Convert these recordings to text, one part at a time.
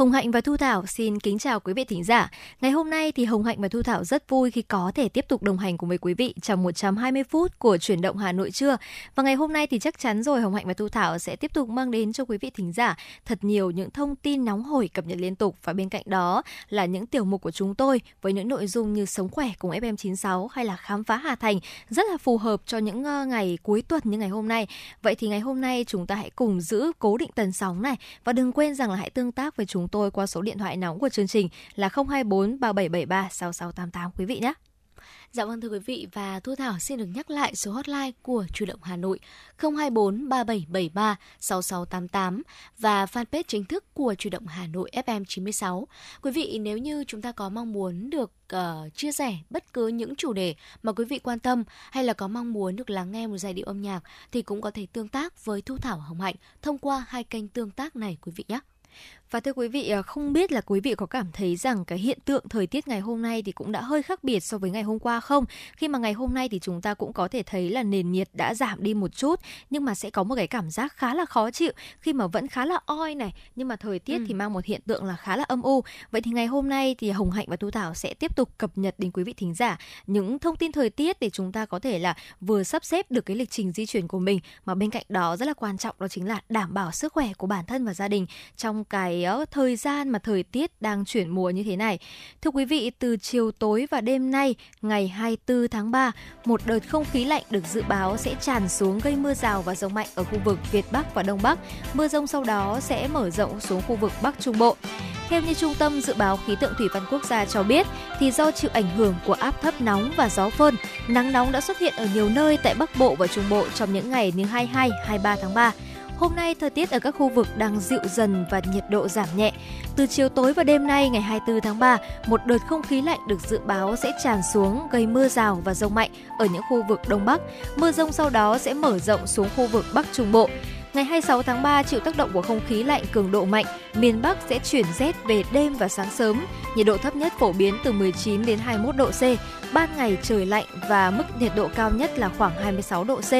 Hồng Hạnh và Thu Thảo xin kính chào quý vị thính giả. Ngày hôm nay thì Hồng Hạnh và Thu Thảo rất vui khi có thể tiếp tục đồng hành cùng với quý vị trong 120 phút của chuyển động Hà Nội trưa. Và ngày hôm nay thì chắc chắn rồi Hồng Hạnh và Thu Thảo sẽ tiếp tục mang đến cho quý vị thính giả thật nhiều những thông tin nóng hổi cập nhật liên tục và bên cạnh đó là những tiểu mục của chúng tôi với những nội dung như sống khỏe cùng FM96 hay là khám phá Hà Thành rất là phù hợp cho những ờ, ngày cuối tuần như ngày hôm nay. Vậy thì ngày hôm nay chúng ta hãy cùng giữ cố định tần sóng này và đừng quên rằng là hãy tương tác với chúng tôi qua số điện thoại nóng của chương trình là 024 3773 6688 quý vị nhé. Dạ vâng thưa quý vị và Thu Thảo xin được nhắc lại số hotline của Chủ động Hà Nội 024 3773 6688 và fanpage chính thức của Chủ động Hà Nội FM 96. Quý vị nếu như chúng ta có mong muốn được uh, chia sẻ bất cứ những chủ đề mà quý vị quan tâm hay là có mong muốn được lắng nghe một giai điệu âm nhạc thì cũng có thể tương tác với Thu Thảo Hồng Hạnh thông qua hai kênh tương tác này quý vị nhé. Và thưa quý vị, à, không biết là quý vị có cảm thấy rằng cái hiện tượng thời tiết ngày hôm nay thì cũng đã hơi khác biệt so với ngày hôm qua không? Khi mà ngày hôm nay thì chúng ta cũng có thể thấy là nền nhiệt đã giảm đi một chút nhưng mà sẽ có một cái cảm giác khá là khó chịu khi mà vẫn khá là oi này nhưng mà thời tiết ừ. thì mang một hiện tượng là khá là âm u. Vậy thì ngày hôm nay thì Hồng Hạnh và Thu Thảo sẽ tiếp tục cập nhật đến quý vị thính giả những thông tin thời tiết để chúng ta có thể là vừa sắp xếp được cái lịch trình di chuyển của mình mà bên cạnh đó rất là quan trọng đó chính là đảm bảo sức khỏe của bản thân và gia đình trong cái thời gian mà thời tiết đang chuyển mùa như thế này. Thưa quý vị, từ chiều tối và đêm nay, ngày 24 tháng 3, một đợt không khí lạnh được dự báo sẽ tràn xuống gây mưa rào và rông mạnh ở khu vực Việt Bắc và Đông Bắc. Mưa rông sau đó sẽ mở rộng xuống khu vực Bắc Trung Bộ. Theo như Trung tâm Dự báo Khí tượng Thủy văn Quốc gia cho biết, thì do chịu ảnh hưởng của áp thấp nóng và gió phơn, nắng nóng đã xuất hiện ở nhiều nơi tại Bắc Bộ và Trung Bộ trong những ngày như 22, 23 tháng 3. Hôm nay thời tiết ở các khu vực đang dịu dần và nhiệt độ giảm nhẹ. Từ chiều tối và đêm nay ngày 24 tháng 3, một đợt không khí lạnh được dự báo sẽ tràn xuống gây mưa rào và rông mạnh ở những khu vực Đông Bắc. Mưa rông sau đó sẽ mở rộng xuống khu vực Bắc Trung Bộ. Ngày 26 tháng 3 chịu tác động của không khí lạnh cường độ mạnh, miền Bắc sẽ chuyển rét về đêm và sáng sớm. Nhiệt độ thấp nhất phổ biến từ 19 đến 21 độ C, ban ngày trời lạnh và mức nhiệt độ cao nhất là khoảng 26 độ C.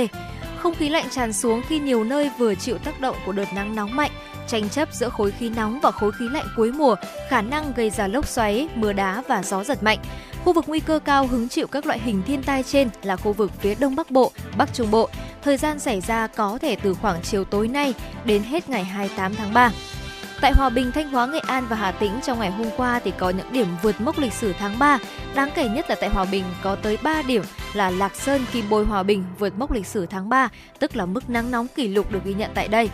Không khí lạnh tràn xuống khi nhiều nơi vừa chịu tác động của đợt nắng nóng mạnh, tranh chấp giữa khối khí nóng và khối khí lạnh cuối mùa, khả năng gây ra lốc xoáy, mưa đá và gió giật mạnh. Khu vực nguy cơ cao hứng chịu các loại hình thiên tai trên là khu vực phía Đông Bắc Bộ, Bắc Trung Bộ. Thời gian xảy ra có thể từ khoảng chiều tối nay đến hết ngày 28 tháng 3. Tại Hòa Bình, Thanh Hóa, Nghệ An và Hà Tĩnh trong ngày hôm qua thì có những điểm vượt mốc lịch sử tháng 3. Đáng kể nhất là tại Hòa Bình có tới 3 điểm là Lạc Sơn, Kim Bôi, Hòa Bình vượt mốc lịch sử tháng 3, tức là mức nắng nóng kỷ lục được ghi nhận tại đây.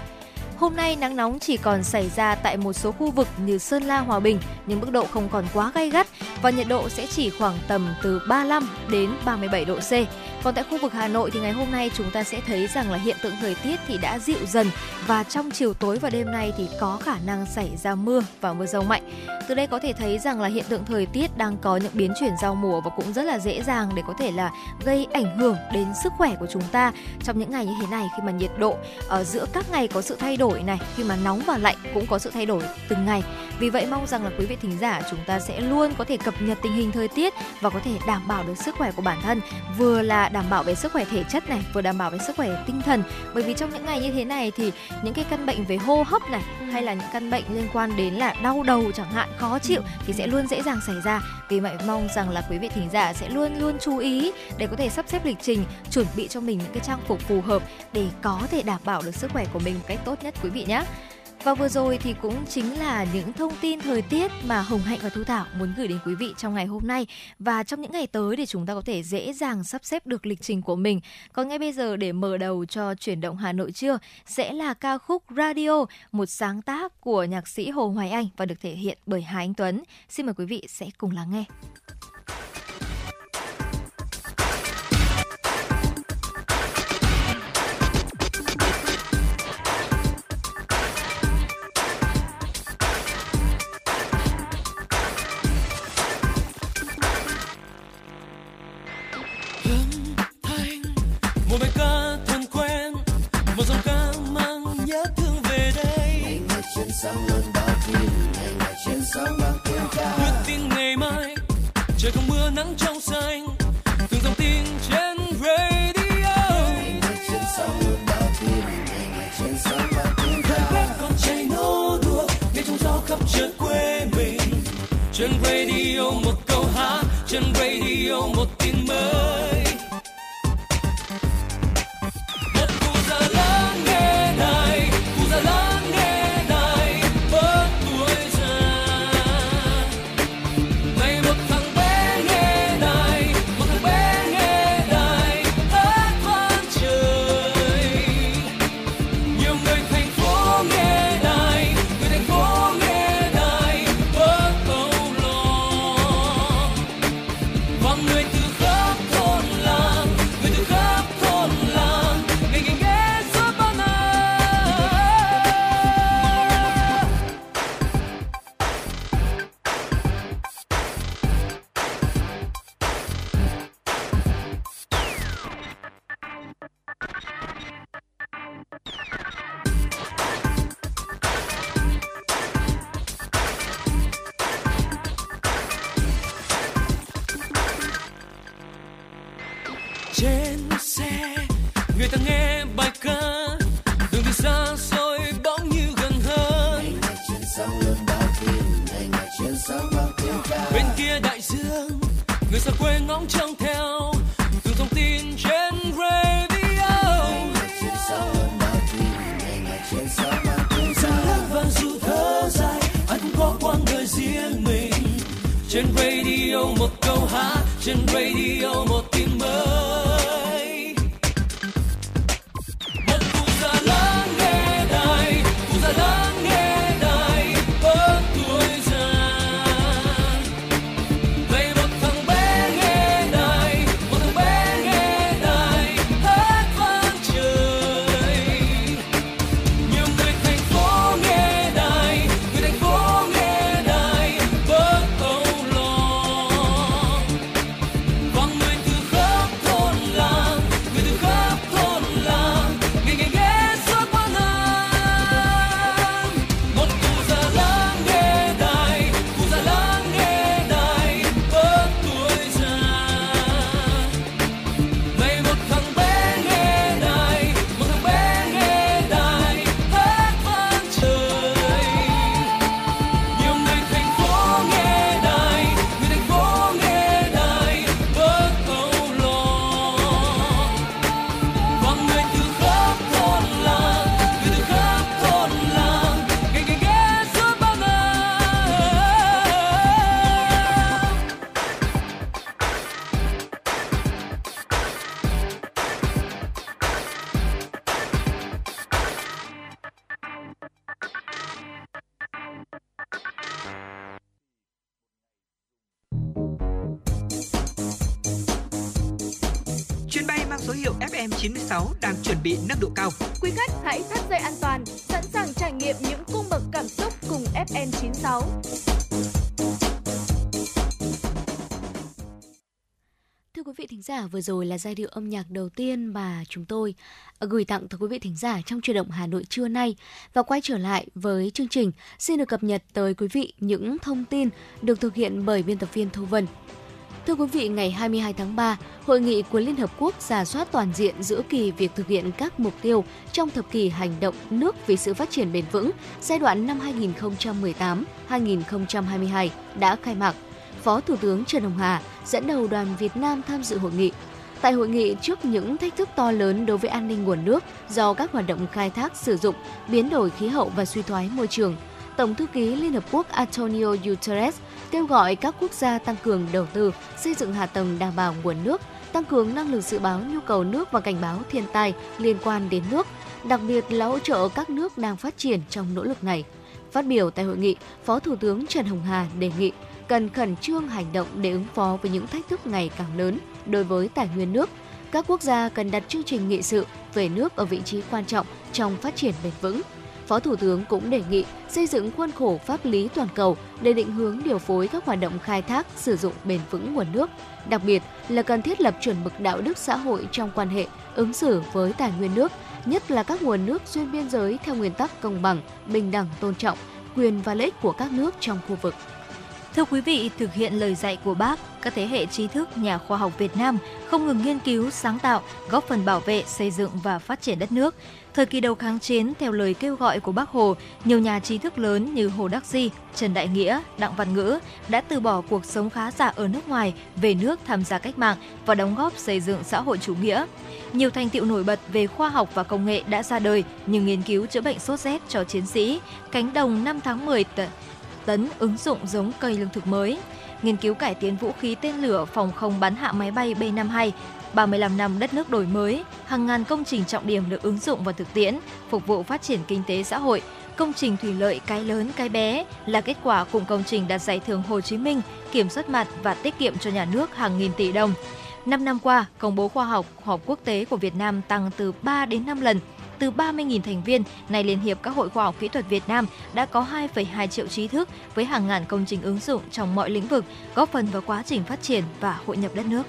Hôm nay nắng nóng chỉ còn xảy ra tại một số khu vực như Sơn La, Hòa Bình nhưng mức độ không còn quá gay gắt và nhiệt độ sẽ chỉ khoảng tầm từ 35 đến 37 độ C. Còn tại khu vực Hà Nội thì ngày hôm nay chúng ta sẽ thấy rằng là hiện tượng thời tiết thì đã dịu dần và trong chiều tối và đêm nay thì có khả năng xảy ra mưa và mưa rông mạnh. Từ đây có thể thấy rằng là hiện tượng thời tiết đang có những biến chuyển giao mùa và cũng rất là dễ dàng để có thể là gây ảnh hưởng đến sức khỏe của chúng ta trong những ngày như thế này khi mà nhiệt độ ở giữa các ngày có sự thay đổi đổi này, khi mà nóng và lạnh cũng có sự thay đổi từng ngày. Vì vậy mong rằng là quý vị thính giả chúng ta sẽ luôn có thể cập nhật tình hình thời tiết và có thể đảm bảo được sức khỏe của bản thân, vừa là đảm bảo về sức khỏe thể chất này, vừa đảm bảo về sức khỏe tinh thần. Bởi vì trong những ngày như thế này thì những cái căn bệnh về hô hấp này hay là những căn bệnh liên quan đến là đau đầu chẳng hạn, khó chịu thì sẽ luôn dễ dàng xảy ra. Vì vậy mong rằng là quý vị thính giả sẽ luôn luôn chú ý để có thể sắp xếp lịch trình, chuẩn bị cho mình những cái trang phục phù hợp để có thể đảm bảo được sức khỏe của mình một cách tốt nhất quý vị nhé. Và vừa rồi thì cũng chính là những thông tin thời tiết mà Hồng Hạnh và Thu Thảo muốn gửi đến quý vị trong ngày hôm nay và trong những ngày tới để chúng ta có thể dễ dàng sắp xếp được lịch trình của mình. Còn ngay bây giờ để mở đầu cho chuyển động Hà Nội trưa sẽ là ca khúc Radio, một sáng tác của nhạc sĩ Hồ Hoài Anh và được thể hiện bởi Hà Anh Tuấn. Xin mời quý vị sẽ cùng lắng nghe. Xanh từng dòng tin trên radio. Thời quét còn cháy nô đùa, nghe trong gió khắp trời quê mình. Trên radio một câu hát, trên radio một tin mới giả, vừa rồi là giai điệu âm nhạc đầu tiên mà chúng tôi à, gửi tặng tới quý vị thính giả trong truyền động Hà Nội trưa nay. Và quay trở lại với chương trình, xin được cập nhật tới quý vị những thông tin được thực hiện bởi biên tập viên Thu Vân. Thưa quý vị, ngày 22 tháng 3, Hội nghị của Liên Hợp Quốc giả soát toàn diện giữa kỳ việc thực hiện các mục tiêu trong thập kỷ hành động nước vì sự phát triển bền vững giai đoạn năm 2018-2022 đã khai mạc. Phó Thủ tướng Trần Hồng Hà dẫn đầu đoàn Việt Nam tham dự hội nghị. Tại hội nghị, trước những thách thức to lớn đối với an ninh nguồn nước do các hoạt động khai thác sử dụng, biến đổi khí hậu và suy thoái môi trường, Tổng thư ký Liên Hợp Quốc Antonio Guterres kêu gọi các quốc gia tăng cường đầu tư, xây dựng hạ tầng đảm bảo nguồn nước, tăng cường năng lực dự báo nhu cầu nước và cảnh báo thiên tai liên quan đến nước, đặc biệt là hỗ trợ các nước đang phát triển trong nỗ lực này. Phát biểu tại hội nghị, Phó Thủ tướng Trần Hồng Hà đề nghị cần khẩn trương hành động để ứng phó với những thách thức ngày càng lớn đối với tài nguyên nước. Các quốc gia cần đặt chương trình nghị sự về nước ở vị trí quan trọng trong phát triển bền vững. Phó Thủ tướng cũng đề nghị xây dựng khuôn khổ pháp lý toàn cầu để định hướng điều phối các hoạt động khai thác, sử dụng bền vững nguồn nước. Đặc biệt là cần thiết lập chuẩn mực đạo đức xã hội trong quan hệ ứng xử với tài nguyên nước, nhất là các nguồn nước xuyên biên giới theo nguyên tắc công bằng, bình đẳng tôn trọng, quyền và lợi ích của các nước trong khu vực. Thưa quý vị, thực hiện lời dạy của Bác, các thế hệ trí thức nhà khoa học Việt Nam không ngừng nghiên cứu, sáng tạo, góp phần bảo vệ, xây dựng và phát triển đất nước. Thời kỳ đầu kháng chiến, theo lời kêu gọi của Bác Hồ, nhiều nhà trí thức lớn như Hồ Đắc Di, Trần Đại Nghĩa, Đặng Văn Ngữ đã từ bỏ cuộc sống khá giả ở nước ngoài, về nước tham gia cách mạng và đóng góp xây dựng xã hội chủ nghĩa. Nhiều thành tiệu nổi bật về khoa học và công nghệ đã ra đời như nghiên cứu chữa bệnh sốt rét cho chiến sĩ, cánh đồng 5 tháng 10 t- tấn ứng dụng giống cây lương thực mới, nghiên cứu cải tiến vũ khí tên lửa phòng không bắn hạ máy bay B-52, 35 năm đất nước đổi mới, hàng ngàn công trình trọng điểm được ứng dụng vào thực tiễn, phục vụ phát triển kinh tế xã hội. Công trình thủy lợi cái lớn cái bé là kết quả cùng công trình đạt giải thưởng Hồ Chí Minh, kiểm soát mặt và tiết kiệm cho nhà nước hàng nghìn tỷ đồng. 5 năm qua, công bố khoa học họp quốc tế của Việt Nam tăng từ 3 đến 5 lần, từ 30.000 thành viên, nay Liên hiệp các hội khoa học kỹ thuật Việt Nam đã có 2,2 triệu trí thức với hàng ngàn công trình ứng dụng trong mọi lĩnh vực, góp phần vào quá trình phát triển và hội nhập đất nước.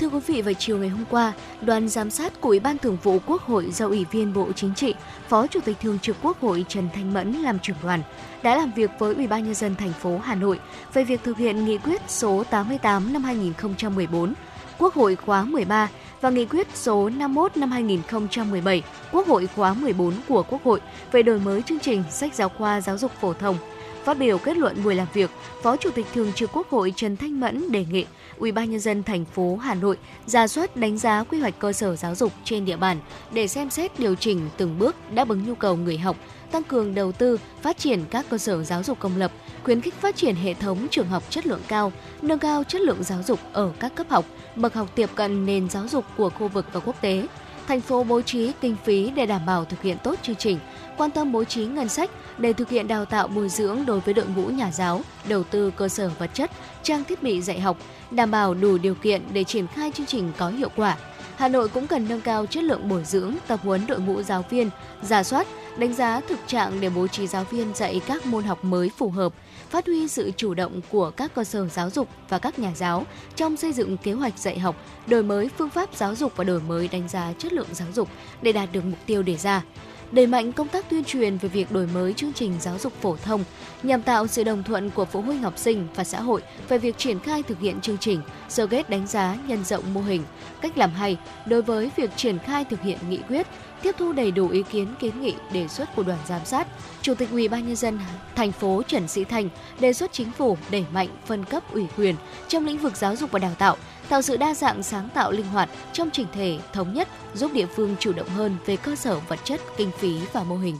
Thưa quý vị, vào chiều ngày hôm qua, đoàn giám sát của Ủy ban Thường vụ Quốc hội do Ủy viên Bộ Chính trị, Phó Chủ tịch Thường trực Quốc hội Trần Thanh Mẫn làm trưởng đoàn đã làm việc với Ủy ban nhân dân thành phố Hà Nội về việc thực hiện nghị quyết số 88 năm 2014 Quốc hội khóa 13 và nghị quyết số 51 năm 2017 Quốc hội khóa 14 của Quốc hội về đổi mới chương trình sách giáo khoa giáo dục phổ thông. Phát biểu kết luận buổi làm việc, Phó Chủ tịch Thường trực Quốc hội Trần Thanh Mẫn đề nghị Ủy ban nhân dân thành phố Hà Nội ra soát đánh giá quy hoạch cơ sở giáo dục trên địa bàn để xem xét điều chỉnh từng bước đáp ứng nhu cầu người học, tăng cường đầu tư, phát triển các cơ sở giáo dục công lập, khuyến khích phát triển hệ thống trường học chất lượng cao, nâng cao chất lượng giáo dục ở các cấp học, bậc học tiếp cận nền giáo dục của khu vực và quốc tế. Thành phố bố trí kinh phí để đảm bảo thực hiện tốt chương trình, quan tâm bố trí ngân sách để thực hiện đào tạo bồi dưỡng đối với đội ngũ nhà giáo, đầu tư cơ sở vật chất, trang thiết bị dạy học, đảm bảo đủ điều kiện để triển khai chương trình có hiệu quả. Hà Nội cũng cần nâng cao chất lượng bồi dưỡng, tập huấn đội ngũ giáo viên, giả soát, đánh giá thực trạng để bố trí giáo viên dạy các môn học mới phù hợp, phát huy sự chủ động của các cơ sở giáo dục và các nhà giáo trong xây dựng kế hoạch dạy học, đổi mới phương pháp giáo dục và đổi mới đánh giá chất lượng giáo dục để đạt được mục tiêu đề ra đẩy mạnh công tác tuyên truyền về việc đổi mới chương trình giáo dục phổ thông nhằm tạo sự đồng thuận của phụ huynh học sinh và xã hội về việc triển khai thực hiện chương trình, sơ kết đánh giá nhân rộng mô hình, cách làm hay đối với việc triển khai thực hiện nghị quyết, tiếp thu đầy đủ ý kiến kiến nghị đề xuất của đoàn giám sát. Chủ tịch Ủy ban nhân dân thành phố Trần Sĩ Thành đề xuất chính phủ đẩy mạnh phân cấp ủy quyền trong lĩnh vực giáo dục và đào tạo, tạo sự đa dạng sáng tạo linh hoạt trong chỉnh thể thống nhất, giúp địa phương chủ động hơn về cơ sở vật chất, kinh phí và mô hình.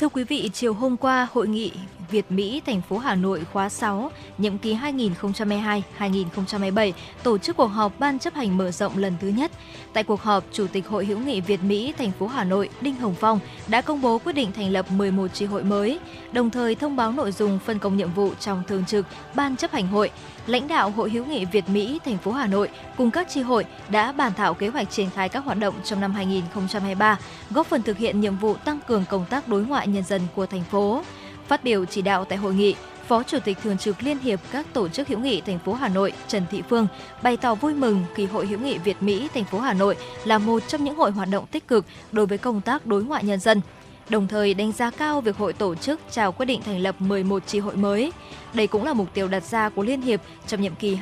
Thưa quý vị, chiều hôm qua, Hội nghị Việt Mỹ thành phố Hà Nội khóa 6, nhiệm kỳ 2022-2027 tổ chức cuộc họp ban chấp hành mở rộng lần thứ nhất. Tại cuộc họp, Chủ tịch Hội hữu nghị Việt Mỹ thành phố Hà Nội Đinh Hồng Phong đã công bố quyết định thành lập 11 chi hội mới, đồng thời thông báo nội dung phân công nhiệm vụ trong thường trực ban chấp hành hội. Lãnh đạo Hội hữu nghị Việt Mỹ thành phố Hà Nội cùng các chi hội đã bàn thảo kế hoạch triển khai các hoạt động trong năm 2023, góp phần thực hiện nhiệm vụ tăng cường công tác đối ngoại nhân dân của thành phố. Phát biểu chỉ đạo tại hội nghị, Phó Chủ tịch Thường trực Liên hiệp các tổ chức hữu nghị thành phố Hà Nội Trần Thị Phương bày tỏ vui mừng kỳ hội hữu nghị Việt Mỹ thành phố Hà Nội là một trong những hội hoạt động tích cực đối với công tác đối ngoại nhân dân. Đồng thời đánh giá cao việc hội tổ chức chào quyết định thành lập 11 chi hội mới. Đây cũng là mục tiêu đặt ra của Liên hiệp trong nhiệm kỳ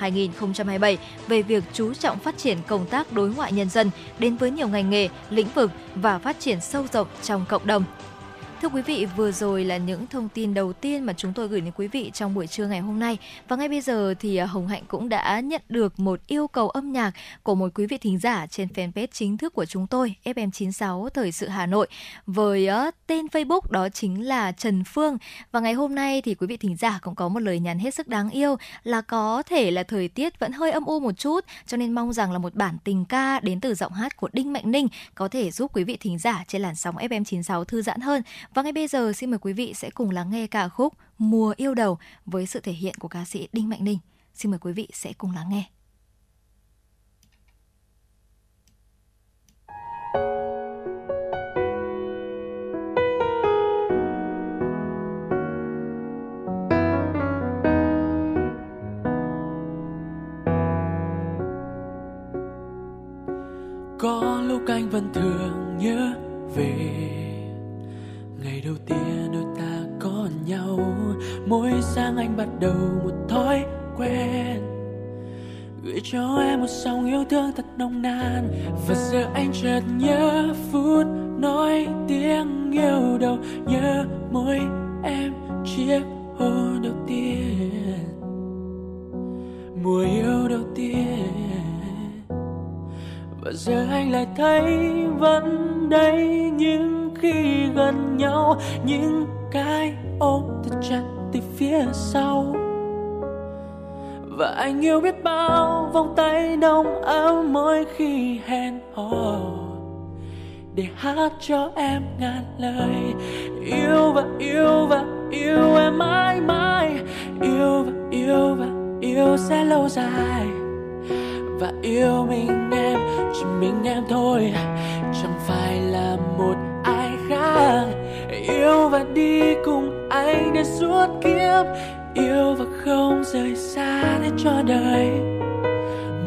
2022-2027 về việc chú trọng phát triển công tác đối ngoại nhân dân đến với nhiều ngành nghề, lĩnh vực và phát triển sâu rộng trong cộng đồng. Thưa quý vị, vừa rồi là những thông tin đầu tiên mà chúng tôi gửi đến quý vị trong buổi trưa ngày hôm nay. Và ngay bây giờ thì à, Hồng Hạnh cũng đã nhận được một yêu cầu âm nhạc của một quý vị thính giả trên fanpage chính thức của chúng tôi, FM96 Thời sự Hà Nội, với à, tên Facebook đó chính là Trần Phương. Và ngày hôm nay thì quý vị thính giả cũng có một lời nhắn hết sức đáng yêu là có thể là thời tiết vẫn hơi âm u một chút, cho nên mong rằng là một bản tình ca đến từ giọng hát của Đinh Mạnh Ninh có thể giúp quý vị thính giả trên làn sóng FM96 thư giãn hơn và ngay bây giờ xin mời quý vị sẽ cùng lắng nghe ca khúc Mùa yêu đầu với sự thể hiện của ca sĩ Đinh Mạnh Ninh. Xin mời quý vị sẽ cùng lắng nghe. Có lúc anh vẫn thường nhớ về đầu tiên đôi ta có nhau. Mỗi sáng anh bắt đầu một thói quen. Gửi cho em một dòng yêu thương thật nồng nàn. Và giờ anh chợt nhớ phút nói tiếng yêu đầu. Nhớ môi em chiếc hôn đầu tiên. Mùa yêu đầu tiên. Và giờ anh lại thấy vẫn đây những khi gần nhau, những cái ôm thật chặt từ phía sau. Và anh yêu biết bao vòng tay nồng ấm mỗi khi hẹn hò. Để hát cho em ngàn lời, yêu và yêu và yêu em mãi mãi. Yêu và yêu và yêu sẽ lâu dài. Và yêu mình em, chỉ mình em thôi. Chẳng phải là một yêu và đi cùng anh đến suốt kiếp. Yêu và không rời xa để cho đời.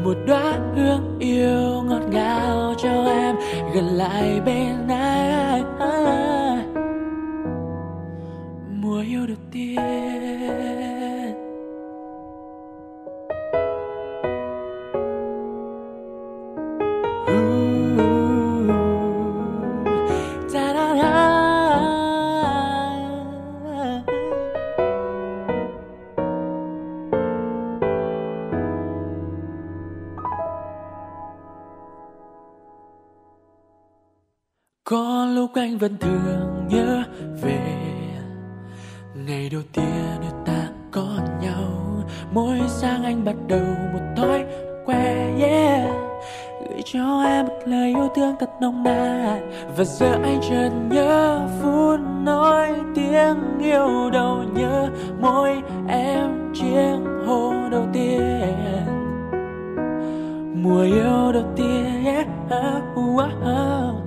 Một đóa hương yêu ngọt ngào cho em, gần lại bên anh mùa yêu đầu tiên anh vẫn thường nhớ về Ngày đầu tiên đôi ta có nhau Mỗi sáng anh bắt đầu một thói quen yeah. Gửi cho em một lời yêu thương thật nồng nàn Và giờ anh chợt nhớ phút nói tiếng yêu đầu Nhớ môi em chiếc hôn đầu tiên mùa yêu đầu tiên yeah. oh, oh, oh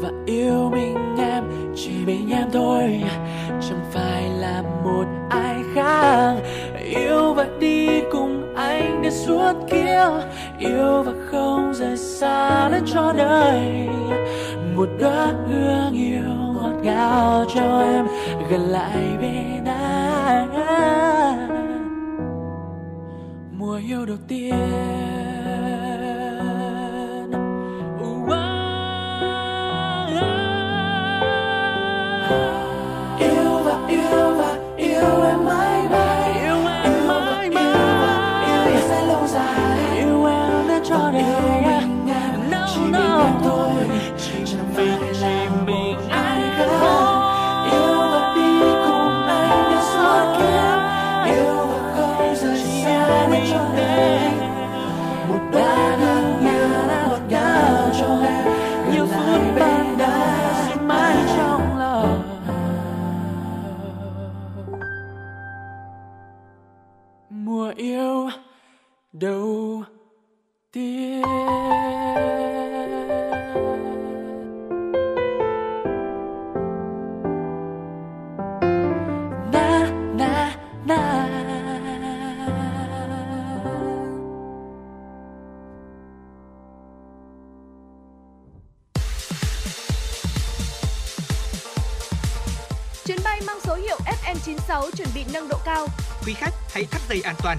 và yêu mình em, chỉ mình em thôi. Chẳng phải là một ai khác. Yêu và đi cùng anh đến suốt kiếp yêu và không rời xa đến cho đời. Một đóa hương yêu ngọt ngào cho em, gần lại bên anh. Mùa yêu đầu tiên. Đầu tiên. Na na na. Chuyến bay mang số hiệu FM96 chuẩn bị nâng độ cao. Quý khách hãy thắt dây an toàn,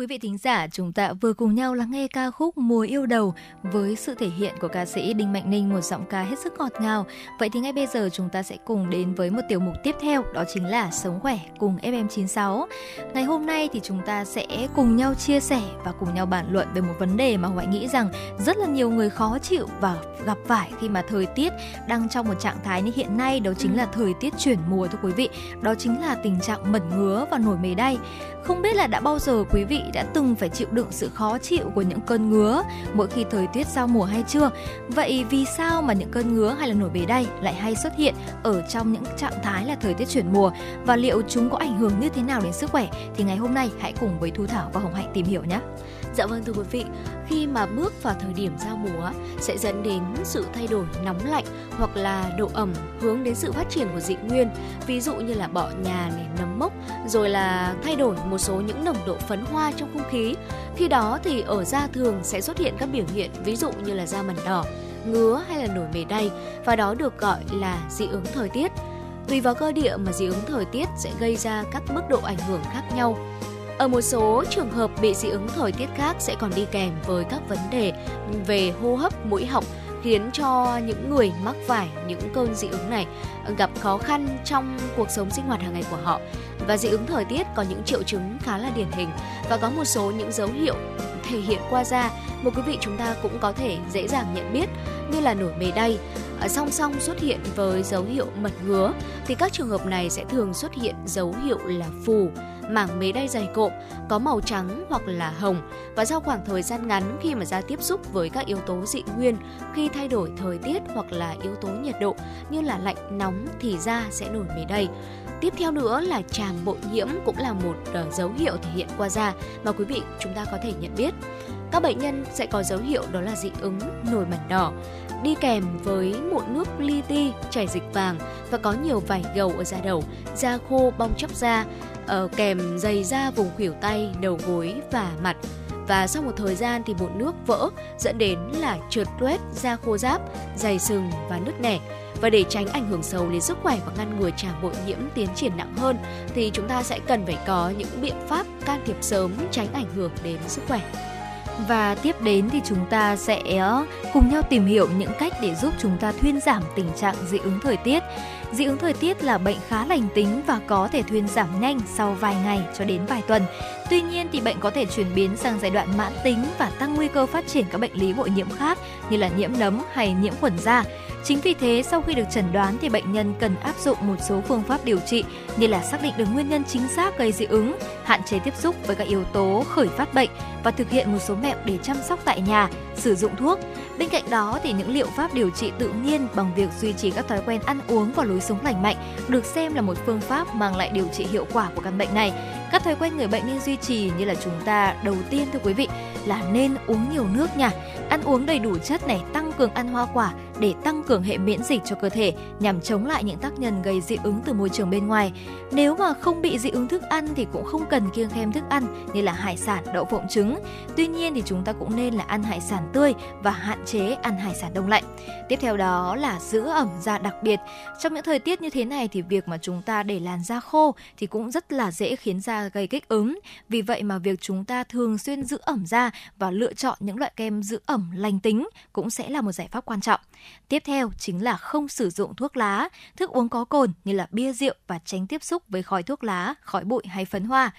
Quý vị thính giả, chúng ta vừa cùng nhau lắng nghe ca khúc Mùa yêu đầu với sự thể hiện của ca sĩ Đinh Mạnh Ninh một giọng ca hết sức ngọt ngào. Vậy thì ngay bây giờ chúng ta sẽ cùng đến với một tiểu mục tiếp theo, đó chính là Sống khỏe cùng FM96. Ngày hôm nay thì chúng ta sẽ cùng nhau chia sẻ và cùng nhau bàn luận về một vấn đề mà Hoài nghĩ rằng rất là nhiều người khó chịu và gặp phải khi mà thời tiết đang trong một trạng thái như hiện nay, đó chính là thời tiết chuyển mùa thưa quý vị. Đó chính là tình trạng mẩn ngứa và nổi mề đay. Không biết là đã bao giờ quý vị đã từng phải chịu đựng sự khó chịu của những cơn ngứa mỗi khi thời tiết giao mùa hay chưa? Vậy vì sao mà những cơn ngứa hay là nổi bề đay lại hay xuất hiện ở trong những trạng thái là thời tiết chuyển mùa và liệu chúng có ảnh hưởng như thế nào đến sức khỏe? Thì ngày hôm nay hãy cùng với Thu Thảo và Hồng Hạnh tìm hiểu nhé. Dạ vâng thưa quý vị, khi mà bước vào thời điểm giao mùa sẽ dẫn đến sự thay đổi nóng lạnh hoặc là độ ẩm hướng đến sự phát triển của dị nguyên, ví dụ như là bọ nhà này, nấm mốc, rồi là thay đổi một số những nồng độ phấn hoa trong không khí. Khi đó thì ở da thường sẽ xuất hiện các biểu hiện ví dụ như là da mẩn đỏ, ngứa hay là nổi mề đay và đó được gọi là dị ứng thời tiết. Tùy vào cơ địa mà dị ứng thời tiết sẽ gây ra các mức độ ảnh hưởng khác nhau. Ở một số trường hợp bị dị ứng thời tiết khác sẽ còn đi kèm với các vấn đề về hô hấp, mũi họng khiến cho những người mắc phải những cơn dị ứng này gặp khó khăn trong cuộc sống sinh hoạt hàng ngày của họ. Và dị ứng thời tiết có những triệu chứng khá là điển hình và có một số những dấu hiệu thể hiện qua da mà quý vị chúng ta cũng có thể dễ dàng nhận biết như là nổi mề đay, ở song song xuất hiện với dấu hiệu mật ngứa thì các trường hợp này sẽ thường xuất hiện dấu hiệu là phù, mảng mế đay dày cộm có màu trắng hoặc là hồng và sau khoảng thời gian ngắn khi mà da tiếp xúc với các yếu tố dị nguyên khi thay đổi thời tiết hoặc là yếu tố nhiệt độ như là lạnh nóng thì da sẽ nổi mế đay. Tiếp theo nữa là tràm bội nhiễm cũng là một uh, dấu hiệu thể hiện qua da mà quý vị chúng ta có thể nhận biết. Các bệnh nhân sẽ có dấu hiệu đó là dị ứng, nổi mẩn đỏ, đi kèm với mụn nước li ti, chảy dịch vàng và có nhiều vảy gầu ở da đầu, da khô, bong chóc da, Ờ, kèm dày da vùng khuỷu tay, đầu gối và mặt. Và sau một thời gian thì mụn nước vỡ dẫn đến là trượt tuét, da khô ráp, dày sừng và nứt nẻ. Và để tránh ảnh hưởng xấu đến sức khỏe và ngăn ngừa tràng bội nhiễm tiến triển nặng hơn thì chúng ta sẽ cần phải có những biện pháp can thiệp sớm tránh ảnh hưởng đến sức khỏe. Và tiếp đến thì chúng ta sẽ ờ, cùng nhau tìm hiểu những cách để giúp chúng ta thuyên giảm tình trạng dị ứng thời tiết. Dị ứng thời tiết là bệnh khá lành tính và có thể thuyên giảm nhanh sau vài ngày cho đến vài tuần. Tuy nhiên thì bệnh có thể chuyển biến sang giai đoạn mãn tính và tăng nguy cơ phát triển các bệnh lý bội nhiễm khác như là nhiễm nấm hay nhiễm khuẩn da. Chính vì thế, sau khi được chẩn đoán thì bệnh nhân cần áp dụng một số phương pháp điều trị như là xác định được nguyên nhân chính xác gây dị ứng, hạn chế tiếp xúc với các yếu tố khởi phát bệnh và thực hiện một số mẹo để chăm sóc tại nhà, sử dụng thuốc. Bên cạnh đó thì những liệu pháp điều trị tự nhiên bằng việc duy trì các thói quen ăn uống và lối sống lành mạnh được xem là một phương pháp mang lại điều trị hiệu quả của căn bệnh này. Các thói quen người bệnh nên duy trì như là chúng ta đầu tiên thưa quý vị là nên uống nhiều nước nha, ăn uống đầy đủ chất này, tăng cường ăn hoa quả để tăng cường hệ miễn dịch cho cơ thể nhằm chống lại những tác nhân gây dị ứng từ môi trường bên ngoài. Nếu mà không bị dị ứng thức ăn thì cũng không cần kiêng khem thức ăn như là hải sản, đậu phộng trứng. Tuy nhiên thì chúng ta cũng nên là ăn hải sản tươi và hạn chế ăn hải sản đông lạnh. Tiếp theo đó là giữ ẩm da đặc biệt. Trong những thời tiết như thế này thì việc mà chúng ta để làn da khô thì cũng rất là dễ khiến da gây kích ứng. Vì vậy mà việc chúng ta thường xuyên giữ ẩm da và lựa chọn những loại kem giữ ẩm lành tính cũng sẽ là một giải pháp quan trọng. Tiếp theo chính là không sử dụng thuốc lá, thức uống có cồn như là bia rượu và tránh tiếp xúc với khói thuốc lá, khói bụi hay phấn hoa.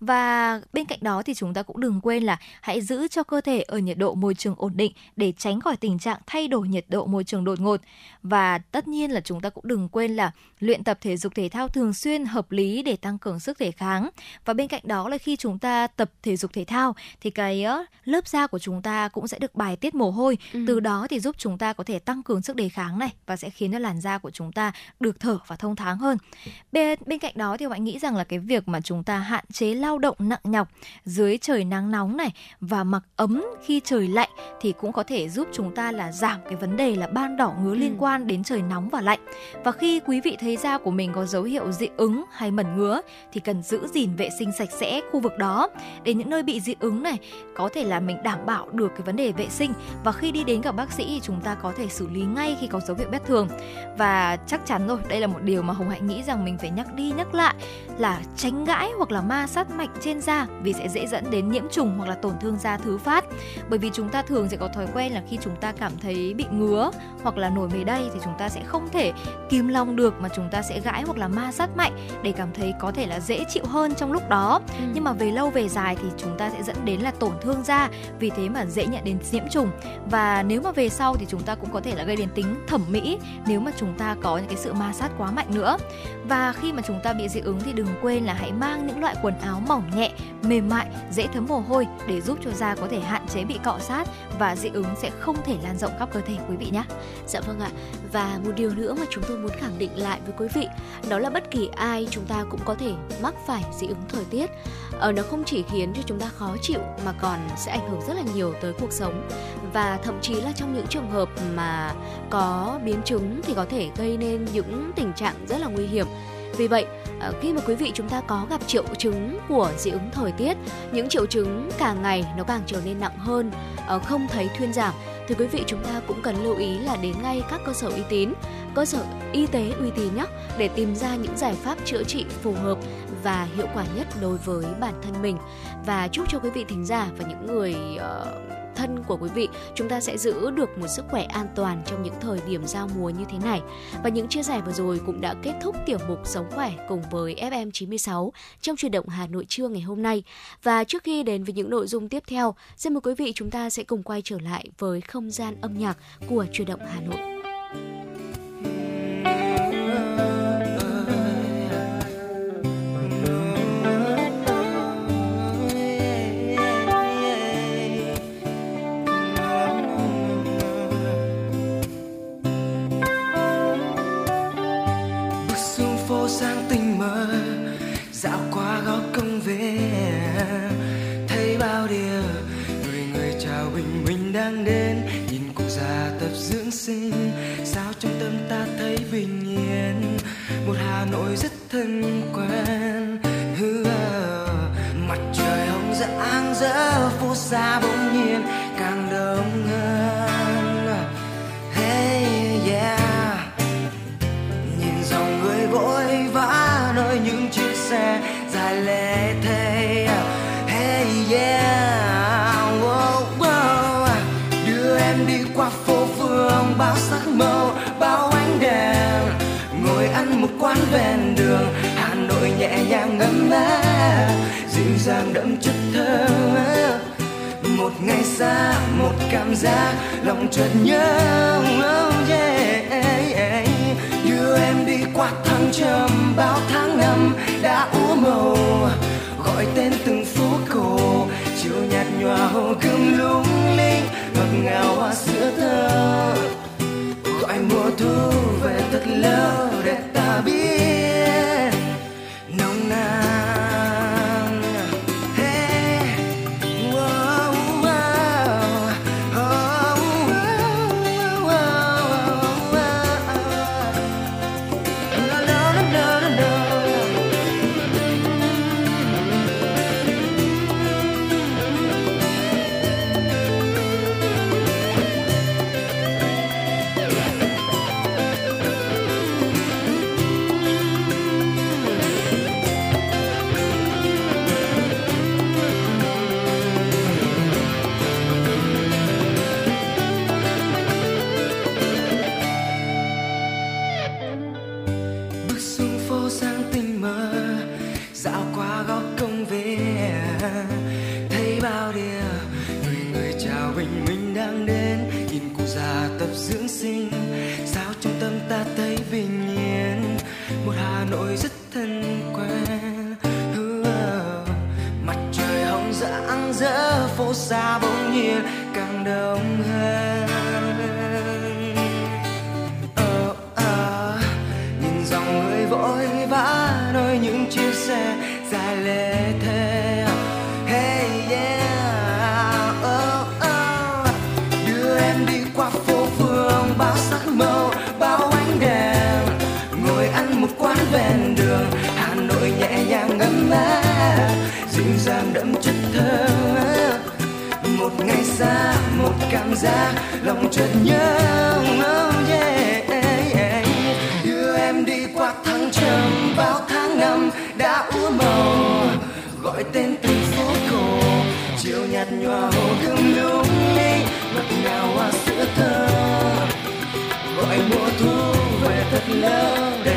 Và bên cạnh đó thì chúng ta cũng đừng quên là hãy giữ cho cơ thể ở nhiệt độ môi trường ổn định để tránh khỏi tình trạng thay đổi nhiệt độ môi trường đột ngột. Và tất nhiên là chúng ta cũng đừng quên là luyện tập thể dục thể thao thường xuyên hợp lý để tăng cường sức đề kháng. Và bên cạnh đó là khi chúng ta tập thể dục thể thao thì cái lớp da của chúng ta cũng sẽ được bài tiết mồ hôi. Ừ. Từ đó thì giúp chúng ta có thể tăng cường sức đề kháng này và sẽ khiến cho làn da của chúng ta được thở và thông thoáng hơn. Bên bên cạnh đó thì bạn nghĩ rằng là cái việc mà chúng ta hạn chế lao động nặng nhọc dưới trời nắng nóng này và mặc ấm khi trời lạnh thì cũng có thể giúp chúng ta là giảm cái vấn đề là ban đỏ ngứa liên ừ. quan đến trời nóng và lạnh. Và khi quý vị thấy da của mình có dấu hiệu dị ứng hay mẩn ngứa thì cần giữ gìn vệ sinh sạch sẽ khu vực đó để những nơi bị dị ứng này có thể là mình đảm bảo được cái vấn đề vệ sinh và khi đi đến gặp bác sĩ thì chúng ta có thể xử lý ngay khi có dấu hiệu bất thường. Và chắc chắn rồi, đây là một điều mà Hồng Hạnh nghĩ rằng mình phải nhắc đi nhắc lại là tránh gãi hoặc là ma sát mạch trên da vì sẽ dễ dẫn đến nhiễm trùng hoặc là tổn thương da thứ phát. Bởi vì chúng ta thường sẽ có thói quen là khi chúng ta cảm thấy bị ngứa hoặc là nổi mề đay thì chúng ta sẽ không thể kìm lòng được mà chúng ta sẽ gãi hoặc là ma sát mạnh để cảm thấy có thể là dễ chịu hơn trong lúc đó. Ừ. Nhưng mà về lâu về dài thì chúng ta sẽ dẫn đến là tổn thương da, vì thế mà dễ nhận đến nhiễm trùng. Và nếu mà về sau thì chúng ta cũng có thể là gây đến tính thẩm mỹ nếu mà chúng ta có những cái sự ma sát quá mạnh nữa. Và khi mà chúng ta bị dị ứng thì đừng quên là hãy mang những loại quần áo mỏng nhẹ, mềm mại, dễ thấm mồ hôi để giúp cho da có thể hạn chế bị cọ sát và dị ứng sẽ không thể lan rộng khắp cơ thể quý vị nhé. Dạ vâng ạ. Và một điều nữa mà chúng tôi muốn khẳng định lại với quý vị đó là bất kỳ ai chúng ta cũng có thể mắc phải dị ứng thời tiết. Ờ, nó không chỉ khiến cho chúng ta khó chịu mà còn sẽ ảnh hưởng rất là nhiều tới cuộc sống và thậm chí là trong những trường hợp mà có biến chứng thì có thể gây nên những tình trạng rất là nguy hiểm. Vì vậy, ờ, khi mà quý vị chúng ta có gặp triệu chứng của dị ứng thời tiết, những triệu chứng càng ngày nó càng trở nên nặng hơn, ờ, không thấy thuyên giảm thì quý vị chúng ta cũng cần lưu ý là đến ngay các cơ sở uy tín, cơ sở y tế uy tín nhé để tìm ra những giải pháp chữa trị phù hợp và hiệu quả nhất đối với bản thân mình. Và chúc cho quý vị thính giả và những người uh, thân của quý vị chúng ta sẽ giữ được một sức khỏe an toàn trong những thời điểm giao mùa như thế này. Và những chia sẻ vừa rồi cũng đã kết thúc tiểu mục Sống khỏe cùng với FM 96 trong truyền động Hà Nội trưa ngày hôm nay. Và trước khi đến với những nội dung tiếp theo, xin mời quý vị chúng ta sẽ cùng quay trở lại với không gian âm nhạc của truyền động Hà Nội. Người chào bình minh đang đến. Nhìn cụ già tập dưỡng sinh, sao trong tâm ta thấy bình yên? Một hà nội rất thân quen mặt trời hồng rạng rỡ, phố xa bỗng nhiên càng đông hơn. Hey, yeah. Nhìn dòng người vội vã nơi những chiếc xe dài lên bao sắc màu, bao ánh đèn. Ngồi ăn một quán ven đường, hà nội nhẹ nhàng ngấm mát dịu dàng đậm chất thơ, một ngày xa, một cảm giác lòng chợt nhớ. Oh yeah. đưa em đi qua thăng trầm, bao tháng năm đã úa màu gọi tên từng phố cổ, chiều nhạt nhòa hồ gươm lung linh, ngọt ngào hoa sữa thơ mùa thu về thật lâu để ta biết xa bỗng nhiên một ngày xa, một cảm giác lòng chợt nhớ. Oh yeah. đưa em đi qua tháng trầm, bao tháng năm đã úa màu gọi tên từng phố cổ, chiều nhạt nhòa hồ gươm lung linh ngọt ngào hoa sữa thơ. Gọi mùa thu về thật lâu để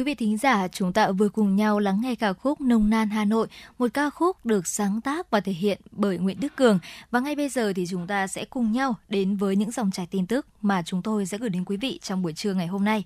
quý vị thính giả, chúng ta vừa cùng nhau lắng nghe ca khúc Nông Nan Hà Nội, một ca khúc được sáng tác và thể hiện bởi Nguyễn Đức Cường. Và ngay bây giờ thì chúng ta sẽ cùng nhau đến với những dòng chảy tin tức mà chúng tôi sẽ gửi đến quý vị trong buổi trưa ngày hôm nay.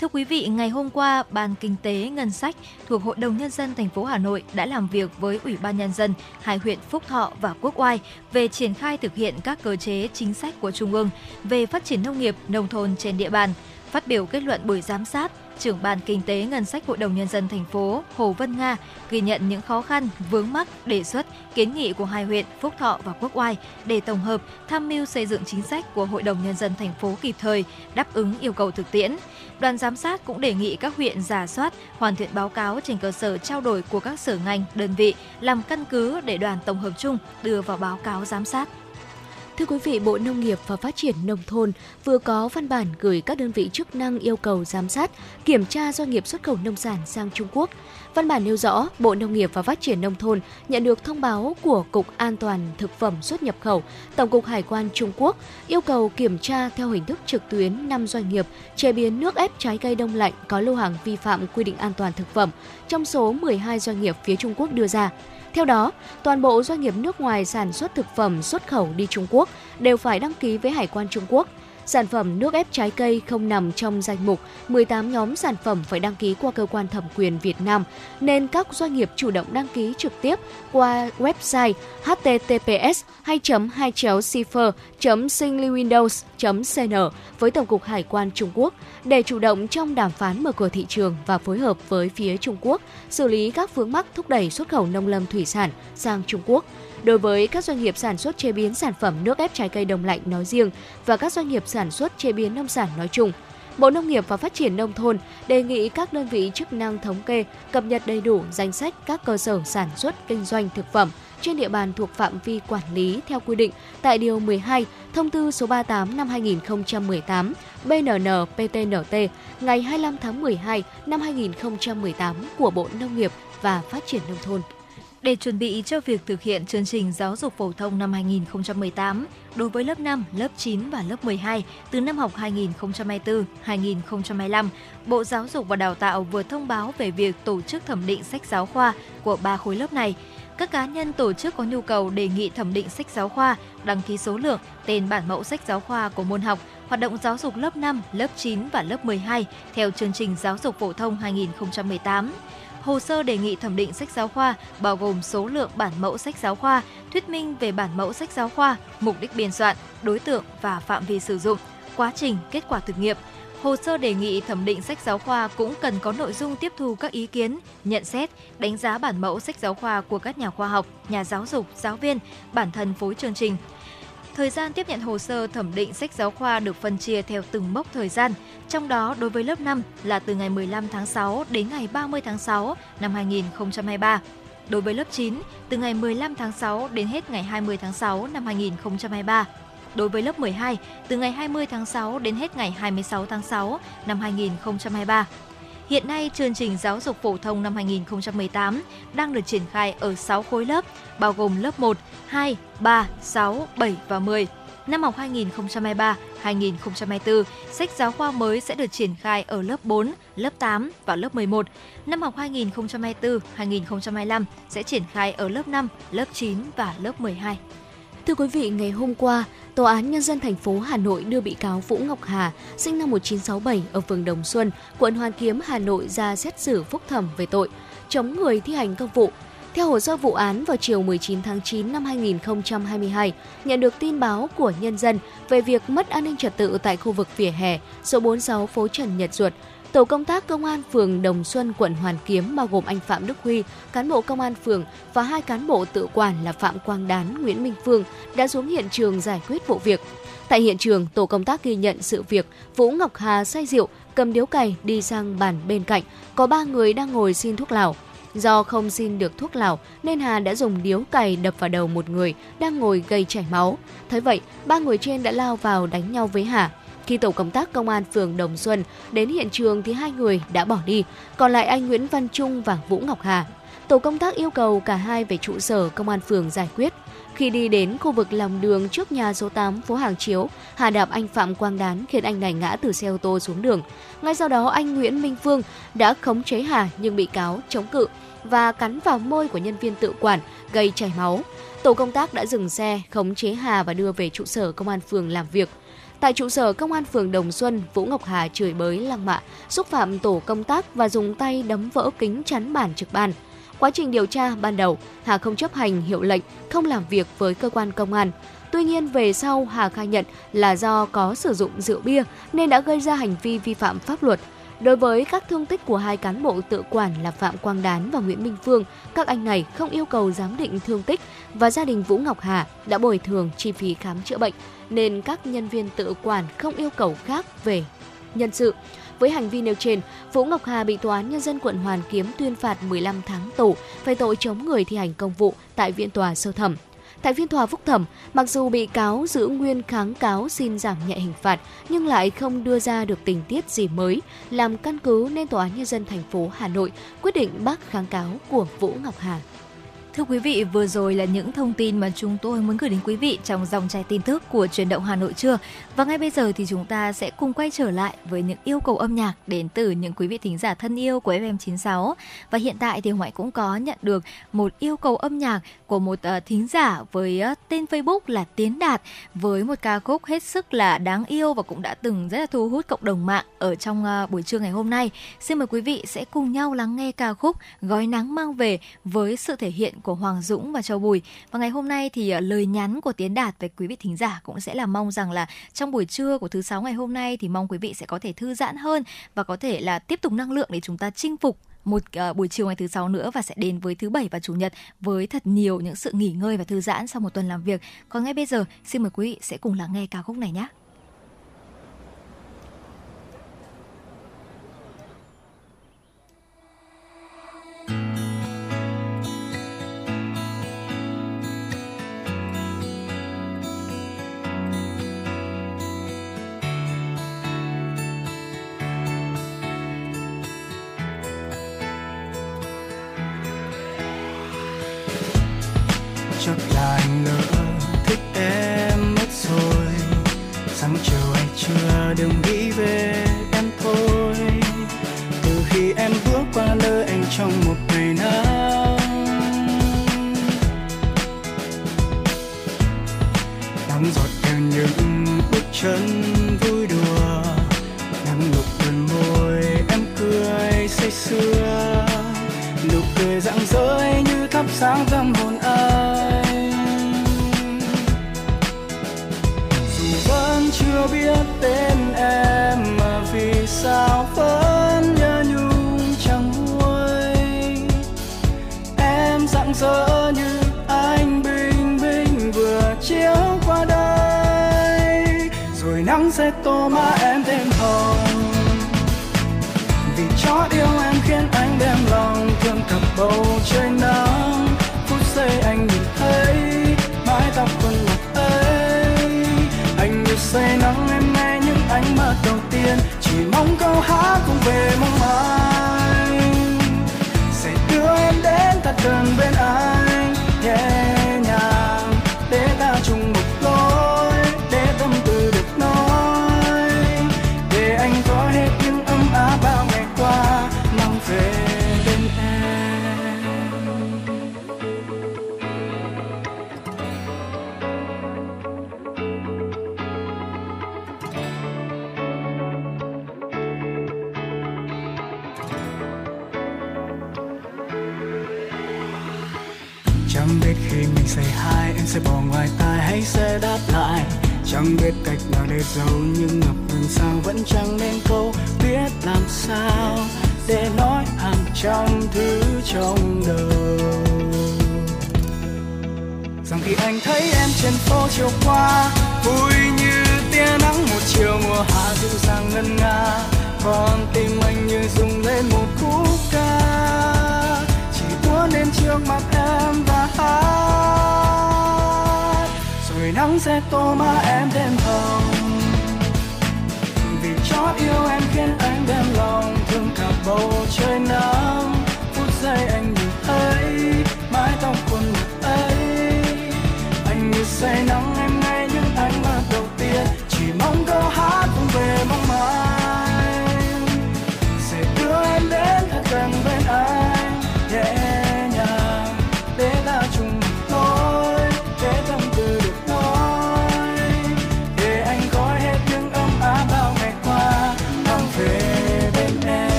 Thưa quý vị, ngày hôm qua, Ban Kinh tế Ngân sách thuộc Hội đồng Nhân dân thành phố Hà Nội đã làm việc với Ủy ban Nhân dân hai huyện Phúc Thọ và Quốc Oai về triển khai thực hiện các cơ chế chính sách của Trung ương về phát triển nông nghiệp, nông thôn trên địa bàn. Phát biểu kết luận buổi giám sát, trưởng ban kinh tế ngân sách Hội đồng nhân dân thành phố Hồ Vân Nga ghi nhận những khó khăn, vướng mắc, đề xuất, kiến nghị của hai huyện Phúc Thọ và Quốc Oai để tổng hợp tham mưu xây dựng chính sách của Hội đồng nhân dân thành phố kịp thời, đáp ứng yêu cầu thực tiễn. Đoàn giám sát cũng đề nghị các huyện giả soát, hoàn thiện báo cáo trên cơ sở trao đổi của các sở ngành, đơn vị làm căn cứ để đoàn tổng hợp chung đưa vào báo cáo giám sát. Thưa quý vị, Bộ Nông nghiệp và Phát triển Nông thôn vừa có văn bản gửi các đơn vị chức năng yêu cầu giám sát, kiểm tra doanh nghiệp xuất khẩu nông sản sang Trung Quốc. Văn bản nêu rõ, Bộ Nông nghiệp và Phát triển Nông thôn nhận được thông báo của Cục An toàn Thực phẩm xuất nhập khẩu, Tổng cục Hải quan Trung Quốc yêu cầu kiểm tra theo hình thức trực tuyến 5 doanh nghiệp chế biến nước ép trái cây đông lạnh có lô hàng vi phạm quy định an toàn thực phẩm trong số 12 doanh nghiệp phía Trung Quốc đưa ra. Theo đó, toàn bộ doanh nghiệp nước ngoài sản xuất thực phẩm xuất khẩu đi Trung Quốc đều phải đăng ký với Hải quan Trung Quốc. Sản phẩm nước ép trái cây không nằm trong danh mục. 18 nhóm sản phẩm phải đăng ký qua cơ quan thẩm quyền Việt Nam, nên các doanh nghiệp chủ động đăng ký trực tiếp qua website https 2 2 cipher windows cn với Tổng cục Hải quan Trung Quốc để chủ động trong đàm phán mở cửa thị trường và phối hợp với phía Trung Quốc xử lý các vướng mắc thúc đẩy xuất khẩu nông lâm thủy sản sang Trung Quốc đối với các doanh nghiệp sản xuất chế biến sản phẩm nước ép trái cây đông lạnh nói riêng và các doanh nghiệp sản xuất chế biến nông sản nói chung. Bộ Nông nghiệp và Phát triển Nông thôn đề nghị các đơn vị chức năng thống kê, cập nhật đầy đủ danh sách các cơ sở sản xuất kinh doanh thực phẩm trên địa bàn thuộc phạm vi quản lý theo quy định tại Điều 12 Thông tư số 38 năm 2018 BNN-PTNT ngày 25 tháng 12 năm 2018 của Bộ Nông nghiệp và Phát triển Nông thôn. Để chuẩn bị cho việc thực hiện chương trình giáo dục phổ thông năm 2018 đối với lớp 5, lớp 9 và lớp 12 từ năm học 2024-2025, Bộ Giáo dục và Đào tạo vừa thông báo về việc tổ chức thẩm định sách giáo khoa của ba khối lớp này. Các cá nhân tổ chức có nhu cầu đề nghị thẩm định sách giáo khoa, đăng ký số lượng, tên bản mẫu sách giáo khoa của môn học, hoạt động giáo dục lớp 5, lớp 9 và lớp 12 theo chương trình giáo dục phổ thông 2018 hồ sơ đề nghị thẩm định sách giáo khoa bao gồm số lượng bản mẫu sách giáo khoa, thuyết minh về bản mẫu sách giáo khoa, mục đích biên soạn, đối tượng và phạm vi sử dụng, quá trình, kết quả thực nghiệm. Hồ sơ đề nghị thẩm định sách giáo khoa cũng cần có nội dung tiếp thu các ý kiến, nhận xét, đánh giá bản mẫu sách giáo khoa của các nhà khoa học, nhà giáo dục, giáo viên, bản thân phối chương trình, Thời gian tiếp nhận hồ sơ thẩm định sách giáo khoa được phân chia theo từng mốc thời gian, trong đó đối với lớp 5 là từ ngày 15 tháng 6 đến ngày 30 tháng 6 năm 2023. Đối với lớp 9, từ ngày 15 tháng 6 đến hết ngày 20 tháng 6 năm 2023. Đối với lớp 12, từ ngày 20 tháng 6 đến hết ngày 26 tháng 6 năm 2023. Hiện nay, chương trình giáo dục phổ thông năm 2018 đang được triển khai ở 6 khối lớp, bao gồm lớp 1, 2, 3, 6, 7 và 10. Năm học 2023-2024, sách giáo khoa mới sẽ được triển khai ở lớp 4, lớp 8 và lớp 11. Năm học 2024-2025 sẽ triển khai ở lớp 5, lớp 9 và lớp 12. Thưa quý vị, ngày hôm qua, Tòa án Nhân dân thành phố Hà Nội đưa bị cáo Vũ Ngọc Hà, sinh năm 1967 ở phường Đồng Xuân, quận Hoàn Kiếm, Hà Nội ra xét xử phúc thẩm về tội chống người thi hành công vụ. Theo hồ sơ vụ án, vào chiều 19 tháng 9 năm 2022, nhận được tin báo của nhân dân về việc mất an ninh trật tự tại khu vực vỉa hè số 46 phố Trần Nhật Duật, Tổ công tác công an phường Đồng Xuân, quận Hoàn Kiếm bao gồm anh Phạm Đức Huy, cán bộ công an phường và hai cán bộ tự quản là Phạm Quang Đán, Nguyễn Minh Phương đã xuống hiện trường giải quyết vụ việc. Tại hiện trường, tổ công tác ghi nhận sự việc Vũ Ngọc Hà say rượu, cầm điếu cày đi sang bàn bên cạnh, có ba người đang ngồi xin thuốc lào. Do không xin được thuốc lào nên Hà đã dùng điếu cày đập vào đầu một người đang ngồi gây chảy máu. Thấy vậy, ba người trên đã lao vào đánh nhau với Hà. Khi tổ công tác công an phường Đồng Xuân đến hiện trường thì hai người đã bỏ đi, còn lại anh Nguyễn Văn Trung và Vũ Ngọc Hà. Tổ công tác yêu cầu cả hai về trụ sở công an phường giải quyết. Khi đi đến khu vực lòng đường trước nhà số 8 phố Hàng Chiếu, Hà đạp anh Phạm Quang Đán khiến anh này ngã từ xe ô tô xuống đường. Ngay sau đó anh Nguyễn Minh Phương đã khống chế Hà nhưng bị cáo chống cự và cắn vào môi của nhân viên tự quản gây chảy máu. Tổ công tác đã dừng xe, khống chế Hà và đưa về trụ sở công an phường làm việc. Tại trụ sở công an phường Đồng Xuân, Vũ Ngọc Hà chửi bới lăng mạ, xúc phạm tổ công tác và dùng tay đấm vỡ kính chắn bản trực ban. Quá trình điều tra ban đầu, Hà không chấp hành hiệu lệnh, không làm việc với cơ quan công an. Tuy nhiên về sau Hà khai nhận là do có sử dụng rượu bia nên đã gây ra hành vi vi phạm pháp luật. Đối với các thương tích của hai cán bộ tự quản là Phạm Quang Đán và Nguyễn Minh Phương, các anh này không yêu cầu giám định thương tích và gia đình Vũ Ngọc Hà đã bồi thường chi phí khám chữa bệnh nên các nhân viên tự quản không yêu cầu khác về nhân sự. Với hành vi nêu trên, Vũ Ngọc Hà bị Tòa án Nhân dân quận Hoàn Kiếm tuyên phạt 15 tháng tù về tội chống người thi hành công vụ tại viện tòa sơ thẩm. Tại phiên tòa phúc thẩm, mặc dù bị cáo giữ nguyên kháng cáo xin giảm nhẹ hình phạt nhưng lại không đưa ra được tình tiết gì mới, làm căn cứ nên Tòa án Nhân dân thành phố Hà Nội quyết định bác kháng cáo của Vũ Ngọc Hà. Thưa quý vị, vừa rồi là những thông tin mà chúng tôi muốn gửi đến quý vị trong dòng chảy tin tức của truyền động Hà Nội trưa. Và ngay bây giờ thì chúng ta sẽ cùng quay trở lại với những yêu cầu âm nhạc đến từ những quý vị thính giả thân yêu của FM96. Và hiện tại thì Hoài cũng có nhận được một yêu cầu âm nhạc của một uh, thính giả với uh, tên Facebook là Tiến Đạt với một ca khúc hết sức là đáng yêu và cũng đã từng rất là thu hút cộng đồng mạng ở trong uh, buổi trưa ngày hôm nay. Xin mời quý vị sẽ cùng nhau lắng nghe ca khúc Gói nắng mang về với sự thể hiện của của Hoàng Dũng và Châu Bùi. Và ngày hôm nay thì à, lời nhắn của Tiến Đạt với quý vị thính giả cũng sẽ là mong rằng là trong buổi trưa của thứ sáu ngày hôm nay thì mong quý vị sẽ có thể thư giãn hơn và có thể là tiếp tục năng lượng để chúng ta chinh phục một uh, buổi chiều ngày thứ sáu nữa và sẽ đến với thứ bảy và chủ nhật với thật nhiều những sự nghỉ ngơi và thư giãn sau một tuần làm việc. Còn ngay bây giờ, xin mời quý vị sẽ cùng lắng nghe ca khúc này nhé.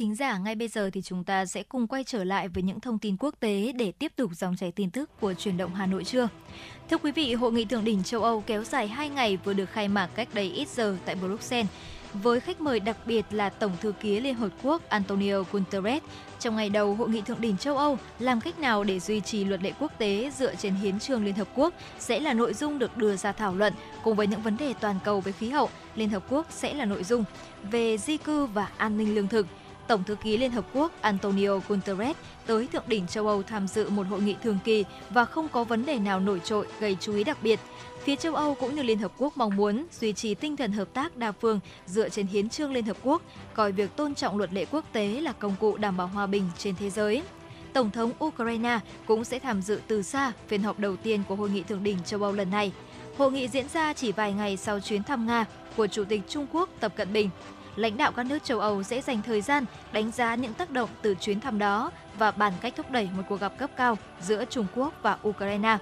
thính giả, ngay bây giờ thì chúng ta sẽ cùng quay trở lại với những thông tin quốc tế để tiếp tục dòng chảy tin tức của truyền động Hà Nội trưa. Thưa quý vị, hội nghị thượng đỉnh châu Âu kéo dài 2 ngày vừa được khai mạc cách đây ít giờ tại Bruxelles với khách mời đặc biệt là Tổng thư ký Liên Hợp Quốc Antonio Guterres. Trong ngày đầu hội nghị thượng đỉnh châu Âu, làm cách nào để duy trì luật lệ quốc tế dựa trên hiến trương Liên Hợp Quốc sẽ là nội dung được đưa ra thảo luận cùng với những vấn đề toàn cầu về khí hậu. Liên Hợp Quốc sẽ là nội dung về di cư và an ninh lương thực. Tổng thư ký Liên Hợp Quốc Antonio Guterres tới Thượng đỉnh châu Âu tham dự một hội nghị thường kỳ và không có vấn đề nào nổi trội gây chú ý đặc biệt. Phía châu Âu cũng như Liên Hợp Quốc mong muốn duy trì tinh thần hợp tác đa phương dựa trên hiến trương Liên Hợp Quốc, coi việc tôn trọng luật lệ quốc tế là công cụ đảm bảo hòa bình trên thế giới. Tổng thống Ukraine cũng sẽ tham dự từ xa phiên họp đầu tiên của Hội nghị Thượng đỉnh châu Âu lần này. Hội nghị diễn ra chỉ vài ngày sau chuyến thăm Nga của Chủ tịch Trung Quốc Tập Cận Bình. Lãnh đạo các nước châu Âu sẽ dành thời gian đánh giá những tác động từ chuyến thăm đó và bàn cách thúc đẩy một cuộc gặp cấp cao giữa Trung Quốc và Ukraine.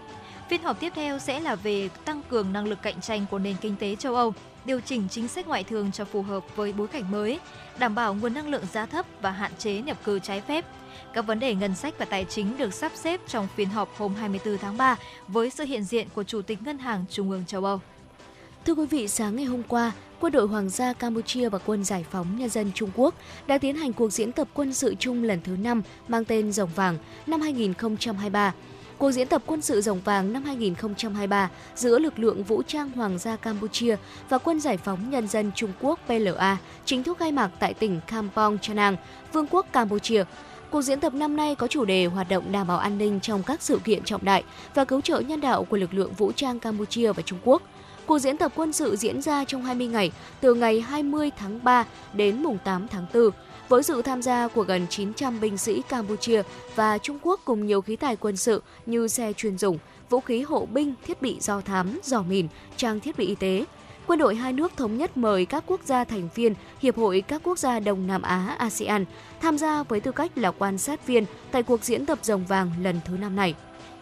Phiên họp tiếp theo sẽ là về tăng cường năng lực cạnh tranh của nền kinh tế châu Âu, điều chỉnh chính sách ngoại thương cho phù hợp với bối cảnh mới, đảm bảo nguồn năng lượng giá thấp và hạn chế nhập cư trái phép. Các vấn đề ngân sách và tài chính được sắp xếp trong phiên họp hôm 24 tháng 3 với sự hiện diện của Chủ tịch Ngân hàng Trung ương châu Âu. Thưa quý vị, sáng ngày hôm qua, Quân đội Hoàng gia Campuchia và Quân Giải phóng Nhân dân Trung Quốc đã tiến hành cuộc diễn tập quân sự chung lần thứ 5 mang tên Rồng Vàng năm 2023. Cuộc diễn tập quân sự Rồng Vàng năm 2023 giữa lực lượng vũ trang Hoàng gia Campuchia và Quân Giải phóng Nhân dân Trung Quốc PLA chính thức khai mạc tại tỉnh Kampong Chanang, Vương quốc Campuchia. Cuộc diễn tập năm nay có chủ đề hoạt động đảm bảo an ninh trong các sự kiện trọng đại và cứu trợ nhân đạo của lực lượng vũ trang Campuchia và Trung Quốc. Cuộc diễn tập quân sự diễn ra trong 20 ngày, từ ngày 20 tháng 3 đến mùng 8 tháng 4, với sự tham gia của gần 900 binh sĩ Campuchia và Trung Quốc cùng nhiều khí tài quân sự như xe chuyên dụng, vũ khí hộ binh, thiết bị do thám, dò mìn, trang thiết bị y tế. Quân đội hai nước thống nhất mời các quốc gia thành viên Hiệp hội các quốc gia Đông Nam Á ASEAN tham gia với tư cách là quan sát viên tại cuộc diễn tập rồng vàng lần thứ năm này.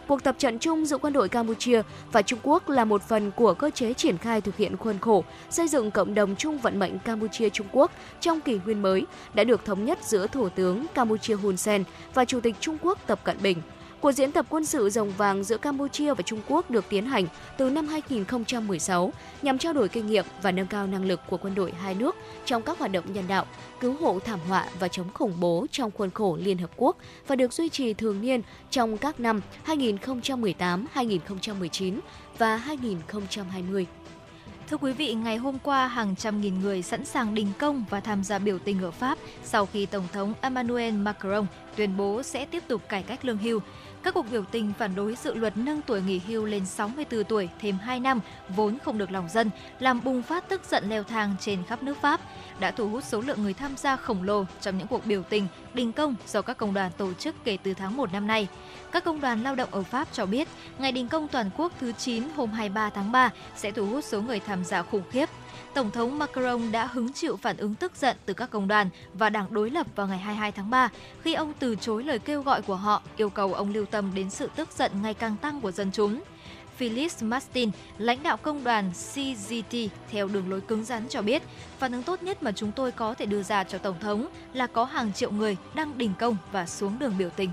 Cuộc tập trận chung giữa quân đội Campuchia và Trung Quốc là một phần của cơ chế triển khai thực hiện khuôn khổ xây dựng cộng đồng chung vận mệnh Campuchia-Trung Quốc trong kỷ nguyên mới đã được thống nhất giữa Thủ tướng Campuchia Hun Sen và Chủ tịch Trung Quốc Tập Cận Bình. Cuộc diễn tập quân sự rồng vàng giữa Campuchia và Trung Quốc được tiến hành từ năm 2016 nhằm trao đổi kinh nghiệm và nâng cao năng lực của quân đội hai nước trong các hoạt động nhân đạo, cứu hộ thảm họa và chống khủng bố trong khuôn khổ Liên Hợp Quốc và được duy trì thường niên trong các năm 2018, 2019 và 2020. Thưa quý vị, ngày hôm qua hàng trăm nghìn người sẵn sàng đình công và tham gia biểu tình ở Pháp sau khi Tổng thống Emmanuel Macron tuyên bố sẽ tiếp tục cải cách lương hưu. Các cuộc biểu tình phản đối dự luật nâng tuổi nghỉ hưu lên 64 tuổi thêm 2 năm vốn không được lòng dân, làm bùng phát tức giận leo thang trên khắp nước Pháp, đã thu hút số lượng người tham gia khổng lồ trong những cuộc biểu tình, đình công do các công đoàn tổ chức kể từ tháng 1 năm nay. Các công đoàn lao động ở Pháp cho biết, ngày đình công toàn quốc thứ 9 hôm 23 tháng 3 sẽ thu hút số người tham gia khủng khiếp. Tổng thống Macron đã hứng chịu phản ứng tức giận từ các công đoàn và đảng đối lập vào ngày 22 tháng 3 khi ông từ chối lời kêu gọi của họ yêu cầu ông lưu tâm đến sự tức giận ngày càng tăng của dân chúng. Phyllis Martin, lãnh đạo công đoàn CGT theo đường lối cứng rắn cho biết, phản ứng tốt nhất mà chúng tôi có thể đưa ra cho Tổng thống là có hàng triệu người đang đình công và xuống đường biểu tình.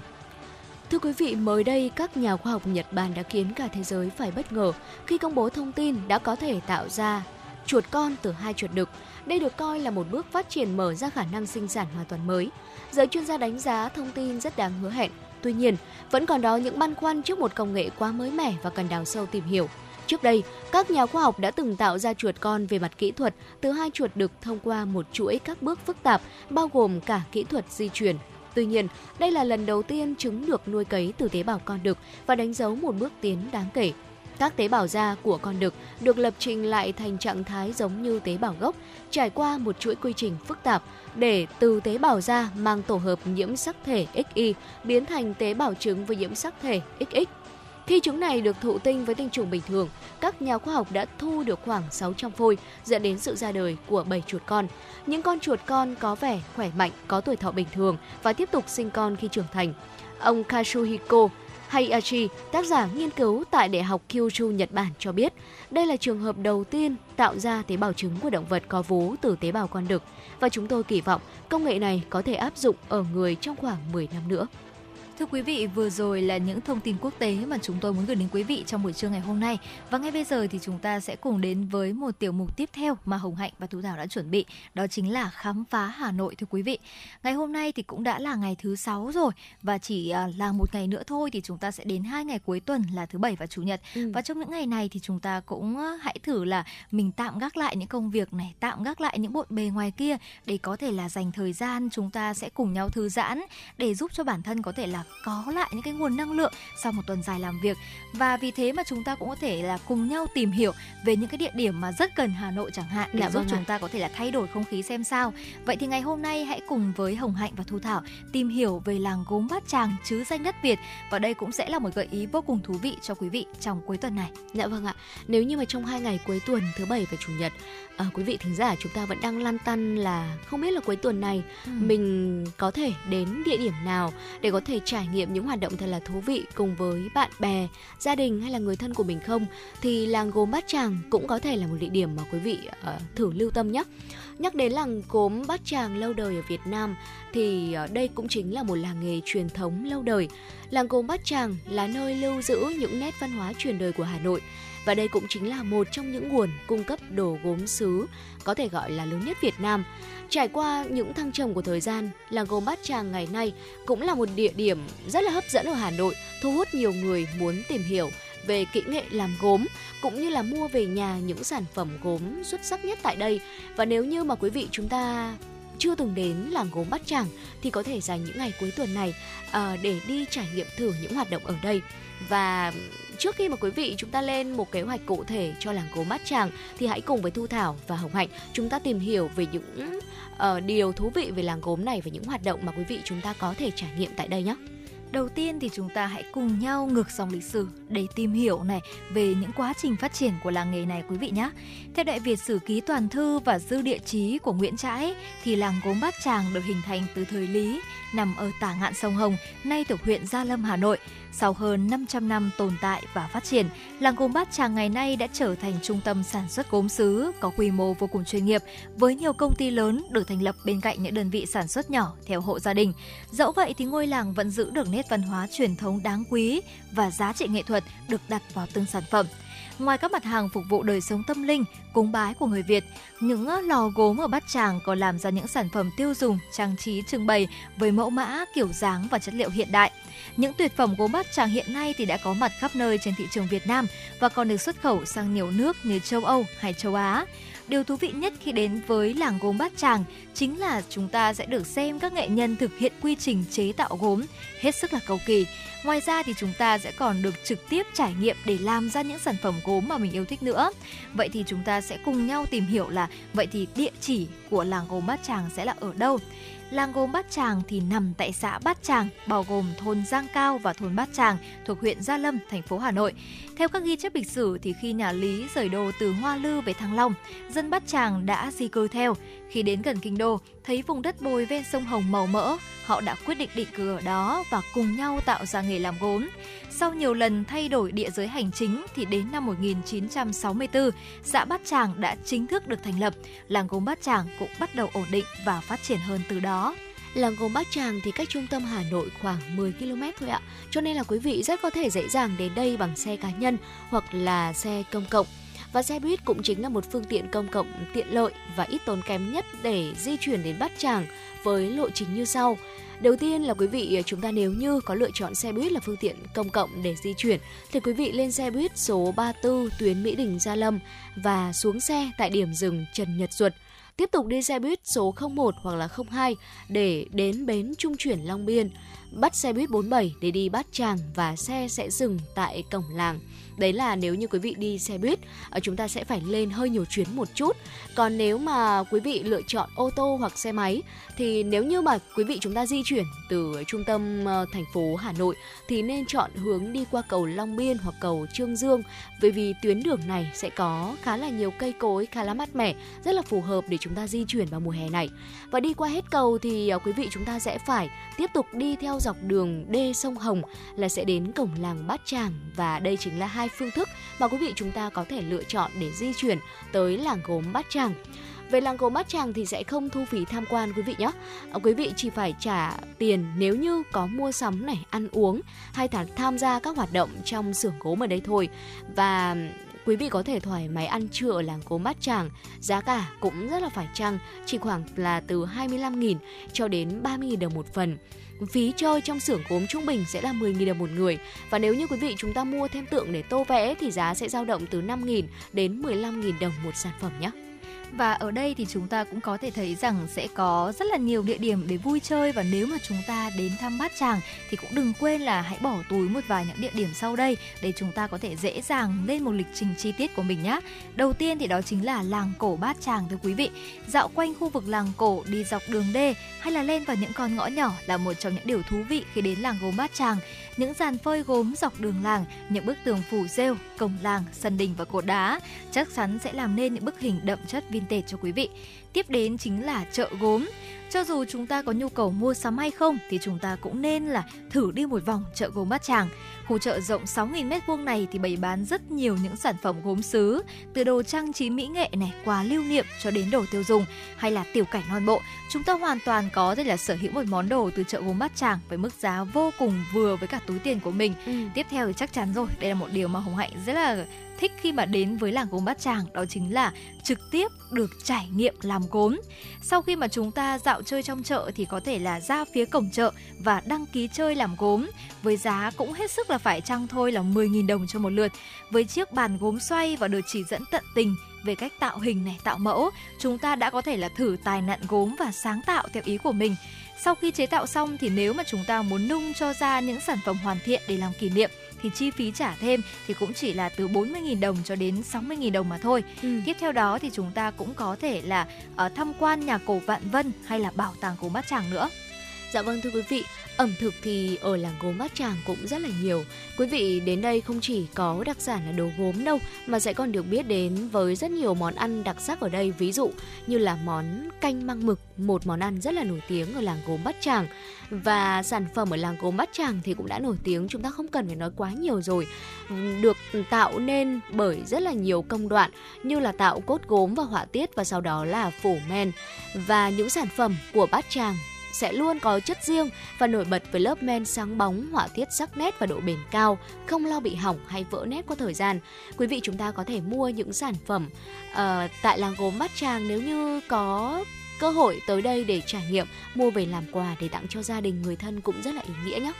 Thưa quý vị, mới đây các nhà khoa học Nhật Bản đã khiến cả thế giới phải bất ngờ khi công bố thông tin đã có thể tạo ra chuột con từ hai chuột đực. Đây được coi là một bước phát triển mở ra khả năng sinh sản hoàn toàn mới. Giới chuyên gia đánh giá thông tin rất đáng hứa hẹn. Tuy nhiên, vẫn còn đó những băn khoăn trước một công nghệ quá mới mẻ và cần đào sâu tìm hiểu. Trước đây, các nhà khoa học đã từng tạo ra chuột con về mặt kỹ thuật từ hai chuột đực thông qua một chuỗi các bước phức tạp, bao gồm cả kỹ thuật di chuyển. Tuy nhiên, đây là lần đầu tiên trứng được nuôi cấy từ tế bào con đực và đánh dấu một bước tiến đáng kể. Các tế bào da của con đực được lập trình lại thành trạng thái giống như tế bào gốc, trải qua một chuỗi quy trình phức tạp để từ tế bào da mang tổ hợp nhiễm sắc thể XY biến thành tế bào trứng với nhiễm sắc thể XX. Khi trứng này được thụ tinh với tinh trùng bình thường, các nhà khoa học đã thu được khoảng 600 phôi, dẫn đến sự ra đời của 7 chuột con. Những con chuột con có vẻ khỏe mạnh, có tuổi thọ bình thường và tiếp tục sinh con khi trưởng thành. Ông Katsuhiko Hayashi, tác giả nghiên cứu tại Đại học Kyushu, Nhật Bản cho biết, đây là trường hợp đầu tiên tạo ra tế bào trứng của động vật có vú từ tế bào con đực và chúng tôi kỳ vọng công nghệ này có thể áp dụng ở người trong khoảng 10 năm nữa. Thưa quý vị, vừa rồi là những thông tin quốc tế mà chúng tôi muốn gửi đến quý vị trong buổi trưa ngày hôm nay. Và ngay bây giờ thì chúng ta sẽ cùng đến với một tiểu mục tiếp theo mà Hồng Hạnh và Tú Thảo đã chuẩn bị. Đó chính là khám phá Hà Nội thưa quý vị. Ngày hôm nay thì cũng đã là ngày thứ sáu rồi và chỉ à, là một ngày nữa thôi thì chúng ta sẽ đến hai ngày cuối tuần là thứ bảy và chủ nhật. Ừ. Và trong những ngày này thì chúng ta cũng à, hãy thử là mình tạm gác lại những công việc này, tạm gác lại những bộn bề ngoài kia để có thể là dành thời gian chúng ta sẽ cùng nhau thư giãn để giúp cho bản thân có thể là có lại những cái nguồn năng lượng sau một tuần dài làm việc. Và vì thế mà chúng ta cũng có thể là cùng nhau tìm hiểu về những cái địa điểm mà rất cần Hà Nội chẳng hạn để Dạ giúp vâng chúng ta có thể là thay đổi không khí xem sao. Vậy thì ngày hôm nay hãy cùng với Hồng Hạnh và Thu Thảo tìm hiểu về làng gốm Bát Tràng chứ danh đất Việt. Và đây cũng sẽ là một gợi ý vô cùng thú vị cho quý vị trong cuối tuần này. Dạ vâng ạ. Nếu như mà trong hai ngày cuối tuần thứ bảy và chủ nhật, à, quý vị thính giả chúng ta vẫn đang lăn tăn là không biết là cuối tuần này Ừ. mình có thể đến địa điểm nào để có thể trải nghiệm những hoạt động thật là thú vị cùng với bạn bè, gia đình hay là người thân của mình không thì làng gốm Bát Tràng cũng có thể là một địa điểm mà quý vị uh, thử lưu tâm nhé. Nhắc đến làng gốm Bát Tràng lâu đời ở Việt Nam thì uh, đây cũng chính là một làng nghề truyền thống lâu đời. Làng gốm Bát Tràng là nơi lưu giữ những nét văn hóa truyền đời của Hà Nội và đây cũng chính là một trong những nguồn cung cấp đồ gốm sứ có thể gọi là lớn nhất Việt Nam. Trải qua những thăng trầm của thời gian, làng gốm Bát Tràng ngày nay cũng là một địa điểm rất là hấp dẫn ở Hà Nội, thu hút nhiều người muốn tìm hiểu về kỹ nghệ làm gốm cũng như là mua về nhà những sản phẩm gốm xuất sắc nhất tại đây. Và nếu như mà quý vị chúng ta chưa từng đến làng gốm Bát Tràng thì có thể dành những ngày cuối tuần này uh, để đi trải nghiệm thử những hoạt động ở đây. Và trước khi mà quý vị chúng ta lên một kế hoạch cụ thể cho làng gốm Bát Tràng thì hãy cùng với Thu Thảo và Hồng Hạnh chúng ta tìm hiểu về những uh, điều thú vị về làng gốm này và những hoạt động mà quý vị chúng ta có thể trải nghiệm tại đây nhé. Đầu tiên thì chúng ta hãy cùng nhau ngược dòng lịch sử để tìm hiểu này về những quá trình phát triển của làng nghề này quý vị nhé. Theo Đại Việt Sử Ký Toàn Thư và Dư Địa Chí của Nguyễn Trãi thì làng gốm Bát Tràng được hình thành từ thời Lý, nằm ở tả ngạn sông Hồng, nay thuộc huyện Gia Lâm, Hà Nội. Sau hơn 500 năm tồn tại và phát triển, làng gốm Bát Tràng ngày nay đã trở thành trung tâm sản xuất gốm sứ có quy mô vô cùng chuyên nghiệp với nhiều công ty lớn được thành lập bên cạnh những đơn vị sản xuất nhỏ theo hộ gia đình. Dẫu vậy thì ngôi làng vẫn giữ được nét nét văn hóa truyền thống đáng quý và giá trị nghệ thuật được đặt vào từng sản phẩm. Ngoài các mặt hàng phục vụ đời sống tâm linh, cúng bái của người Việt, những ờ, lò gốm ở Bát Tràng còn làm ra những sản phẩm tiêu dùng, trang trí trưng bày với mẫu mã, kiểu dáng và chất liệu hiện đại. Những tuyệt phẩm gốm Bát Tràng hiện nay thì đã có mặt khắp nơi trên thị trường Việt Nam và còn được xuất khẩu sang nhiều nước như châu Âu hay châu Á. Điều thú vị nhất khi đến với làng gốm Bát Tràng chính là chúng ta sẽ được xem các nghệ nhân thực hiện quy trình chế tạo gốm hết sức là cầu kỳ. Ngoài ra thì chúng ta sẽ còn được trực tiếp trải nghiệm để làm ra những sản phẩm gốm mà mình yêu thích nữa. Vậy thì chúng ta sẽ cùng nhau tìm hiểu là vậy thì địa chỉ của làng gốm Bát Tràng sẽ là ở đâu? Làng gốm Bát Tràng thì nằm tại xã Bát Tràng, bao gồm thôn Giang Cao và thôn Bát Tràng thuộc huyện Gia Lâm, thành phố Hà Nội. Theo các ghi chép lịch sử thì khi nhà Lý rời đô từ Hoa Lư về Thăng Long, dân Bát Tràng đã di cư theo. Khi đến gần kinh đô, thấy vùng đất bồi ven sông Hồng màu mỡ, họ đã quyết định định cư ở đó và cùng nhau tạo ra nghề làm gốm. Sau nhiều lần thay đổi địa giới hành chính thì đến năm 1964, xã Bát Tràng đã chính thức được thành lập. Làng gốm Bát Tràng cũng bắt đầu ổn định và phát triển hơn từ đó. Làng gốm Bát Tràng thì cách trung tâm Hà Nội khoảng 10 km thôi ạ. Cho nên là quý vị rất có thể dễ dàng đến đây bằng xe cá nhân hoặc là xe công cộng. Và xe buýt cũng chính là một phương tiện công cộng tiện lợi và ít tốn kém nhất để di chuyển đến Bát Tràng với lộ trình như sau. Đầu tiên là quý vị à, chúng ta nếu như có lựa chọn xe buýt là phương tiện công cộng để di chuyển thì quý vị lên xe buýt số 34 tuyến Mỹ Đình Gia Lâm và xuống xe tại điểm dừng Trần Nhật Duật tiếp tục đi xe buýt số 01 hoặc là 02 để đến bến trung chuyển Long Biên, bắt xe buýt 47 để đi Bát Tràng và xe sẽ dừng tại cổng làng. Đấy là nếu như quý vị đi xe buýt, ờ, chúng ta sẽ phải lên hơi nhiều chuyến một chút. Còn nếu mà quý vị lựa chọn ô tô hoặc xe máy thì nếu như mà quý vị chúng ta di chuyển từ trung tâm ờ, thành phố Hà Nội thì nên chọn hướng đi qua cầu Long Biên hoặc cầu Trương Dương bởi vì tuyến đường này sẽ có khá là nhiều cây cối khá là mát mẻ, rất là phù hợp để chúng ta di chuyển vào mùa hè này. Và đi qua hết cầu thì ờ, quý vị chúng ta sẽ phải tiếp tục đi theo dọc đường đê sông Hồng là sẽ đến cổng làng Bát Tràng và đây chính là hai phương thức mà quý vị chúng ta có thể lựa chọn để di chuyển tới làng gốm Bát Tràng. Về làng gốm Bát Tràng thì sẽ không thu phí tham quan quý vị nhé. À, quý vị chỉ phải trả tiền nếu như có mua sắm này, ăn uống hay thả tham gia các hoạt động trong xưởng gốm ở đây thôi. Và quý vị có thể thoải mái ăn trưa ở làng gốm Bát Tràng. Giá cả cũng rất là phải chăng, chỉ khoảng là từ 25.000 cho đến 30.000 đồng một phần phí chơi trong xưởng gốm trung bình sẽ là 10.000 đồng một người và nếu như quý vị chúng ta mua thêm tượng để tô vẽ thì giá sẽ dao động từ 5.000 đến 15.000 đồng một sản phẩm nhé. Và ở đây thì chúng ta cũng có thể thấy rằng sẽ có rất là nhiều địa điểm để vui chơi và nếu mà chúng ta đến thăm Bát Tràng thì cũng đừng quên là hãy bỏ túi một vài những địa điểm sau đây để chúng ta có thể dễ dàng lên một lịch trình chi tiết của mình nhé. Đầu tiên thì đó chính là làng cổ Bát Tràng thưa quý vị. Dạo quanh khu vực làng cổ đi dọc đường đê hay là lên vào những con ngõ nhỏ là một trong những điều thú vị khi đến làng gốm Bát Tràng. Những dàn phơi gốm dọc đường làng, những bức tường phủ rêu, cổng làng, sân đình và cột đá chắc chắn sẽ làm nên những bức hình đậm chất vintage cho quý vị. Tiếp đến chính là chợ gốm. Cho dù chúng ta có nhu cầu mua sắm hay không thì chúng ta cũng nên là thử đi một vòng chợ gốm Bát Tràng. Khu chợ rộng 6.000 m2 này thì bày bán rất nhiều những sản phẩm gốm sứ, từ đồ trang trí mỹ nghệ này, quà lưu niệm cho đến đồ tiêu dùng hay là tiểu cảnh non bộ. Chúng ta hoàn toàn có thể là sở hữu một món đồ từ chợ gốm Bát Tràng với mức giá vô cùng vừa với cả túi tiền của mình. Ừ. Tiếp theo thì chắc chắn rồi, đây là một điều mà Hồng Hạnh rất là thích khi mà đến với làng gốm Bát Tràng đó chính là trực tiếp được trải nghiệm làm gốm. Sau khi mà chúng ta dạo chơi trong chợ thì có thể là ra phía cổng chợ và đăng ký chơi làm gốm với giá cũng hết sức là phải chăng thôi là 10.000 đồng cho một lượt. Với chiếc bàn gốm xoay và được chỉ dẫn tận tình về cách tạo hình này, tạo mẫu, chúng ta đã có thể là thử tài nặn gốm và sáng tạo theo ý của mình. Sau khi chế tạo xong thì nếu mà chúng ta muốn nung cho ra những sản phẩm hoàn thiện để làm kỷ niệm thì chi phí trả thêm thì cũng chỉ là từ 40.000 đồng cho đến 60.000 đồng mà thôi. Ừ. Tiếp theo đó thì chúng ta cũng có thể là uh, tham quan nhà cổ Vạn Vân hay là bảo tàng cổ Bát Tràng nữa. Dạ vâng thưa quý vị, ẩm thực thì ở làng gốm Bát Tràng cũng rất là nhiều. Quý vị đến đây không chỉ có đặc sản là đồ gốm đâu mà sẽ còn được biết đến với rất nhiều món ăn đặc sắc ở đây, ví dụ như là món canh măng mực, một món ăn rất là nổi tiếng ở làng gốm Bát Tràng. Và sản phẩm ở làng gốm Bát Tràng thì cũng đã nổi tiếng, chúng ta không cần phải nói quá nhiều rồi. Được tạo nên bởi rất là nhiều công đoạn như là tạo cốt gốm và họa tiết và sau đó là phủ men. Và những sản phẩm của Bát Tràng sẽ luôn có chất riêng và nổi bật với lớp men sáng bóng, họa tiết sắc nét và độ bền cao, không lo bị hỏng hay vỡ nét qua thời gian. Quý vị chúng ta có thể mua những sản phẩm uh, tại làng gốm Bát Tràng nếu như có cơ hội tới đây để trải nghiệm mua về làm quà để tặng cho gia đình người thân cũng rất là ý nghĩa nhé.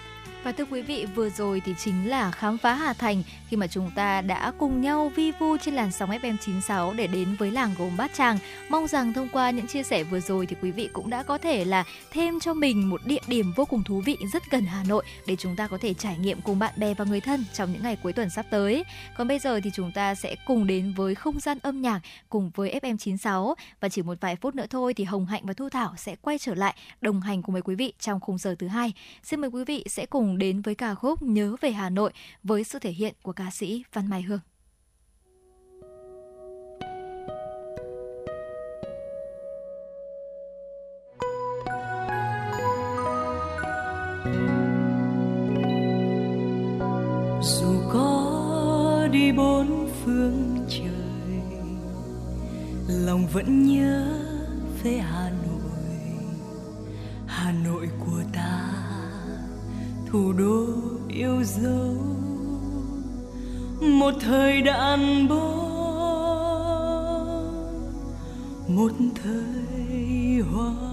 Và thưa quý vị, vừa rồi thì chính là khám phá Hà Thành khi mà chúng ta đã cùng nhau vi vu trên làn sóng FM96 để đến với làng gốm Bát Tràng. Mong rằng thông qua những chia sẻ vừa rồi thì quý vị cũng đã có thể là thêm cho mình một địa điểm vô cùng thú vị rất gần Hà Nội để chúng ta có thể trải nghiệm cùng bạn bè và người thân trong những ngày cuối tuần sắp tới. Còn bây giờ thì chúng ta sẽ cùng đến với không gian âm nhạc cùng với FM96 và chỉ một vài phút nữa thôi thì Hồng Hạnh và Thu Thảo sẽ quay trở lại đồng hành cùng với quý vị trong khung giờ thứ hai. Xin mời quý vị sẽ cùng đến với ca khúc Nhớ về Hà Nội với sự thể hiện của ca sĩ Văn Mai Hương. dù có đi bốn phương trời, lòng vẫn nhớ về hà nội hà nội của ta thủ đô yêu dấu một thời đàn bố một thời hoa.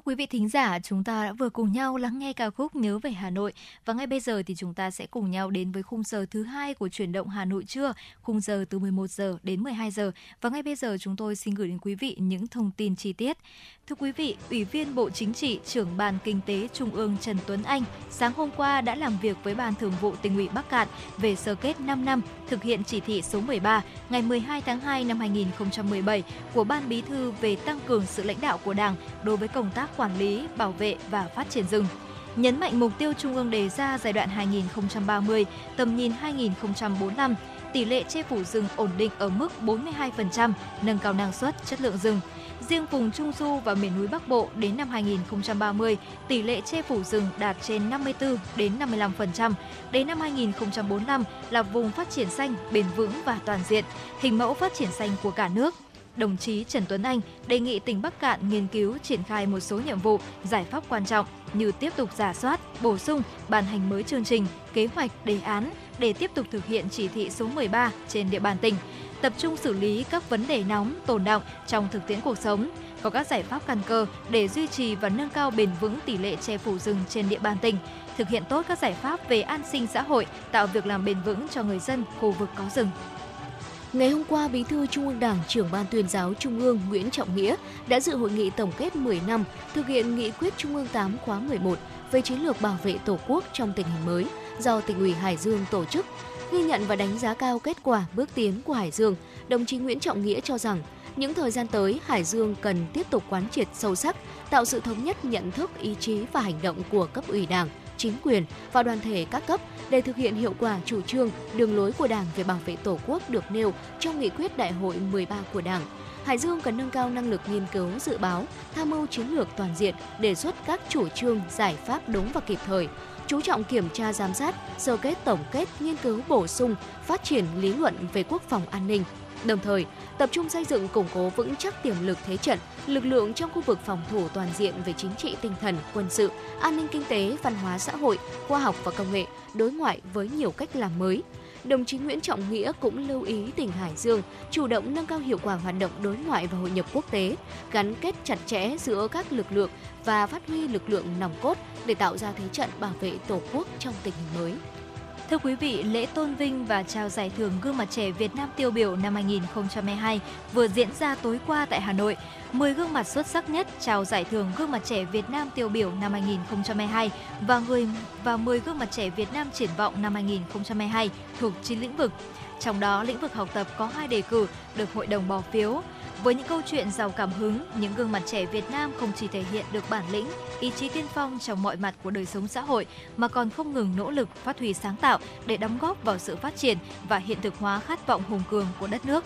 Thưa quý vị thính giả, chúng ta đã vừa cùng nhau lắng nghe ca khúc Nhớ về Hà Nội và ngay bây giờ thì chúng ta sẽ cùng nhau đến với khung giờ thứ hai của chuyển động Hà Nội trưa, khung giờ từ 11 giờ đến 12 giờ và ngay bây giờ chúng tôi xin gửi đến quý vị những thông tin chi tiết. Thưa quý vị, Ủy viên Bộ Chính trị, trưởng Ban Kinh tế Trung ương Trần Tuấn Anh sáng hôm qua đã làm việc với Ban Thường vụ Tỉnh ủy Bắc Cạn về sơ kết 5 năm thực hiện chỉ thị số 13 ngày 12 tháng 2 năm 2017 của Ban Bí thư về tăng cường sự lãnh đạo của Đảng đối với công tác quản lý, bảo vệ và phát triển rừng nhấn mạnh mục tiêu Trung ương đề ra giai đoạn 2030, tầm nhìn 2045, tỷ lệ che phủ rừng ổn định ở mức 42%, nâng cao năng suất, chất lượng rừng. Riêng vùng Trung Du và miền núi Bắc Bộ đến năm 2030, tỷ lệ che phủ rừng đạt trên 54 đến 55%. Đến năm 2045 là vùng phát triển xanh, bền vững và toàn diện, hình mẫu phát triển xanh của cả nước đồng chí Trần Tuấn Anh đề nghị tỉnh Bắc Cạn nghiên cứu triển khai một số nhiệm vụ, giải pháp quan trọng như tiếp tục giả soát, bổ sung, ban hành mới chương trình, kế hoạch, đề án để tiếp tục thực hiện chỉ thị số 13 trên địa bàn tỉnh, tập trung xử lý các vấn đề nóng, tồn động trong thực tiễn cuộc sống, có các giải pháp căn cơ để duy trì và nâng cao bền vững tỷ lệ che phủ rừng trên địa bàn tỉnh, thực hiện tốt các giải pháp về an sinh xã hội, tạo việc làm bền vững cho người dân khu vực có rừng. Ngày hôm qua, Bí thư Trung ương Đảng, trưởng ban tuyên giáo Trung ương Nguyễn Trọng Nghĩa đã dự hội nghị tổng kết 10 năm thực hiện nghị quyết Trung ương 8 khóa 11 về chiến lược bảo vệ Tổ quốc trong tình hình mới do tỉnh ủy Hải Dương tổ chức. Ghi nhận và đánh giá cao kết quả bước tiến của Hải Dương, đồng chí Nguyễn Trọng Nghĩa cho rằng những thời gian tới, Hải Dương cần tiếp tục quán triệt sâu sắc, tạo sự thống nhất nhận thức, ý chí và hành động của cấp ủy Đảng, chính quyền và đoàn thể các cấp để thực hiện hiệu quả chủ trương, đường lối của Đảng về bảo vệ Tổ quốc được nêu trong nghị quyết Đại hội 13 của Đảng. Hải Dương cần nâng cao năng lực nghiên cứu dự báo, tham mưu chiến lược toàn diện, đề xuất các chủ trương, giải pháp đúng và kịp thời, chú trọng kiểm tra giám sát, sơ kết tổng kết, nghiên cứu bổ sung, phát triển lý luận về quốc phòng an ninh. Đồng thời, tập trung xây dựng củng cố vững chắc tiềm lực thế trận, lực lượng trong khu vực phòng thủ toàn diện về chính trị tinh thần, quân sự, an ninh kinh tế, văn hóa xã hội, khoa học và công nghệ, đối ngoại với nhiều cách làm mới. Đồng chí Nguyễn Trọng Nghĩa cũng lưu ý tỉnh Hải Dương chủ động nâng cao hiệu quả hoạt động đối ngoại và hội nhập quốc tế, gắn kết chặt chẽ giữa các lực lượng và phát huy lực lượng nòng cốt để tạo ra thế trận bảo vệ Tổ quốc trong tình hình mới. Thưa quý vị, lễ tôn vinh và trao giải thưởng gương mặt trẻ Việt Nam tiêu biểu năm 2022 vừa diễn ra tối qua tại Hà Nội. 10 gương mặt xuất sắc nhất trao giải thưởng gương mặt trẻ Việt Nam tiêu biểu năm 2022 và người và 10 gương mặt trẻ Việt Nam triển vọng năm 2022 thuộc 9 lĩnh vực. Trong đó, lĩnh vực học tập có hai đề cử được hội đồng bỏ phiếu. Với những câu chuyện giàu cảm hứng, những gương mặt trẻ Việt Nam không chỉ thể hiện được bản lĩnh, ý chí tiên phong trong mọi mặt của đời sống xã hội mà còn không ngừng nỗ lực phát huy sáng tạo để đóng góp vào sự phát triển và hiện thực hóa khát vọng hùng cường của đất nước.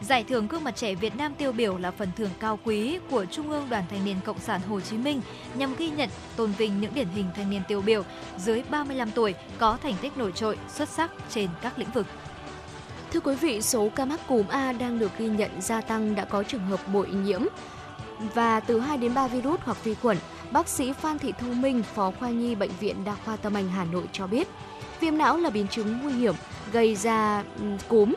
Giải thưởng gương mặt trẻ Việt Nam tiêu biểu là phần thưởng cao quý của Trung ương Đoàn Thanh niên Cộng sản Hồ Chí Minh nhằm ghi nhận, tôn vinh những điển hình thanh niên tiêu biểu dưới 35 tuổi có thành tích nổi trội, xuất sắc trên các lĩnh vực. Thưa quý vị, số ca mắc cúm A đang được ghi nhận gia tăng đã có trường hợp bội nhiễm và từ 2 đến 3 virus hoặc vi khuẩn. Bác sĩ Phan Thị Thu Minh, Phó khoa nhi Bệnh viện Đa khoa Tâm Anh Hà Nội cho biết, viêm não là biến chứng nguy hiểm gây ra ừ, cúm,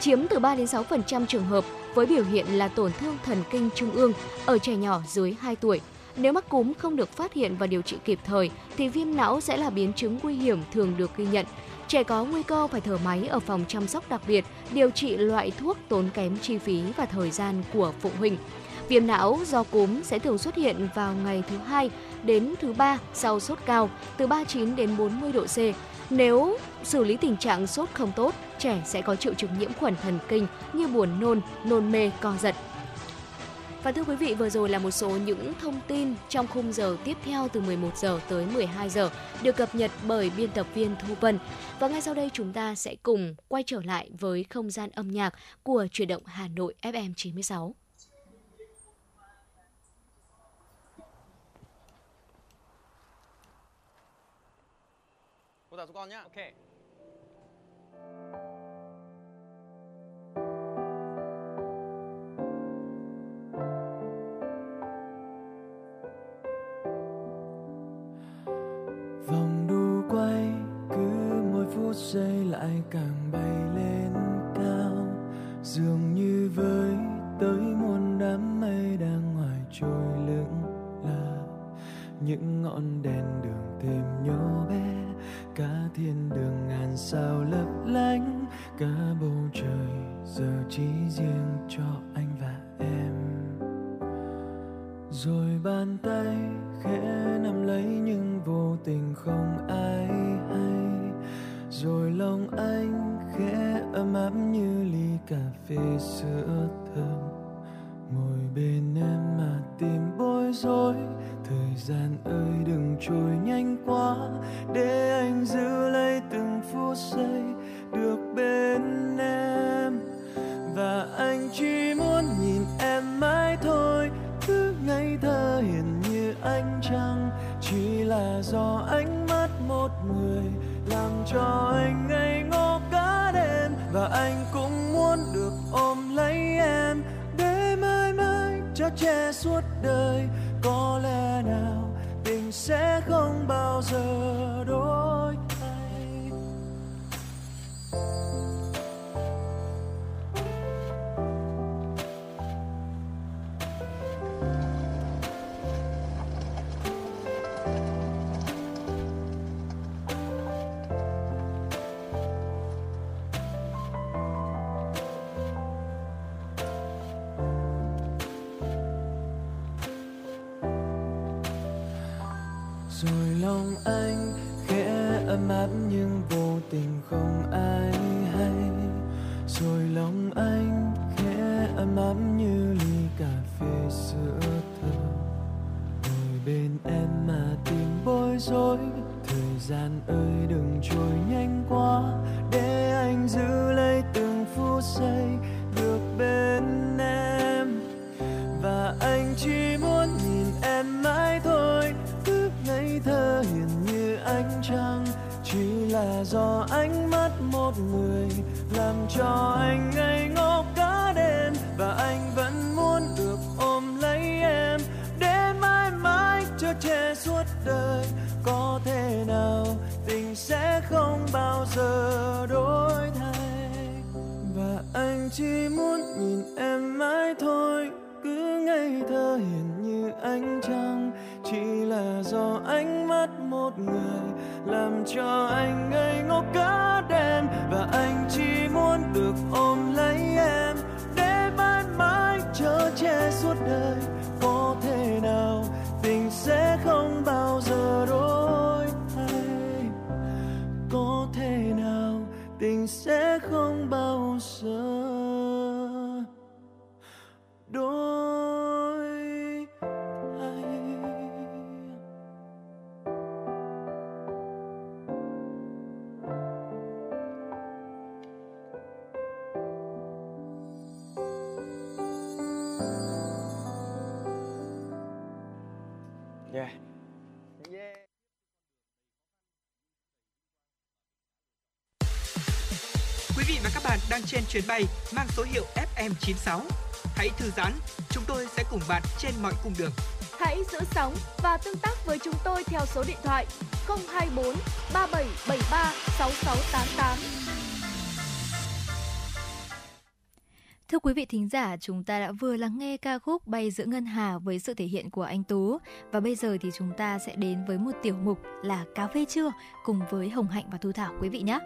chiếm từ 3 đến 6% trường hợp với biểu hiện là tổn thương thần kinh trung ương ở trẻ nhỏ dưới 2 tuổi. Nếu mắc cúm không được phát hiện và điều trị kịp thời thì viêm não sẽ là biến chứng nguy hiểm thường được ghi nhận. Trẻ có nguy cơ phải thở máy ở phòng chăm sóc đặc biệt, điều trị loại thuốc tốn kém chi phí và thời gian của phụ huynh. Viêm não do cúm sẽ thường xuất hiện vào ngày thứ hai đến thứ ba sau sốt cao từ 39 đến 40 độ C. Nếu xử lý tình trạng sốt không tốt, trẻ sẽ có triệu chứng nhiễm khuẩn thần kinh như buồn nôn, nôn mê, co giật. Và thưa quý vị, vừa rồi là một số những thông tin trong khung giờ tiếp theo từ 11 giờ tới 12 giờ được cập nhật bởi biên tập viên Thu Vân. Và ngay sau đây chúng ta sẽ cùng quay trở lại với không gian âm nhạc của chuyển động Hà Nội FM 96. Cô giáo con nhá. Ok. Phút giây lại càng bay lên cao. Dường như với tới muôn đám mây đang ngoài trôi lững lờ. Những ngọn đèn đường thêm nhỏ bé, cả thiên đường ngàn sao lấp lánh. Cả bầu trời giờ chỉ riêng cho anh và em. Rồi bàn tay khẽ nắm lấy nhưng vô tình không ai hay rồi lòng anh khẽ ấm áp như ly cà phê sữa thơm. Ngồi bên em mà tìm bối rối. Thời gian ơi, đừng trôi nhanh quá. Để anh giữ lấy từng phút giây được bên em. Và anh chỉ muốn nhìn em mãi thôi. Cứ ngây thơ hiền như anh trăng. Chỉ là do ánh mắt một người cho anh ngây ngô cả đêm và anh cũng muốn được ôm lấy em để mãi mãi cho che suốt đời. Có lẽ nào tình sẽ không bao giờ đổi thay. Lòng anh khẽ ấm áp nhưng vô tình không ai hay. Rồi lòng anh khẽ ấm áp như ly cà phê sữa thơm. Ngồi bên em mà tìm bối rối. Thời gian ơi, đừng trôi nhanh quá. Để anh giữ lấy từng phút giây được bên em. Và anh chỉ muốn do ánh mắt một người, làm cho anh ngây ngô cả đêm. Và anh vẫn muốn được ôm lấy em, để mãi mãi cho che suốt đời. Có thể nào tình sẽ không bao giờ đổi thay? Và anh chỉ muốn nhìn em mãi thôi, cứ ngây thơ hiền như ánh trăng. Chỉ là do ánh mắt một người làm cho anh ngây ngốc cả đêm và anh chỉ muốn được ôm lấy em để mãi mãi chở che suốt đời. Chuyến bay mang số hiệu FM96. Hãy thư giãn, chúng tôi sẽ cùng bạn trên mọi cung đường. Hãy giữ sóng và tương tác với chúng tôi theo số điện thoại 024 3773 6688. Thưa quý vị thính giả, chúng ta đã vừa lắng nghe ca khúc Bay giữa ngân hà với sự thể hiện của anh Tú và bây giờ thì chúng ta sẽ đến với một tiểu mục là cà phê trưa cùng với Hồng Hạnh và Thu Thảo quý vị nhé.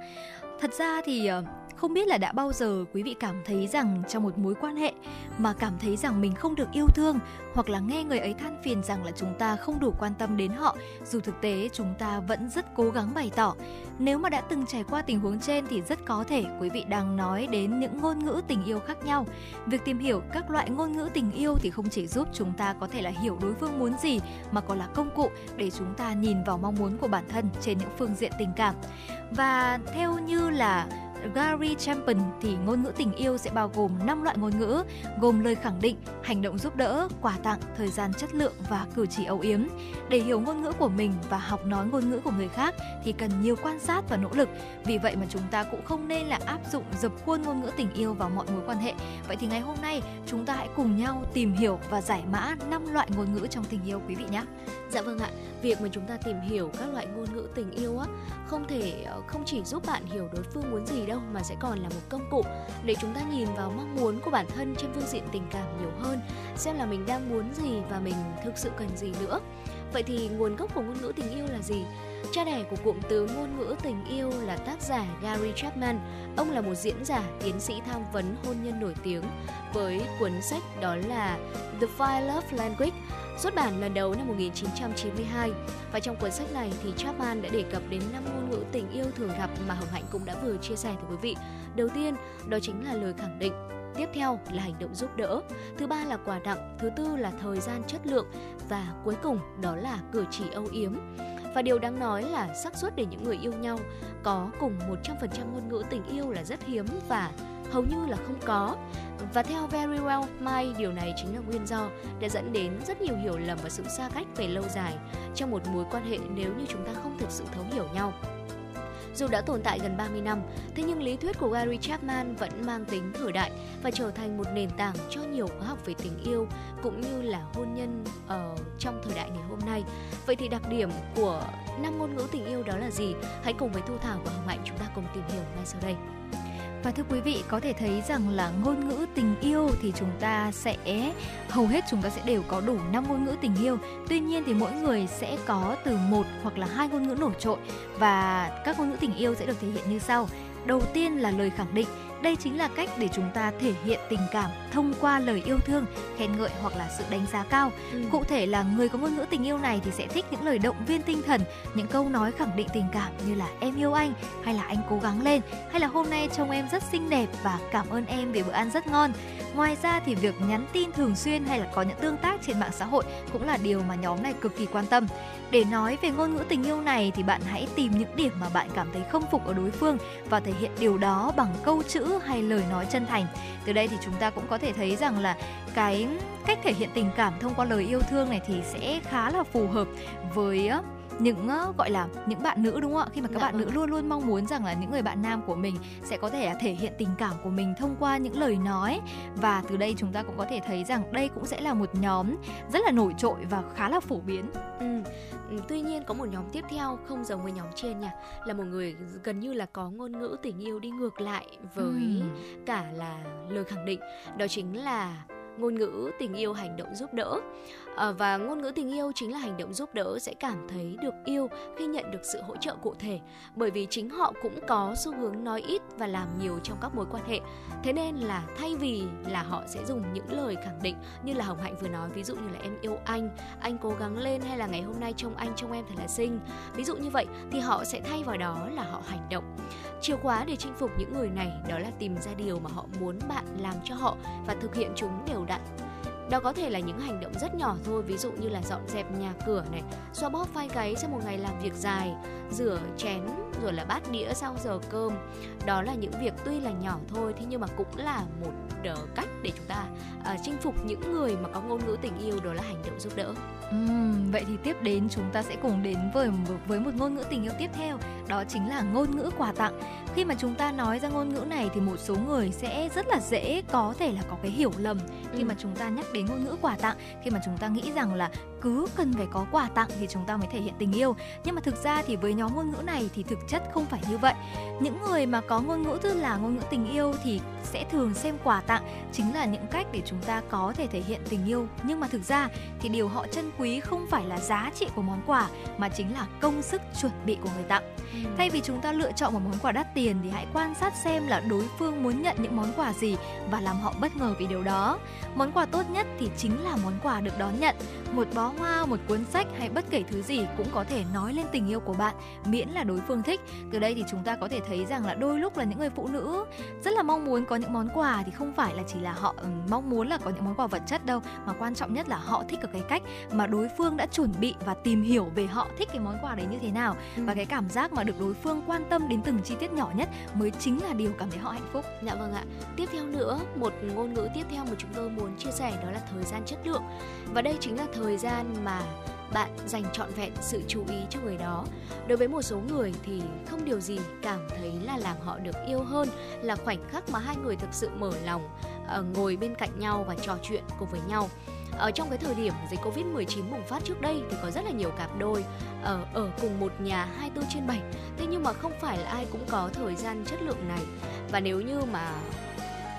Thật ra thì ờ, không biết là đã bao giờ quý vị cảm thấy rằng trong một mối quan hệ mà cảm thấy rằng mình không được yêu thương hoặc là nghe người ấy than phiền rằng là chúng ta không đủ quan tâm đến họ, dù thực tế chúng ta vẫn rất cố gắng bày tỏ. Nếu mà đã từng trải qua tình huống trên thì rất có thể quý vị đang nói đến những ngôn ngữ tình yêu khác nhau. Việc tìm hiểu các loại ngôn ngữ tình yêu thì không chỉ giúp chúng ta có thể là hiểu đối phương muốn gì, mà còn là công cụ để chúng ta nhìn vào mong muốn của bản thân trên những phương diện tình cảm. Và theo như là Gary Chapman thì ngôn ngữ tình yêu sẽ bao gồm 5 loại ngôn ngữ, gồm lời khẳng định, hành động giúp đỡ, quà tặng, thời gian chất lượng và cử chỉ âu yếm. Để hiểu ngôn ngữ của mình và học nói ngôn ngữ của người khác thì cần nhiều quan sát và nỗ lực. Vì vậy mà chúng ta cũng không nên là áp dụng dập khuôn ngôn ngữ tình yêu vào mọi mối quan hệ. Vậy thì ngày hôm nay chúng ta hãy cùng nhau tìm hiểu và giải mã 5 loại ngôn ngữ trong tình yêu quý vị nhé. Dạ vâng ạ, việc mà chúng ta tìm hiểu các loại ngôn ngữ tình yêu á không thể ờ, không chỉ giúp bạn hiểu đối phương muốn gì đâu mà sẽ còn là một công cụ để chúng ta nhìn vào mong muốn của bản thân trên phương diện tình cảm nhiều hơn xem là mình đang muốn gì và mình thực sự cần gì nữa. Vậy thì nguồn gốc của ngôn ngữ tình yêu là gì? Cha đẻ của cụm từ ngôn ngữ tình yêu là tác giả Gary Chapman. Ông là một diễn giả, tiến sĩ tham vấn hôn nhân nổi tiếng với cuốn sách đó là The Five Love Language, xuất bản lần đầu năm 1992. Và trong cuốn sách này thì Chapman đã đề cập đến năm ngôn ngữ tình yêu thường gặp mà Hồng Hạnh cũng đã vừa chia sẻ với quý vị. Đầu tiên, đó chính là lời khẳng định. Tiếp theo là hành động giúp đỡ, thứ ba là quà tặng, thứ tư là thời gian chất lượng và cuối cùng đó là cử chỉ âu yếm. Và điều đáng nói là xác suất để những người yêu nhau có cùng 100% ngôn ngữ tình yêu là rất hiếm và hầu như là không có. Và theo Very Well My, điều này chính là nguyên do đã dẫn đến rất nhiều hiểu lầm và sự xa cách về lâu dài trong một mối quan hệ nếu như chúng ta không thực sự thấu hiểu nhau. Dù đã tồn tại gần 30 năm, thế nhưng lý thuyết của Gary Chapman vẫn mang tính thời đại và trở thành một nền tảng cho nhiều khóa học về tình yêu cũng như là hôn nhân ở trong thời đại ngày hôm nay. Vậy thì đặc điểm của năm ngôn ngữ tình yêu đó là gì? Hãy cùng với Thu Thảo và Hồng Hạnh chúng ta cùng tìm hiểu ngay sau đây. Và thưa quý vị, có thể thấy rằng là ngôn ngữ tình yêu thì chúng ta sẽ hầu hết chúng ta sẽ đều có đủ 5 ngôn ngữ tình yêu. Tuy nhiên thì mỗi người sẽ có từ một hoặc là hai ngôn ngữ nổi trội và các ngôn ngữ tình yêu sẽ được thể hiện như sau. Đầu tiên là lời khẳng định. Đây chính là cách để chúng ta thể hiện tình cảm thông qua lời yêu thương, khen ngợi hoặc là sự đánh giá cao. Ừ. Cụ thể là người có ngôn ngữ tình yêu này thì sẽ thích những lời động viên tinh thần, những câu nói khẳng định tình cảm như là em yêu anh hay là anh cố gắng lên hay là hôm nay trông em rất xinh đẹp và cảm ơn em vì bữa ăn rất ngon. Ngoài ra thì việc nhắn tin thường xuyên hay là có những tương tác trên mạng xã hội cũng là điều mà nhóm này cực kỳ quan tâm. Để nói về ngôn ngữ tình yêu này thì bạn hãy tìm những điểm mà bạn cảm thấy không phục ở đối phương và thể hiện điều đó bằng câu chữ hay lời nói chân thành. Từ đây thì chúng ta cũng có thể thấy rằng là cái cách thể hiện tình cảm thông qua lời yêu thương này thì sẽ khá là phù hợp với những á, gọi là những bạn nữ đúng không ạ khi mà các Dạ bạn nữ vâng. luôn luôn mong muốn rằng là những người bạn nam của mình sẽ có thể thể hiện tình cảm của mình thông qua những lời nói và từ đây chúng ta cũng có thể thấy rằng đây cũng sẽ là một nhóm rất là nổi trội và khá là phổ biến Ừ. ừ, Tuy nhiên có một nhóm tiếp theo không giống với nhóm trên nha Là một người gần như là có ngôn ngữ tình yêu đi ngược lại với Ừm. cả là lời khẳng định Đó chính là ngôn ngữ tình yêu hành động giúp đỡ Ờ, và ngôn ngữ tình yêu chính là hành động giúp đỡ sẽ cảm thấy được yêu khi nhận được sự hỗ trợ cụ thể. Bởi vì chính họ cũng có xu hướng nói ít và làm nhiều trong các mối quan hệ. Thế nên là thay vì là họ sẽ dùng những lời khẳng định như là hồng hạnh vừa nói, ví dụ như là em yêu anh anh cố gắng lên hay là ngày hôm nay trông anh, trông em thật là xinh ví dụ như vậy thì họ sẽ thay vào đó là họ hành động. Chìa khóa để chinh phục những người này đó là tìm ra điều mà họ muốn bạn làm cho họ và thực hiện chúng đều đặn đó có thể là những hành động rất nhỏ thôi ví dụ như là dọn dẹp nhà cửa này xoa bóp vai gáy sau một ngày làm việc dài rửa chén rồi là bát đĩa sau giờ cơm đó là những việc tuy là nhỏ thôi thế nhưng mà cũng là một ờ, cách để chúng ta ờ, chinh phục những người mà có ngôn ngữ tình yêu đó là hành động giúp đỡ Ừm, vậy thì tiếp đến chúng ta sẽ cùng đến với với một ngôn ngữ tình yêu tiếp theo, đó chính là ngôn ngữ quà tặng. Khi mà chúng ta nói ra ngôn ngữ này thì một số người sẽ rất là dễ có thể là có cái hiểu lầm khi Ừ. mà chúng ta nhắc đến ngôn ngữ quà tặng, khi mà chúng ta nghĩ rằng là cứ cần phải có quà tặng thì chúng ta mới thể hiện tình yêu. Nhưng mà thực ra thì với nhóm ngôn ngữ này thì thực chất không phải như vậy. Những người mà có ngôn ngữ tức là ngôn ngữ tình yêu thì sẽ thường xem quà tặng chính là những cách để chúng ta có thể thể hiện tình yêu. Nhưng mà thực ra thì điều họ trân quý không phải là giá trị của món quà mà chính là công sức chuẩn bị của người tặng. Thay vì chúng ta lựa chọn một món quà đắt tiền thì hãy quan sát xem là đối phương muốn nhận những món quà gì và làm họ bất ngờ vì điều đó. Món quà tốt nhất thì chính là món quà được đón nhận. Một bó hoa, một cuốn sách hay bất kể thứ gì cũng có thể nói lên tình yêu của bạn miễn là đối phương thích. Từ đây thì chúng ta có thể thấy rằng là đôi lúc là những người phụ nữ rất là mong muốn có những món quà thì không phải là chỉ là họ ừm, mong muốn là có những món quà vật chất đâu mà quan trọng nhất là họ thích ở cái cách mà đối phương đã chuẩn bị và tìm hiểu về họ thích cái món quà đấy như thế nào và cái cảm giác mà được đối phương quan tâm đến từng chi tiết nhỏ nhất mới chính là điều cảm thấy họ hạnh phúc. Dạ vâng ạ. Tiếp theo nữa, một ngôn ngữ tiếp theo mà chúng tôi muốn chia sẻ đó là thời gian chất lượng. Và đây chính là thời gian mà bạn dành trọn vẹn sự chú ý cho người đó. Đối với một số người thì không điều gì cảm thấy là làm họ được yêu hơn là khoảnh khắc mà hai người thực sự mở lòng ờ, ngồi bên cạnh nhau và trò chuyện cùng với nhau. ở trong cái thời điểm dịch covid 19 bùng phát trước đây thì có rất là nhiều cặp đôi ở ở cùng một nhà 24 trên 7 thế nhưng mà không phải là ai cũng có thời gian chất lượng này và nếu như mà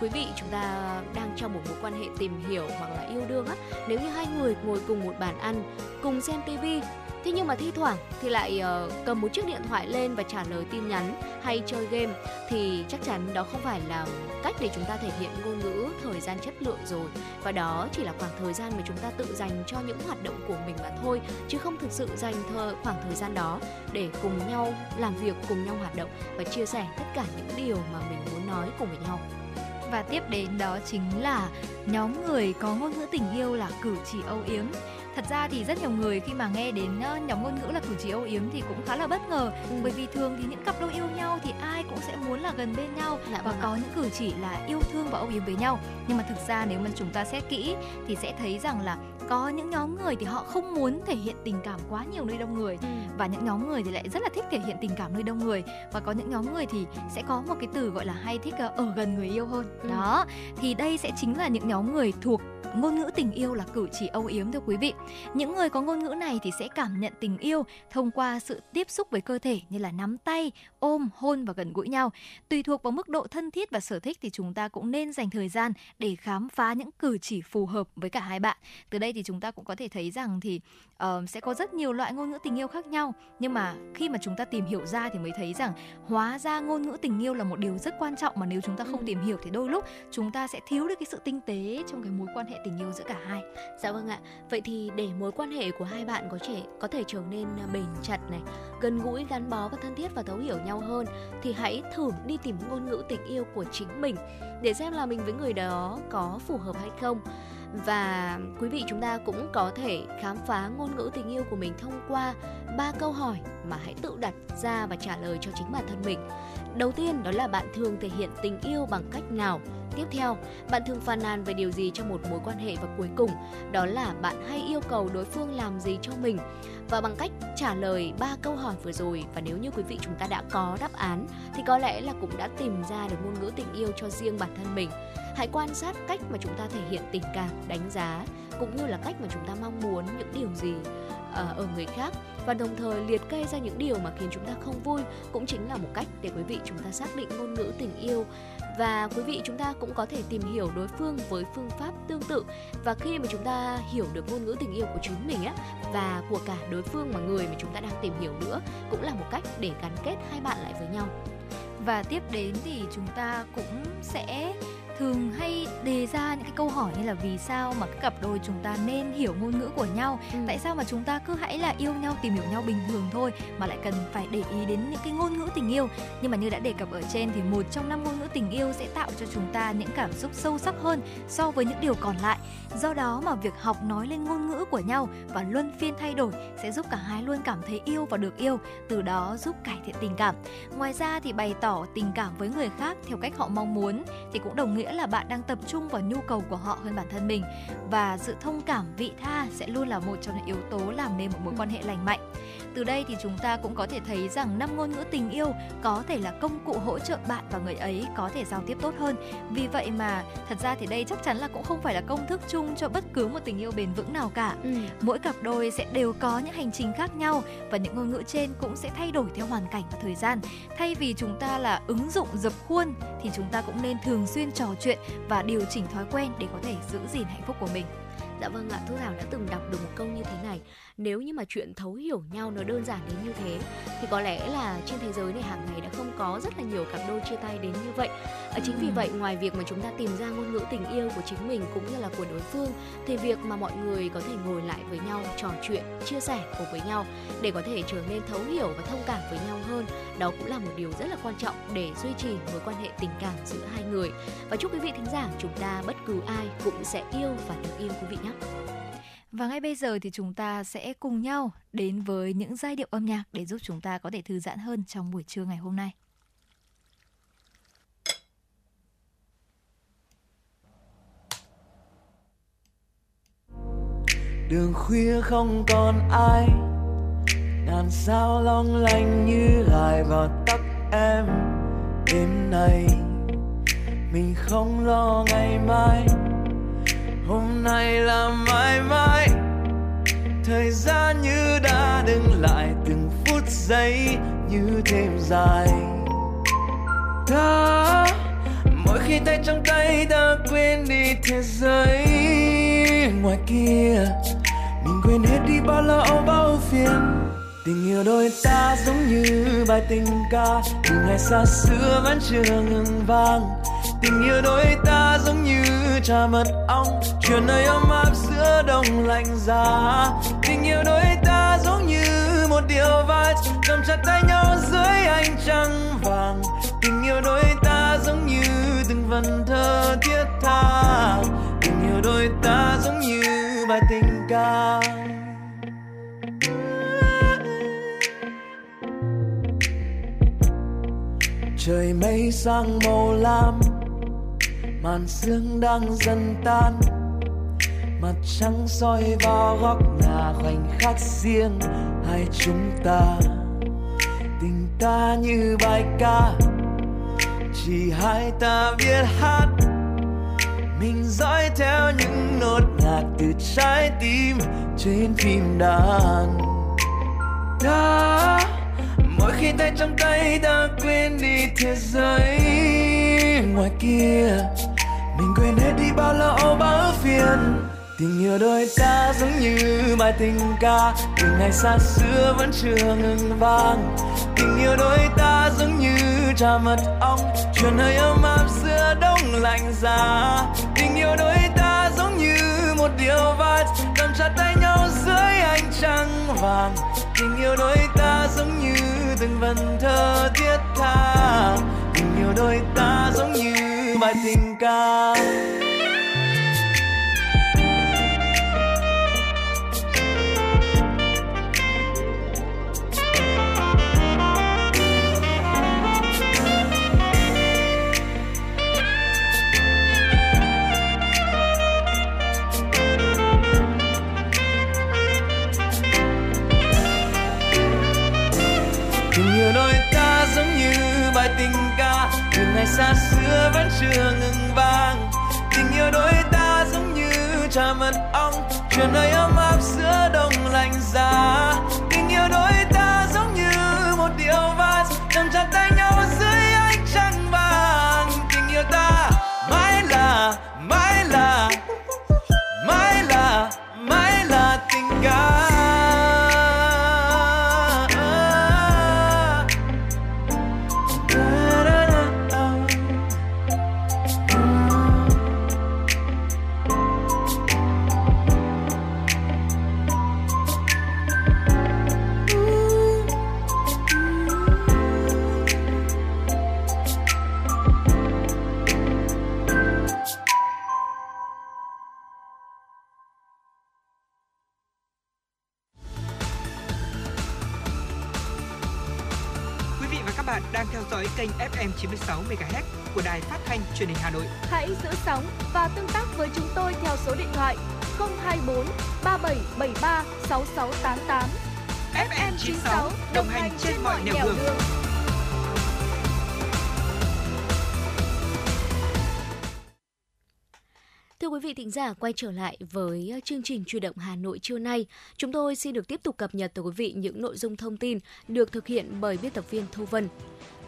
quý vị chúng ta đang trong một mối quan hệ tìm hiểu hoặc là yêu đương á. Nếu như hai người ngồi cùng một bàn ăn cùng xem tivi thế nhưng mà thi thoảng thì lại uh, cầm một chiếc điện thoại lên và trả lời tin nhắn hay chơi game thì chắc chắn đó không phải là cách để chúng ta thể hiện ngôn ngữ thời gian chất lượng rồi. Và đó chỉ là khoảng thời gian mà chúng ta tự dành cho những hoạt động của mình mà thôi chứ không thực sự dành thời khoảng thời gian đó để cùng nhau làm việc cùng nhau hoạt động và chia sẻ tất cả những điều mà mình muốn nói cùng với nhau và tiếp đến đó chính là nhóm người có ngôn ngữ tình yêu là cử chỉ âu yếm. Thật ra thì rất nhiều người khi mà nghe đến ờ, nhóm ngôn ngữ là cử chỉ âu yếm thì cũng khá là bất ngờ. Ừ. bởi vì thường thì những cặp đôi yêu nhau thì ai cũng sẽ muốn là gần bên nhau dạ, và vâng có những cử chỉ là yêu thương và âu yếm với nhau. Nhưng mà thực ra nếu mà chúng ta xét kỹ thì sẽ thấy rằng là có những nhóm người thì họ không muốn thể hiện tình cảm quá nhiều nơi đông người ừ. và những nhóm người thì lại rất là thích thể hiện tình cảm nơi đông người và có những nhóm người thì sẽ có một cái từ gọi là hay thích ờ, ở gần người yêu hơn ừ. đó thì đây sẽ chính là những nhóm người thuộc ngôn ngữ tình yêu là cử chỉ âu yếm thưa quý vị những người có ngôn ngữ này thì sẽ cảm nhận tình yêu thông qua sự tiếp xúc với cơ thể như là nắm tay ôm, hôn và gần gũi nhau. Tùy thuộc vào mức độ thân thiết và sở thích thì chúng ta cũng nên dành thời gian để khám phá những cử chỉ phù hợp với cả hai bạn. Từ đây thì chúng ta cũng có thể thấy rằng thì uh, sẽ có rất nhiều loại ngôn ngữ tình yêu khác nhau nhưng mà khi mà chúng ta tìm hiểu ra thì mới thấy rằng hóa ra ngôn ngữ tình yêu là một điều rất quan trọng mà nếu chúng ta không ừ. tìm hiểu thì đôi lúc chúng ta sẽ thiếu được cái sự tinh tế trong cái mối quan hệ tình yêu giữa cả hai. Dạ vâng ạ. Vậy thì để mối quan hệ của hai bạn có thể có thể trở nên à, bền chặt này, gần gũi, gắn bó và thân thiết và thấu hiểu nhau hơn thì hãy thử đi tìm ngôn ngữ tình yêu của chính mình để xem là mình với người đó có phù hợp hay không và quý vị chúng ta cũng có thể khám phá ngôn ngữ tình yêu của mình thông qua ba câu hỏi mà hãy tự đặt ra và trả lời cho chính bản thân mình. Đầu tiên đó là bạn thường thể hiện tình yêu bằng cách nào? Tiếp theo, bạn thường phàn nàn về điều gì trong một mối quan hệ và cuối cùng, đó là bạn hay yêu cầu đối phương làm gì cho mình. Và bằng cách trả lời ba câu hỏi vừa rồi và nếu như quý vị chúng ta đã có đáp án thì có lẽ là cũng đã tìm ra được ngôn ngữ tình yêu cho riêng bản thân mình. Hãy quan sát cách mà chúng ta thể hiện tình cảm, đánh giá cũng như là cách mà chúng ta mong muốn những điều gì ờ, ở người khác và đồng thời liệt kê ra những điều mà khiến chúng ta không vui cũng chính là một cách để quý vị chúng ta xác định ngôn ngữ tình yêu và quý vị chúng ta cũng có thể tìm hiểu đối phương với phương pháp tương tự. Và khi mà chúng ta hiểu được ngôn ngữ tình yêu của chính mình á, và của cả đối phương mà người mà chúng ta đang tìm hiểu nữa, cũng là một cách để gắn kết hai bạn lại với nhau. Và tiếp đến thì chúng ta cũng sẽ thường hay đề ra những cái câu hỏi như là vì sao mà các cặp đôi chúng ta nên hiểu ngôn ngữ của nhau? Ừ. tại sao mà chúng ta cứ hãy là yêu nhau tìm hiểu nhau bình thường thôi mà lại cần phải để ý đến những cái ngôn ngữ tình yêu? Nhưng mà như đã đề cập ở trên thì một trong năm ngôn ngữ tình yêu sẽ tạo cho chúng ta những cảm xúc sâu sắc hơn so với những điều còn lại. Do đó mà việc học nói lên ngôn ngữ của nhau và luân phiên thay đổi sẽ giúp cả hai luôn cảm thấy yêu và được yêu từ đó giúp cải thiện tình cảm. Ngoài ra thì bày tỏ tình cảm với người khác theo cách họ mong muốn thì cũng đồng nghĩa nghĩa là bạn đang tập trung vào nhu cầu của họ hơn bản thân mình. Và sự thông cảm vị tha sẽ luôn là một trong những yếu tố làm nên một mối quan hệ lành mạnh từ đây thì chúng ta cũng có thể thấy rằng năm ngôn ngữ tình yêu có thể là công cụ hỗ trợ bạn và người ấy có thể giao tiếp tốt hơn. Vì vậy mà thật ra thì đây chắc chắn là cũng không phải là công thức chung cho bất cứ một tình yêu bền vững nào cả. Ừ. mỗi cặp đôi sẽ đều có những hành trình khác nhau và những ngôn ngữ trên cũng sẽ thay đổi theo hoàn cảnh và thời gian. Thay vì chúng ta là ứng dụng dập khuôn thì chúng ta cũng nên thường xuyên trò chuyện và điều chỉnh thói quen để có thể giữ gìn hạnh phúc của mình. Dạ vâng ạ, Thu Thảo đã từng đọc được một câu như thế này Nếu như mà chuyện thấu hiểu nhau nó đơn giản đến như thế Thì có lẽ là trên thế giới này hàng ngày đã không có rất là nhiều cặp đôi chia tay đến như vậy. À, Chính vì vậy ngoài việc mà chúng ta tìm ra ngôn ngữ tình yêu của chính mình cũng như là của đối phương Thì việc mà mọi người có thể ngồi lại với nhau, trò chuyện, chia sẻ cùng với nhau Để có thể trở nên thấu hiểu và thông cảm với nhau hơn Đó cũng là một điều rất là quan trọng để duy trì mối quan hệ tình cảm giữa hai người. Và chúc quý vị thính giả chúng ta bất cứ ai cũng sẽ yêu và được yêu quý vị nhé nhé. Và ngay bây giờ thì chúng ta sẽ cùng nhau đến với những giai điệu âm nhạc để giúp chúng ta có thể thư giãn hơn trong buổi trưa ngày hôm nay. Đường khuya không còn ai Ngàn sao long lanh như gài vào tóc em Đêm nay Mình không lo ngày mai hôm nay là mãi mãi. Thời gian như đã đứng lại từng phút giây như thêm dài. Ta, mỗi khi tay trong tay ta quên đi thế giới ngoài kia. Mình quên hết đi bao lo bao phiền. Tình yêu đôi ta giống như bài tình ca. Từ ngày xa xưa vẫn chưa ngừng vang tình yêu đôi ta giống như trà mật ong chuyện nơi ấm áp giữa đông lạnh giá. Tình yêu đôi ta giống như một điều vals cầm chặt tay nhau dưới ánh trăng vàng. Tình yêu đôi ta giống như từng vần thơ thiết tha. Tình yêu đôi ta giống như bài tình ca. Trời mây sang màu lam màn sương đang dần tan. Mặt trăng soi vào góc nhà khoảnh khắc riêng hai chúng ta. Tình ta như bài ca, chỉ hai ta biết hát. Mình dõi theo những nốt nhạc từ trái tim trên phim đàn. Ta, mỗi khi tay trong tay ta quên đi thế giới ngoài kia mình quên hết đi bao lo âu, bao phiền. Tình yêu đôi ta giống như bài tình ca. Từ ngày xa xưa vẫn chưa ngừng vang. Tình yêu đôi ta giống như trà mật ong. Truyền hơi ấm áp giữa đông lạnh giá. Tình yêu đôi ta giống như một điều vật cầm chặt tay nhau dưới ánh trăng vàng. Tình yêu đôi ta giống như từng vần thơ thiết tha đôi ta giống như bài tình ca. xa xưa vẫn chưa ngừng vang. Tình yêu đôi ta giống như trà mật ong chuyện nơi ấm áp giữa đông lạnh giá. Tình yêu đôi ta giống như một điều vals cầm chặt truyền hình Hà Nội. Hãy giữ sóng và tương tác với chúng tôi theo số điện thoại 024 3773 6688. FM 96 đồng hành trên mọi nẻo đường. Thưa quý vị thính giả, quay trở lại với ờ, chương trình Chủ động Hà Nội trưa nay. Chúng tôi xin được tiếp tục cập nhật tới quý vị những nội dung thông tin được thực hiện bởi biên tập viên Thu Vân.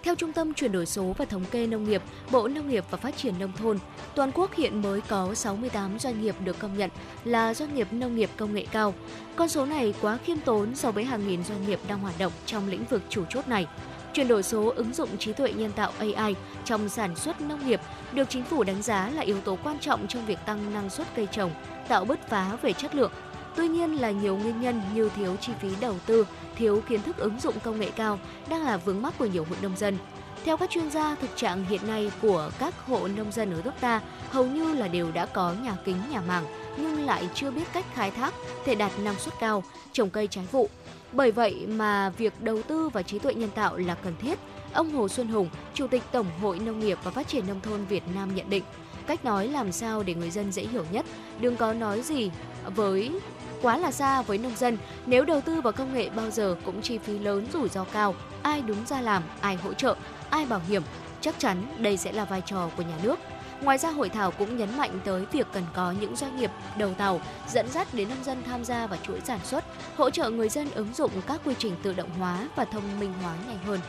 Theo Trung tâm Chuyển đổi số và Thống kê Nông nghiệp, Bộ Nông nghiệp và Phát triển Nông thôn, toàn quốc hiện mới có 68 doanh nghiệp được công nhận là doanh nghiệp nông nghiệp công nghệ cao. Con số này quá khiêm tốn so với hàng nghìn doanh nghiệp đang hoạt động trong lĩnh vực chủ chốt này. Chuyển đổi số ứng dụng trí tuệ nhân tạo AI trong sản xuất nông nghiệp được chính phủ đánh giá là yếu tố quan trọng trong việc tăng năng suất cây trồng, tạo bứt phá về chất lượng. Tuy nhiên là nhiều nguyên nhân như thiếu chi phí đầu tư, thiếu kiến thức ứng dụng công nghệ cao đang là vướng mắc của nhiều hộ nông dân. Theo các chuyên gia, thực trạng hiện nay của các hộ nông dân ở nước ta hầu như là đều đã có nhà kính, nhà màng nhưng lại chưa biết cách khai thác để đạt năng suất cao, trồng cây trái vụ. Bởi vậy mà việc đầu tư vào trí tuệ nhân tạo là cần thiết. Ông Hồ Xuân Hùng, Chủ tịch Tổng hội Nông nghiệp và Phát triển Nông thôn Việt Nam nhận định, cách nói làm sao để người dân dễ hiểu nhất, đừng có nói gì với quá là xa với nông dân. Nếu đầu tư vào công nghệ bao giờ cũng chi phí lớn rủi ro cao, ai đứng ra làm, ai hỗ trợ, ai bảo hiểm, chắc chắn đây sẽ là vai trò của nhà nước. Ngoài ra hội thảo cũng nhấn mạnh tới việc cần có những doanh nghiệp đầu tàu dẫn dắt đến nông dân tham gia vào chuỗi sản xuất, hỗ trợ người dân ứng dụng các quy trình tự động hóa và thông minh hóa nhanh hơn.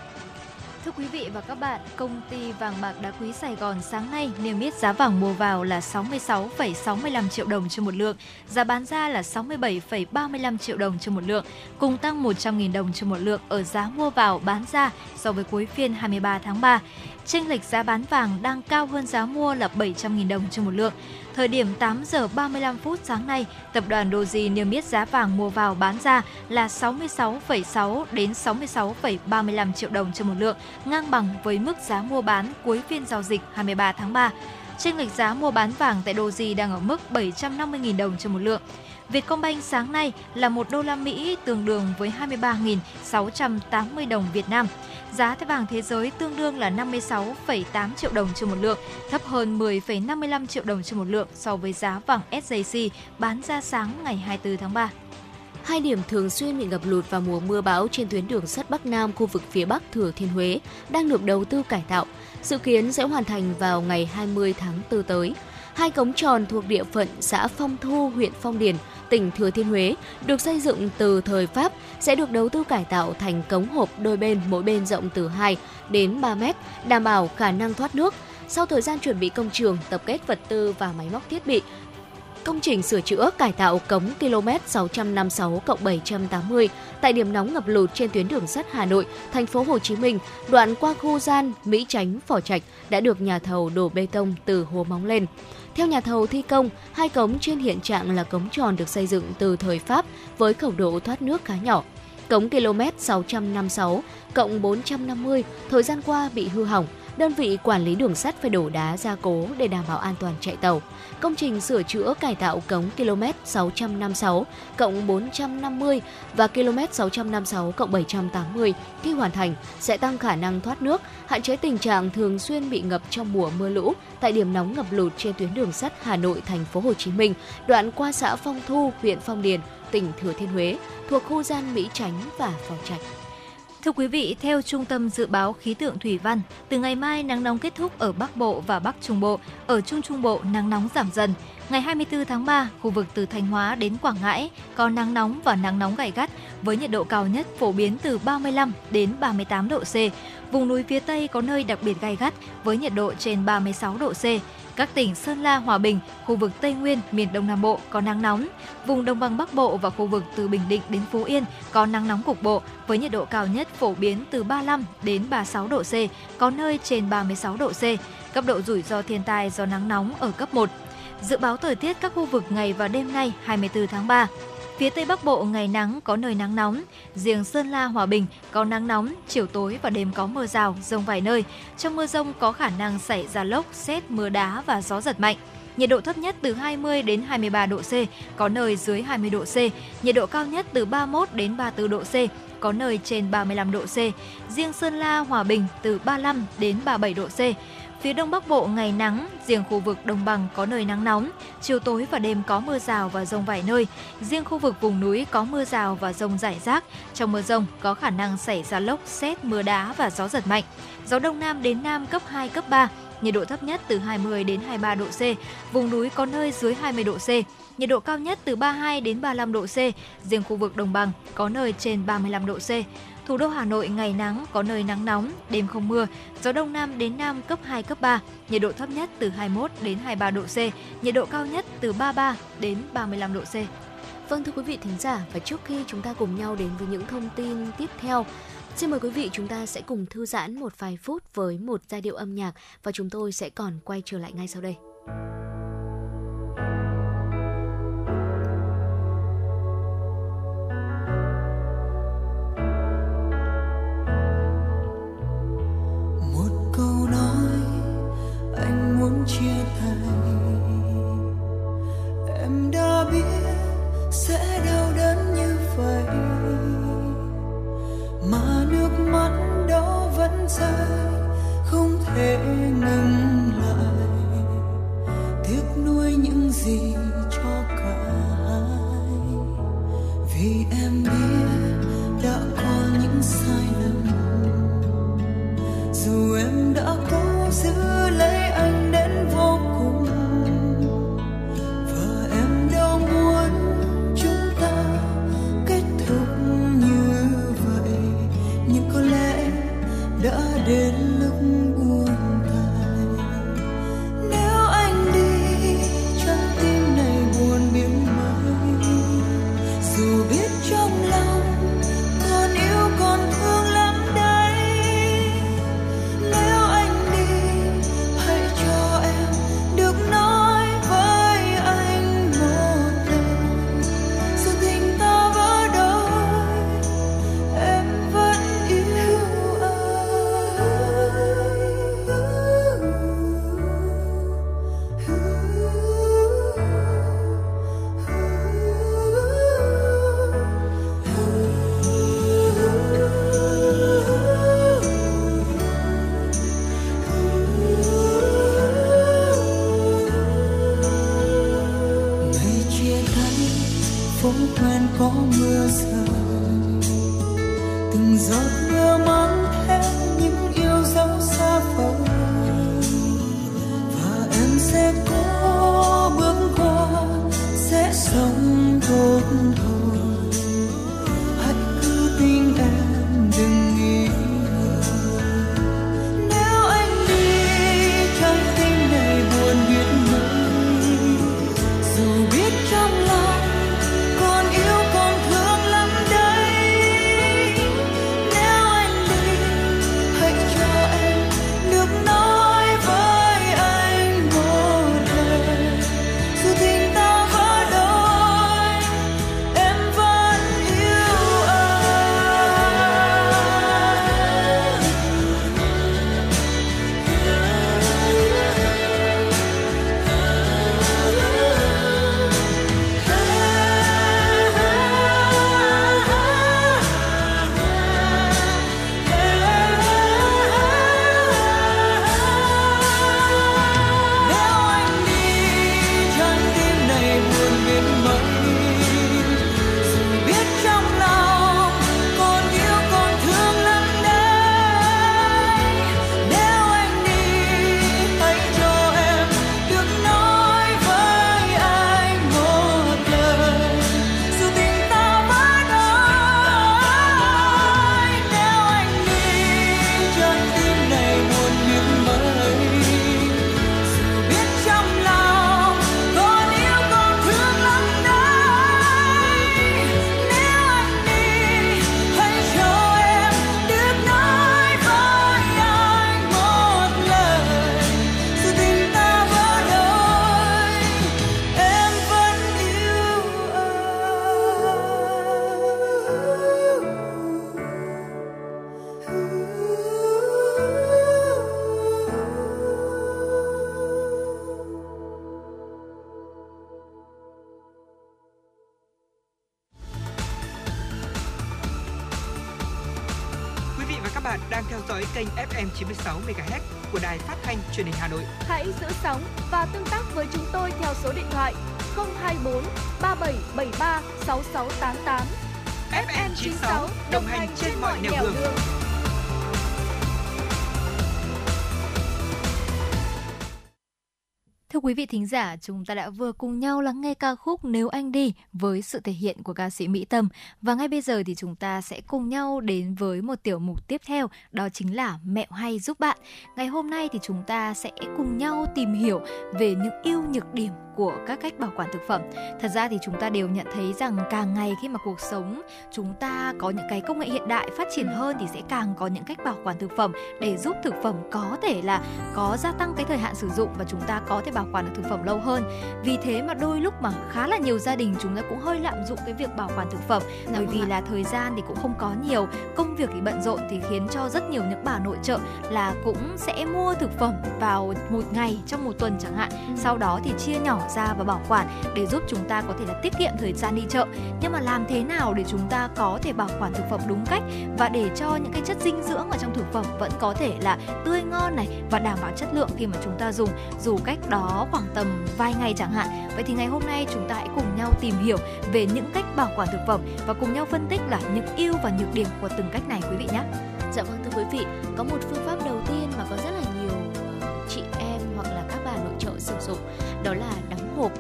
Thưa quý vị và các bạn, công ty vàng bạc đá quý Sài Gòn sáng nay niêm yết giá vàng mua vào là 66,65 triệu đồng trên một lượng, giá bán ra là 67,35 triệu đồng trên một lượng, cùng tăng 100.000 đồng trên một lượng ở giá mua vào bán ra so với cuối phiên 23 tháng 3. Chênh lệch giá bán vàng đang cao hơn giá mua là 700.000 đồng trên một lượng. Thời điểm 8 giờ 35 phút sáng nay, tập đoàn Doji niêm yết giá vàng mua vào bán ra là 66,6 đến 66,35 triệu đồng trên một lượng, ngang bằng với mức giá mua bán cuối phiên giao dịch 23 tháng 3. Chênh lệch giá mua bán vàng tại Doji đang ở mức 750.000 đồng trên một lượng. Vietcombank sáng nay là 1 đô la Mỹ tương đương với 23.680 đồng Việt Nam. Giá thép vàng thế giới tương đương là 56,8 triệu đồng trên một lượng, thấp hơn 10,55 triệu đồng trên một lượng so với giá vàng SJC bán ra sáng ngày 24 tháng 3. Hai điểm thường xuyên bị ngập lụt vào mùa mưa bão trên tuyến đường sắt Bắc Nam khu vực phía Bắc Thừa Thiên Huế đang được đầu tư cải tạo, dự kiến sẽ hoàn thành vào ngày 20 tháng 4 tới. Hai cống tròn thuộc địa phận xã Phong Thu, huyện Phong Điền, tỉnh Thừa Thiên Huế được xây dựng từ thời Pháp sẽ được đầu tư cải tạo thành cống hộp đôi bên mỗi bên rộng từ 2 đến 3 mét, đảm bảo khả năng thoát nước. Sau thời gian chuẩn bị công trường, tập kết vật tư và máy móc thiết bị, công trình sửa chữa cải tạo cống km 656 780 tại điểm nóng ngập lụt trên tuyến đường sắt Hà Nội, thành phố Hồ Chí Minh, đoạn qua khu gian Mỹ Chánh, Phỏ Trạch đã được nhà thầu đổ bê tông từ hồ móng lên. Theo nhà thầu thi công, hai cống trên hiện trạng là cống tròn được xây dựng từ thời Pháp với khẩu độ thoát nước khá nhỏ. Cống km 656 cộng 450 thời gian qua bị hư hỏng, đơn vị quản lý đường sắt phải đổ đá gia cố để đảm bảo an toàn chạy tàu. Công trình sửa chữa cải tạo cống km 656 cộng 450 và km 656 cộng 780 khi hoàn thành sẽ tăng khả năng thoát nước, hạn chế tình trạng thường xuyên bị ngập trong mùa mưa lũ tại điểm nóng ngập lụt trên tuyến đường sắt Hà Nội thành phố Hồ Chí Minh, đoạn qua xã Phong Thu, huyện Phong Điền, tỉnh Thừa Thiên Huế, thuộc khu gian Mỹ Chánh và Phò Trạch. Thưa quý vị, theo Trung tâm Dự báo Khí tượng Thủy văn, từ ngày mai nắng nóng kết thúc ở Bắc Bộ và Bắc Trung Bộ, ở Trung Trung Bộ nắng nóng giảm dần. Ngày 24 tháng 3, khu vực từ Thanh Hóa đến Quảng Ngãi có nắng nóng và nắng nóng gay gắt với nhiệt độ cao nhất phổ biến từ 35 đến 38 độ C. Vùng núi phía Tây có nơi đặc biệt gay gắt với nhiệt độ trên 36 độ C. Các tỉnh Sơn La, Hòa Bình, khu vực Tây Nguyên, miền Đông Nam Bộ có nắng nóng. Vùng Đồng bằng Bắc Bộ và khu vực từ Bình Định đến Phú Yên có nắng nóng cục bộ với nhiệt độ cao nhất phổ biến từ 35 đến 36 độ C, có nơi trên 36 độ C. Cấp độ rủi ro thiên tai do nắng nóng ở cấp 1. Dự báo thời tiết các khu vực ngày và đêm nay 24 tháng 3. Phía Tây Bắc Bộ ngày nắng có nơi nắng nóng, riêng Sơn La, Hòa Bình có nắng nóng, chiều tối và đêm có mưa rào, rông vài nơi. Trong mưa rông có khả năng xảy ra lốc, xét, mưa đá và gió giật mạnh. Nhiệt độ thấp nhất từ 20 đến 23 độ C, có nơi dưới 20 độ C. Nhiệt độ cao nhất từ 31 đến 34 độ C, có nơi trên 35 độ C. Riêng Sơn La, Hòa Bình từ 35 đến 37 độ C. Phía Đông Bắc Bộ ngày nắng, riêng khu vực Đồng bằng có nơi nắng nóng, chiều tối và đêm có mưa rào và rông vài nơi. Riêng khu vực vùng núi có mưa rào và rông rải rác. Trong mưa rông có khả năng xảy ra lốc, xét, mưa đá và gió giật mạnh. Gió Đông Nam đến Nam cấp 2, cấp 3, nhiệt độ thấp nhất từ 20 đến 23 độ C, vùng núi có nơi dưới 20 độ C. Nhiệt độ cao nhất từ 32 đến 35 độ C, riêng khu vực đồng bằng có nơi trên 35 độ C. Thủ đô Hà Nội ngày nắng, có nơi nắng nóng, đêm không mưa, gió đông nam đến nam cấp 2, cấp 3, nhiệt độ thấp nhất từ 21 đến 23 độ C, nhiệt độ cao nhất từ 33 đến 35 độ C. Vâng thưa quý vị thính giả và trước khi chúng ta cùng nhau đến với những thông tin tiếp theo, xin mời quý vị chúng ta sẽ cùng thư giãn một vài phút với một giai điệu âm nhạc và chúng tôi sẽ còn quay trở lại ngay sau đây. Vẫn rơi, không thể ngừng lại. Tiếc nuôi những gì cho cả hai. Vì em biết đã có những sai lầm. Dù em đã cố giữ 96 MHz thính giả, chúng ta đã vừa cùng nhau lắng nghe ca khúc Nếu Anh Đi với sự thể hiện của ca sĩ Mỹ Tâm. Và ngay bây giờ thì chúng ta sẽ cùng nhau đến với một tiểu mục tiếp theo, đó chính là Mẹo hay giúp bạn. Ngày hôm nay thì chúng ta sẽ cùng nhau tìm hiểu về những ưu nhược điểm của các cách bảo quản thực phẩm. Thật ra thì chúng ta đều nhận thấy rằng càng ngày khi mà cuộc sống chúng ta có những cái công nghệ hiện đại phát triển hơn thì sẽ càng có những cách bảo quản thực phẩm để giúp thực phẩm có thể là có gia tăng cái thời hạn sử dụng và chúng ta có thể bảo quản được thực phẩm lâu hơn. Vì thế mà đôi lúc mà khá là nhiều gia đình chúng ta cũng hơi lạm dụng cái việc bảo quản thực phẩm bởi vì là thời gian thì cũng không có nhiều, công việc thì bận rộn thì khiến cho rất nhiều những bà nội trợ là cũng sẽ mua thực phẩm vào một ngày trong một tuần chẳng hạn. Sau đó thì chia nhỏ ra và bảo quản để giúp chúng ta có thể là tiết kiệm thời gian đi chợ. Nhưng mà làm thế nào để chúng ta có thể bảo quản thực phẩm đúng cách và để cho những cái chất dinh dưỡng ở trong thực phẩm vẫn có thể là tươi ngon này và đảm bảo chất lượng khi mà chúng ta dùng dù cách đó khoảng tầm vài ngày chẳng hạn. Vậy thì ngày hôm nay chúng ta hãy cùng nhau tìm hiểu về những cách bảo quản thực phẩm và cùng nhau phân tích là những ưu và nhược điểm của từng cách này quý vị nhé. Dạ vâng thưa quý vị, có một phương pháp đầu tiên mà có rất là nhiều chị em hoặc là các bà nội trợ sử dụng, đó là đóng hộp.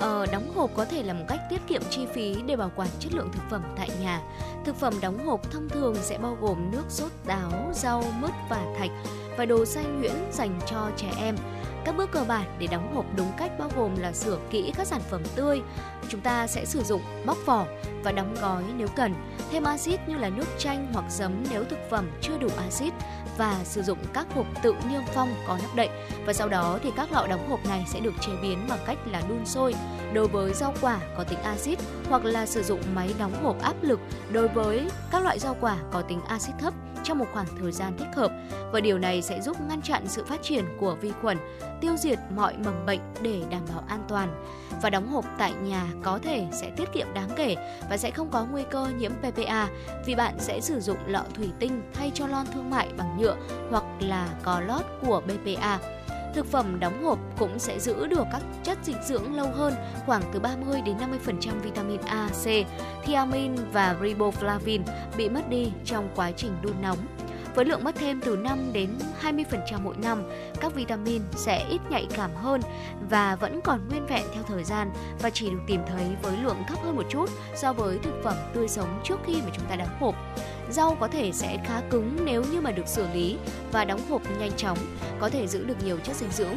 Ờ, đóng hộp có thể là một cách tiết kiệm chi phí để bảo quản chất lượng thực phẩm tại nhà. Thực phẩm đóng hộp thông thường sẽ bao gồm nước sốt táo, rau, mứt và thạch và đồ xay nhuyễn dành cho trẻ em. Các bước cơ bản để đóng hộp đúng cách bao gồm là sửa kỹ các sản phẩm tươi. Chúng ta sẽ sử dụng bóc vỏ và đóng gói nếu cần. Thêm axit như là nước chanh hoặc giấm nếu thực phẩm chưa đủ axit và sử dụng các hộp tự niêm phong có nắp đậy. Và sau đó thì các lọ đóng hộp này sẽ được chế biến bằng cách là đun sôi đối với rau quả có tính axit hoặc là sử dụng máy đóng hộp áp lực, đối với các loại rau quả có tính axit thấp trong một khoảng thời gian thích hợp và điều này sẽ giúp ngăn chặn sự phát triển của vi khuẩn, tiêu diệt mọi mầm bệnh để đảm bảo an toàn. Và đóng hộp tại nhà có thể sẽ tiết kiệm đáng kể và sẽ không có nguy cơ nhiễm PPA vì bạn sẽ sử dụng lọ thủy tinh thay cho lon thương mại bằng nhựa hoặc là có lót của BPA. Thực phẩm đóng hộp cũng sẽ giữ được các chất dinh dưỡng lâu hơn, khoảng từ 30 đến 50% vitamin A, C, thiamin và riboflavin bị mất đi trong quá trình đun nóng. Với lượng mất thêm từ 5 đến 20% mỗi năm, các vitamin sẽ ít nhạy cảm hơn và vẫn còn nguyên vẹn theo thời gian và chỉ được tìm thấy với lượng thấp hơn một chút so với thực phẩm tươi sống trước khi mà chúng ta đóng hộp. Rau có thể sẽ khá cứng nếu như mà được xử lý và đóng hộp nhanh chóng, có thể giữ được nhiều chất dinh dưỡng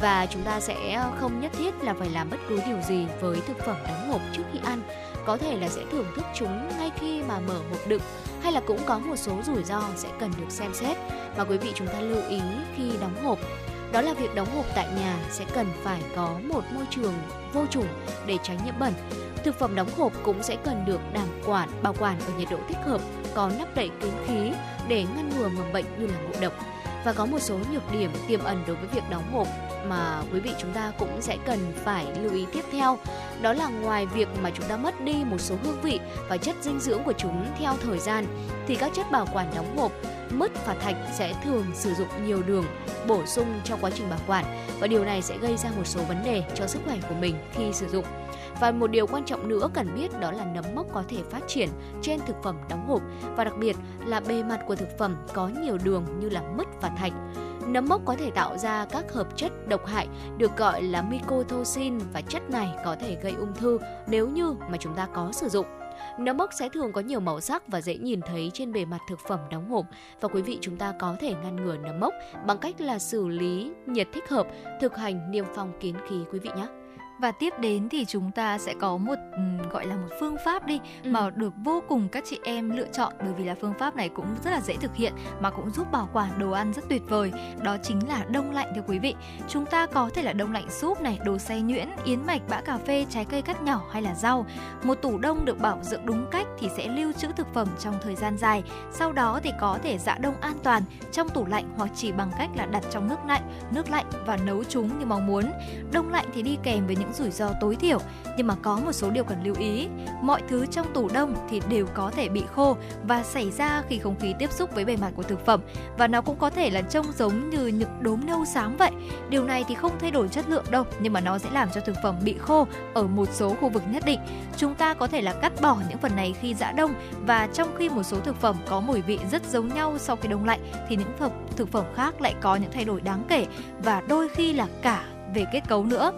và chúng ta sẽ không nhất thiết là phải làm bất cứ điều gì với thực phẩm đóng hộp trước khi ăn có thể là sẽ thưởng thức chúng ngay khi mà mở hộp đựng, hay là cũng có một số rủi ro sẽ cần được xem xét. Mà quý vị chúng ta lưu ý khi đóng hộp, đó là việc đóng hộp tại nhà sẽ cần phải có một môi trường vô trùng để tránh nhiễm bẩn. Thực phẩm đóng hộp cũng sẽ cần được đảm quản, bảo quản ở nhiệt độ thích hợp, có nắp đậy kín khí để ngăn ngừa mầm bệnh như là ngộ độc và có một số nhược điểm tiềm ẩn đối với việc đóng hộp mà quý vị chúng ta cũng sẽ cần phải lưu ý tiếp theo. Đó là ngoài việc mà chúng ta mất đi một số hương vị và chất dinh dưỡng của chúng theo thời gian, thì các chất bảo quản đóng hộp, mứt và thạch sẽ thường sử dụng nhiều đường bổ sung trong quá trình bảo quản. Và điều này sẽ gây ra một số vấn đề cho sức khỏe của mình khi sử dụng và một điều quan trọng nữa cần biết đó là nấm mốc có thể phát triển trên thực phẩm đóng hộp và đặc biệt là bề mặt của thực phẩm có nhiều đường như là mứt và thạch. Nấm mốc có thể tạo ra các hợp chất độc hại được gọi là mycotoxin và chất này có thể gây ung thư nếu như mà chúng ta có sử dụng. Nấm mốc sẽ thường có nhiều màu sắc và dễ nhìn thấy trên bề mặt thực phẩm đóng hộp và quý vị chúng ta có thể ngăn ngừa nấm mốc bằng cách là xử lý nhiệt thích hợp, thực hành niêm phong kín khí quý vị nhé. Và tiếp đến thì chúng ta sẽ có một gọi là một phương pháp đi Ừ. mà được vô cùng các chị em lựa chọn bởi vì là phương pháp này cũng rất là dễ thực hiện mà cũng giúp bảo quản đồ ăn rất tuyệt vời. Đó chính là đông lạnh thưa quý vị. Chúng ta có thể là đông lạnh súp này, đồ xay nhuyễn, yến mạch, bã cà phê, trái cây cắt nhỏ hay là rau. Một tủ đông được bảo dưỡng đúng cách thì sẽ lưu trữ thực phẩm trong thời gian dài. Sau đó thì có thể giã đông an toàn trong tủ lạnh hoặc chỉ bằng cách là đặt trong nước lạnh, nước lạnh và nấu chúng như mong muốn. Đông lạnh thì đi kèm với những rủi ro tối thiểu, nhưng mà có một số điều cần lưu ý. Mọi thứ trong tủ đông thì đều có thể bị khô và xảy ra khi không khí tiếp xúc với bề mặt của thực phẩm và nó cũng có thể là trông giống như những đốm nâu xám vậy. Điều này thì không thay đổi chất lượng đâu, nhưng mà nó sẽ làm cho thực phẩm bị khô ở một số khu vực nhất định. Chúng ta có thể là cắt bỏ những phần này khi giã đông và trong khi một số thực phẩm có mùi vị rất giống nhau sau khi đông lạnh thì những phẩm thực phẩm khác lại có những thay đổi đáng kể và đôi khi là cả về kết cấu nữa.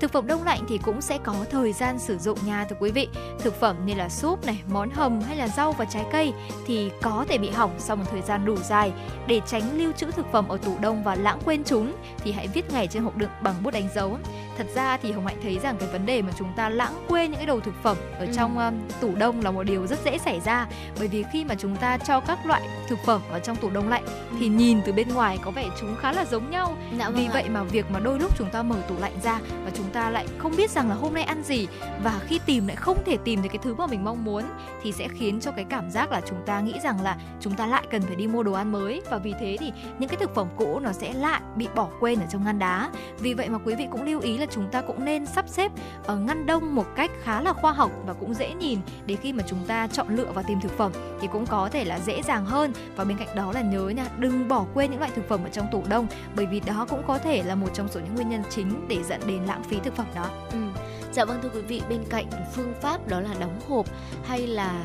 Thực phẩm đông lạnh thì cũng sẽ có thời gian sử dụng nha thưa quý vị. Thực phẩm như là súp này, món hầm hay là rau và trái cây thì có thể bị hỏng sau một thời gian đủ dài. Để tránh lưu trữ thực phẩm ở tủ đông và lãng quên chúng thì hãy viết ngày trên hộp đựng bằng bút đánh dấu. Thật ra thì Hồng Hạnh thấy rằng cái vấn đề mà chúng ta lãng quên những cái đồ thực phẩm ở Ừ. trong um, tủ đông là một điều rất dễ xảy ra bởi vì khi mà chúng ta cho các loại thực phẩm vào trong tủ đông lạnh thì nhìn từ bên ngoài có vẻ chúng khá là giống nhau Dạ vì vâng ạ. vậy mà việc mà đôi lúc chúng ta mở tủ lạnh ra và chúng ta lại không biết rằng là hôm nay ăn gì và khi tìm lại không thể tìm thấy cái thứ mà mình mong muốn thì sẽ khiến cho cái cảm giác là chúng ta nghĩ rằng là chúng ta lại cần phải đi mua đồ ăn mới và vì thế thì những cái thực phẩm cũ nó sẽ lại bị bỏ quên ở trong ngăn đá. Vì vậy mà quý vị cũng lưu ý là chúng ta cũng nên sắp xếp ở ngăn đông một cách khá là khoa học và cũng dễ nhìn để khi mà chúng ta chọn lựa và tìm thực phẩm thì cũng có thể là dễ dàng hơn và bên cạnh đó là nhớ nha đừng bỏ quên những loại thực phẩm ở trong tủ đông bởi vì đó cũng có thể là một trong số những nguyên nhân chính để dẫn đến lãng phí thực phẩm đó. Ừ. Dạ vâng thưa quý vị, bên cạnh phương pháp đó là đóng hộp hay là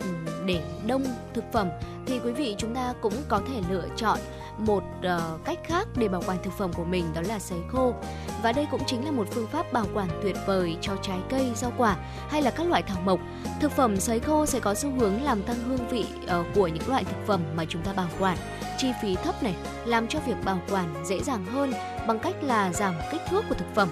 ừ, để đông thực phẩm thì quý vị chúng ta cũng có thể lựa chọn một uh, cách khác để bảo quản thực phẩm của mình đó là sấy khô. Và đây cũng chính là một phương pháp bảo quản tuyệt vời cho trái cây, rau quả hay là các loại thảo mộc. Thực phẩm sấy khô sẽ có xu hướng làm tăng hương vị uh, của những loại thực phẩm mà chúng ta bảo quản. Chi phí thấp này, làm cho việc bảo quản dễ dàng hơn bằng cách là giảm kích thước của thực phẩm.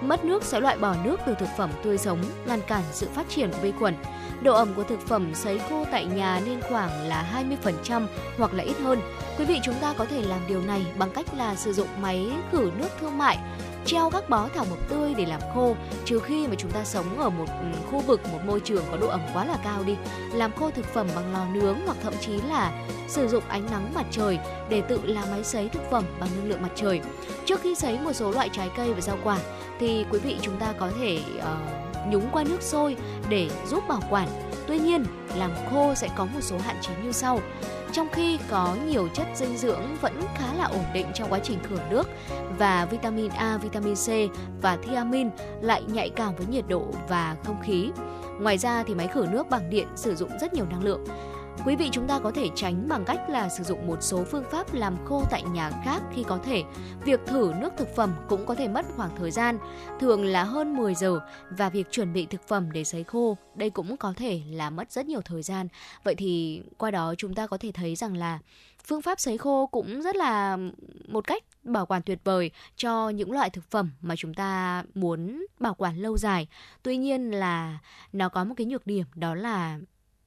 Mất nước sẽ loại bỏ nước từ thực phẩm tươi sống, ngăn cản sự phát triển của vi khuẩn. Độ ẩm của thực phẩm sấy khô tại nhà nên khoảng là 20% hoặc là ít hơn. Quý vị chúng ta có thể làm điều này bằng cách là sử dụng máy khử nước thương mại treo các bó thảo mộc tươi để làm khô. Trừ khi mà chúng ta sống ở một ừ, khu vực một môi trường có độ ẩm quá là cao đi. Làm khô thực phẩm bằng lò nướng hoặc thậm chí là sử dụng ánh nắng mặt trời để tự làm máy sấy thực phẩm bằng năng lượng mặt trời. Trước khi sấy một số loại trái cây và rau quả thì quý vị chúng ta có thể uh, nhúng qua nước sôi để giúp bảo quản tuy nhiên làm khô sẽ có một số hạn chế như sau trong khi có nhiều chất dinh dưỡng vẫn khá là ổn định trong quá trình khử nước và vitamin A, vitamin C và thiamin lại nhạy cảm với nhiệt độ và không khí. Ngoài ra thì máy khử nước bằng điện sử dụng rất nhiều năng lượng. Quý vị chúng ta có thể tránh bằng cách là sử dụng một số phương pháp làm khô tại nhà khác khi có thể. Việc thử nước thực phẩm cũng có thể mất khoảng thời gian, thường là hơn 10 giờ và việc chuẩn bị thực phẩm để sấy khô, đây cũng có thể là mất rất nhiều thời gian. Vậy thì qua đó chúng ta có thể thấy rằng là phương pháp sấy khô cũng rất là một cách bảo quản tuyệt vời cho những loại thực phẩm mà chúng ta muốn bảo quản lâu dài. Tuy nhiên là nó có một cái nhược điểm đó là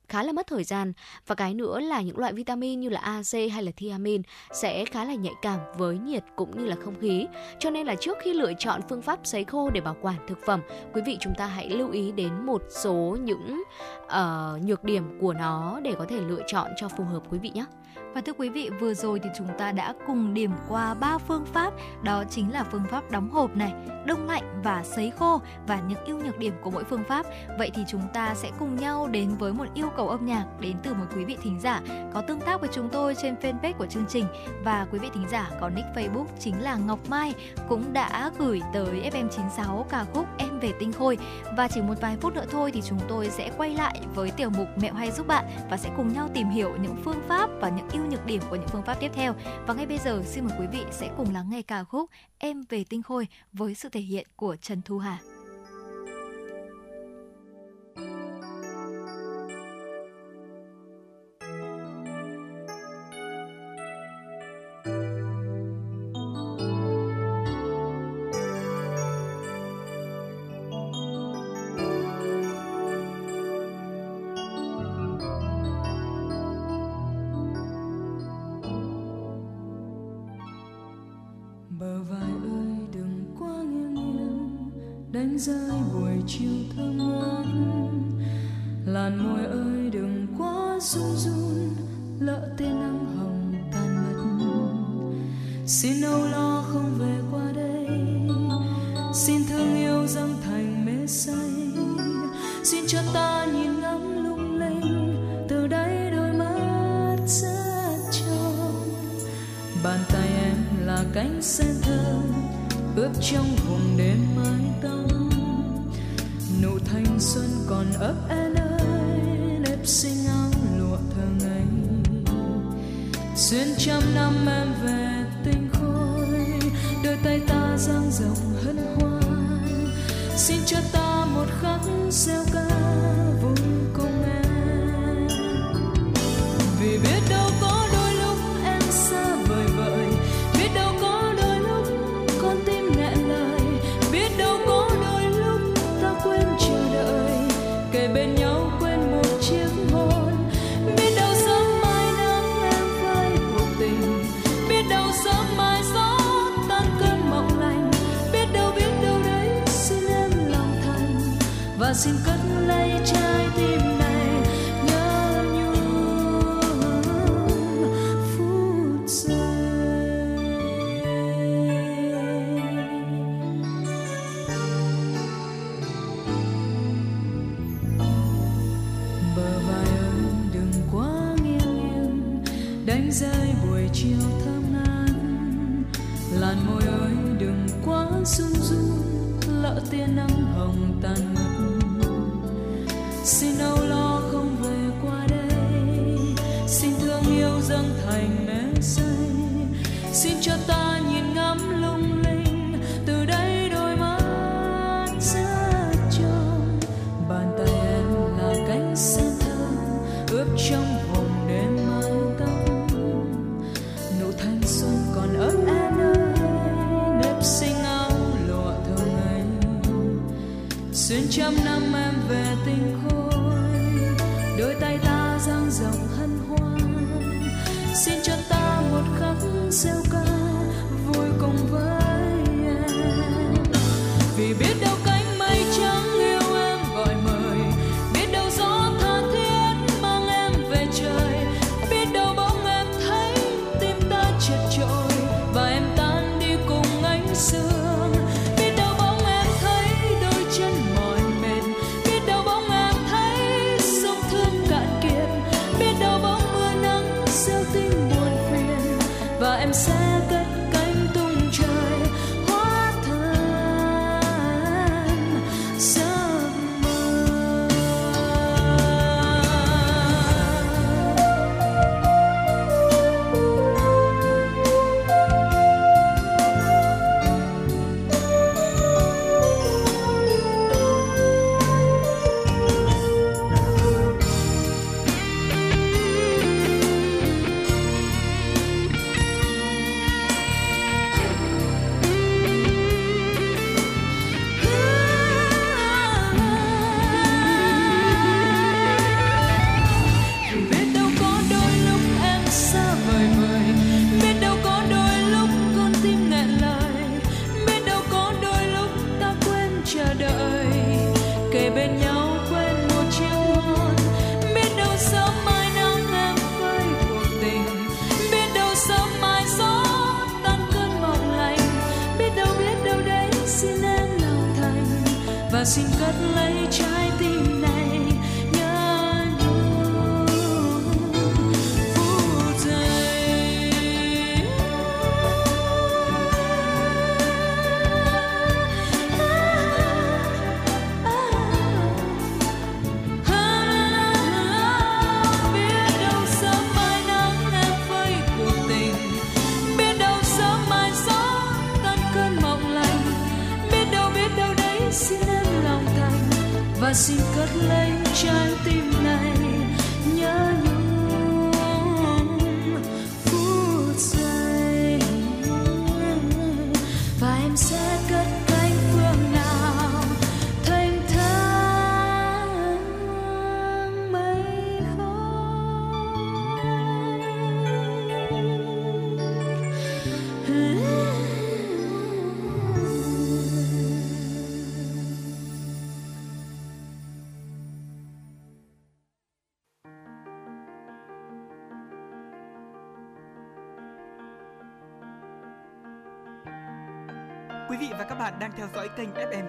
khá là mất thời gian và cái nữa là những loại vitamin như là A, C hay là thiamin sẽ khá là nhạy cảm với nhiệt cũng như là không khí. Cho nên là trước khi lựa chọn phương pháp sấy khô để bảo quản thực phẩm, quý vị chúng ta hãy lưu ý đến một số những uh, nhược điểm của nó để có thể lựa chọn cho phù hợp quý vị nhé. Và thưa quý vị, vừa rồi thì chúng ta đã cùng điểm qua ba phương pháp, đó chính là phương pháp đóng hộp này, đông lạnh và sấy khô và những ưu nhược điểm của mỗi phương pháp. Vậy thì chúng ta sẽ cùng nhau đến với một yêu cầu âm nhạc đến từ một quý vị thính giả có tương tác với chúng tôi trên fanpage của chương trình. Và quý vị thính giả có nick Facebook chính là Ngọc Mai cũng đã gửi tới FM96 ca khúc Em về tinh khôi. Và chỉ một vài phút nữa thôi thì chúng tôi sẽ quay lại với tiểu mục Mẹo hay giúp bạn và sẽ cùng nhau tìm hiểu những phương pháp và những ưu nhược điểm của những phương pháp tiếp theo. Và ngay bây giờ, xin mời quý vị sẽ cùng lắng nghe ca khúc Em về tinh khôi với sự thể hiện của Trần Thu Hà. Rơi buổi chiều thơm ngát. Làn môi ơi đừng quá run run, lỡ tên nắng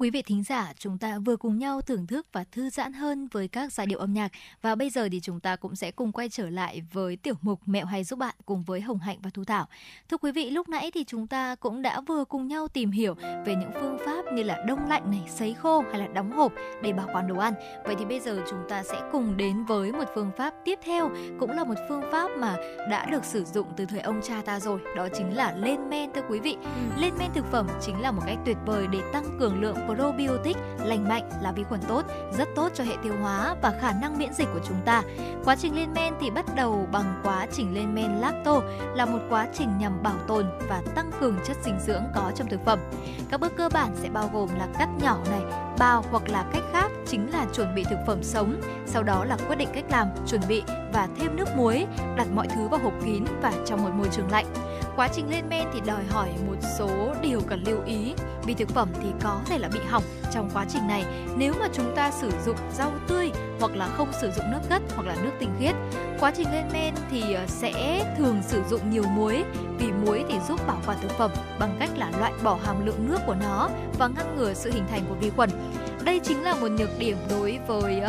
quý vị thính giả, chúng ta vừa cùng nhau thưởng thức và thư giãn hơn với các giai điệu âm nhạc và bây giờ thì chúng ta cũng sẽ cùng quay trở lại với tiểu mục Mẹo hay giúp bạn cùng với Hồng Hạnh và Thu Thảo. Thưa quý vị, lúc nãy thì chúng ta cũng đã vừa cùng nhau tìm hiểu về những phương pháp như là đông lạnh này, sấy khô hay là đóng hộp để bảo quản đồ ăn. Vậy thì bây giờ chúng ta sẽ cùng đến với một phương pháp tiếp theo, cũng là một phương pháp mà đã được sử dụng từ thời ông cha ta rồi, đó chính là lên men thưa quý vị. Lên men thực phẩm chính là một cách tuyệt vời để tăng cường lượng probiotic lành mạnh là vi khuẩn tốt, rất tốt cho hệ tiêu hóa và khả năng miễn dịch của chúng ta. Quá trình lên men thì bắt đầu bằng quá trình lên men lacto là một quá trình nhằm bảo tồn và tăng cường chất dinh dưỡng có trong thực phẩm. Các bước cơ bản sẽ bao gồm là cắt nhỏ này, bao hoặc là cách khác chính là chuẩn bị thực phẩm sống, sau đó là quyết định cách làm, chuẩn bị và thêm nước muối, đặt mọi thứ vào hộp kín và trong một môi trường lạnh. Quá trình lên men thì đòi hỏi một số điều cần lưu ý vì thực phẩm thì có thể là bị hỏng trong quá trình này nếu mà chúng ta sử dụng rau tươi hoặc là không sử dụng nước cất hoặc là nước tinh khiết. Quá trình lên men thì ờ, sẽ thường sử dụng nhiều muối vì muối thì giúp bảo quản thực phẩm bằng cách là loại bỏ hàm lượng nước của nó và ngăn ngừa sự hình thành của vi khuẩn. đây chính là một nhược điểm đối với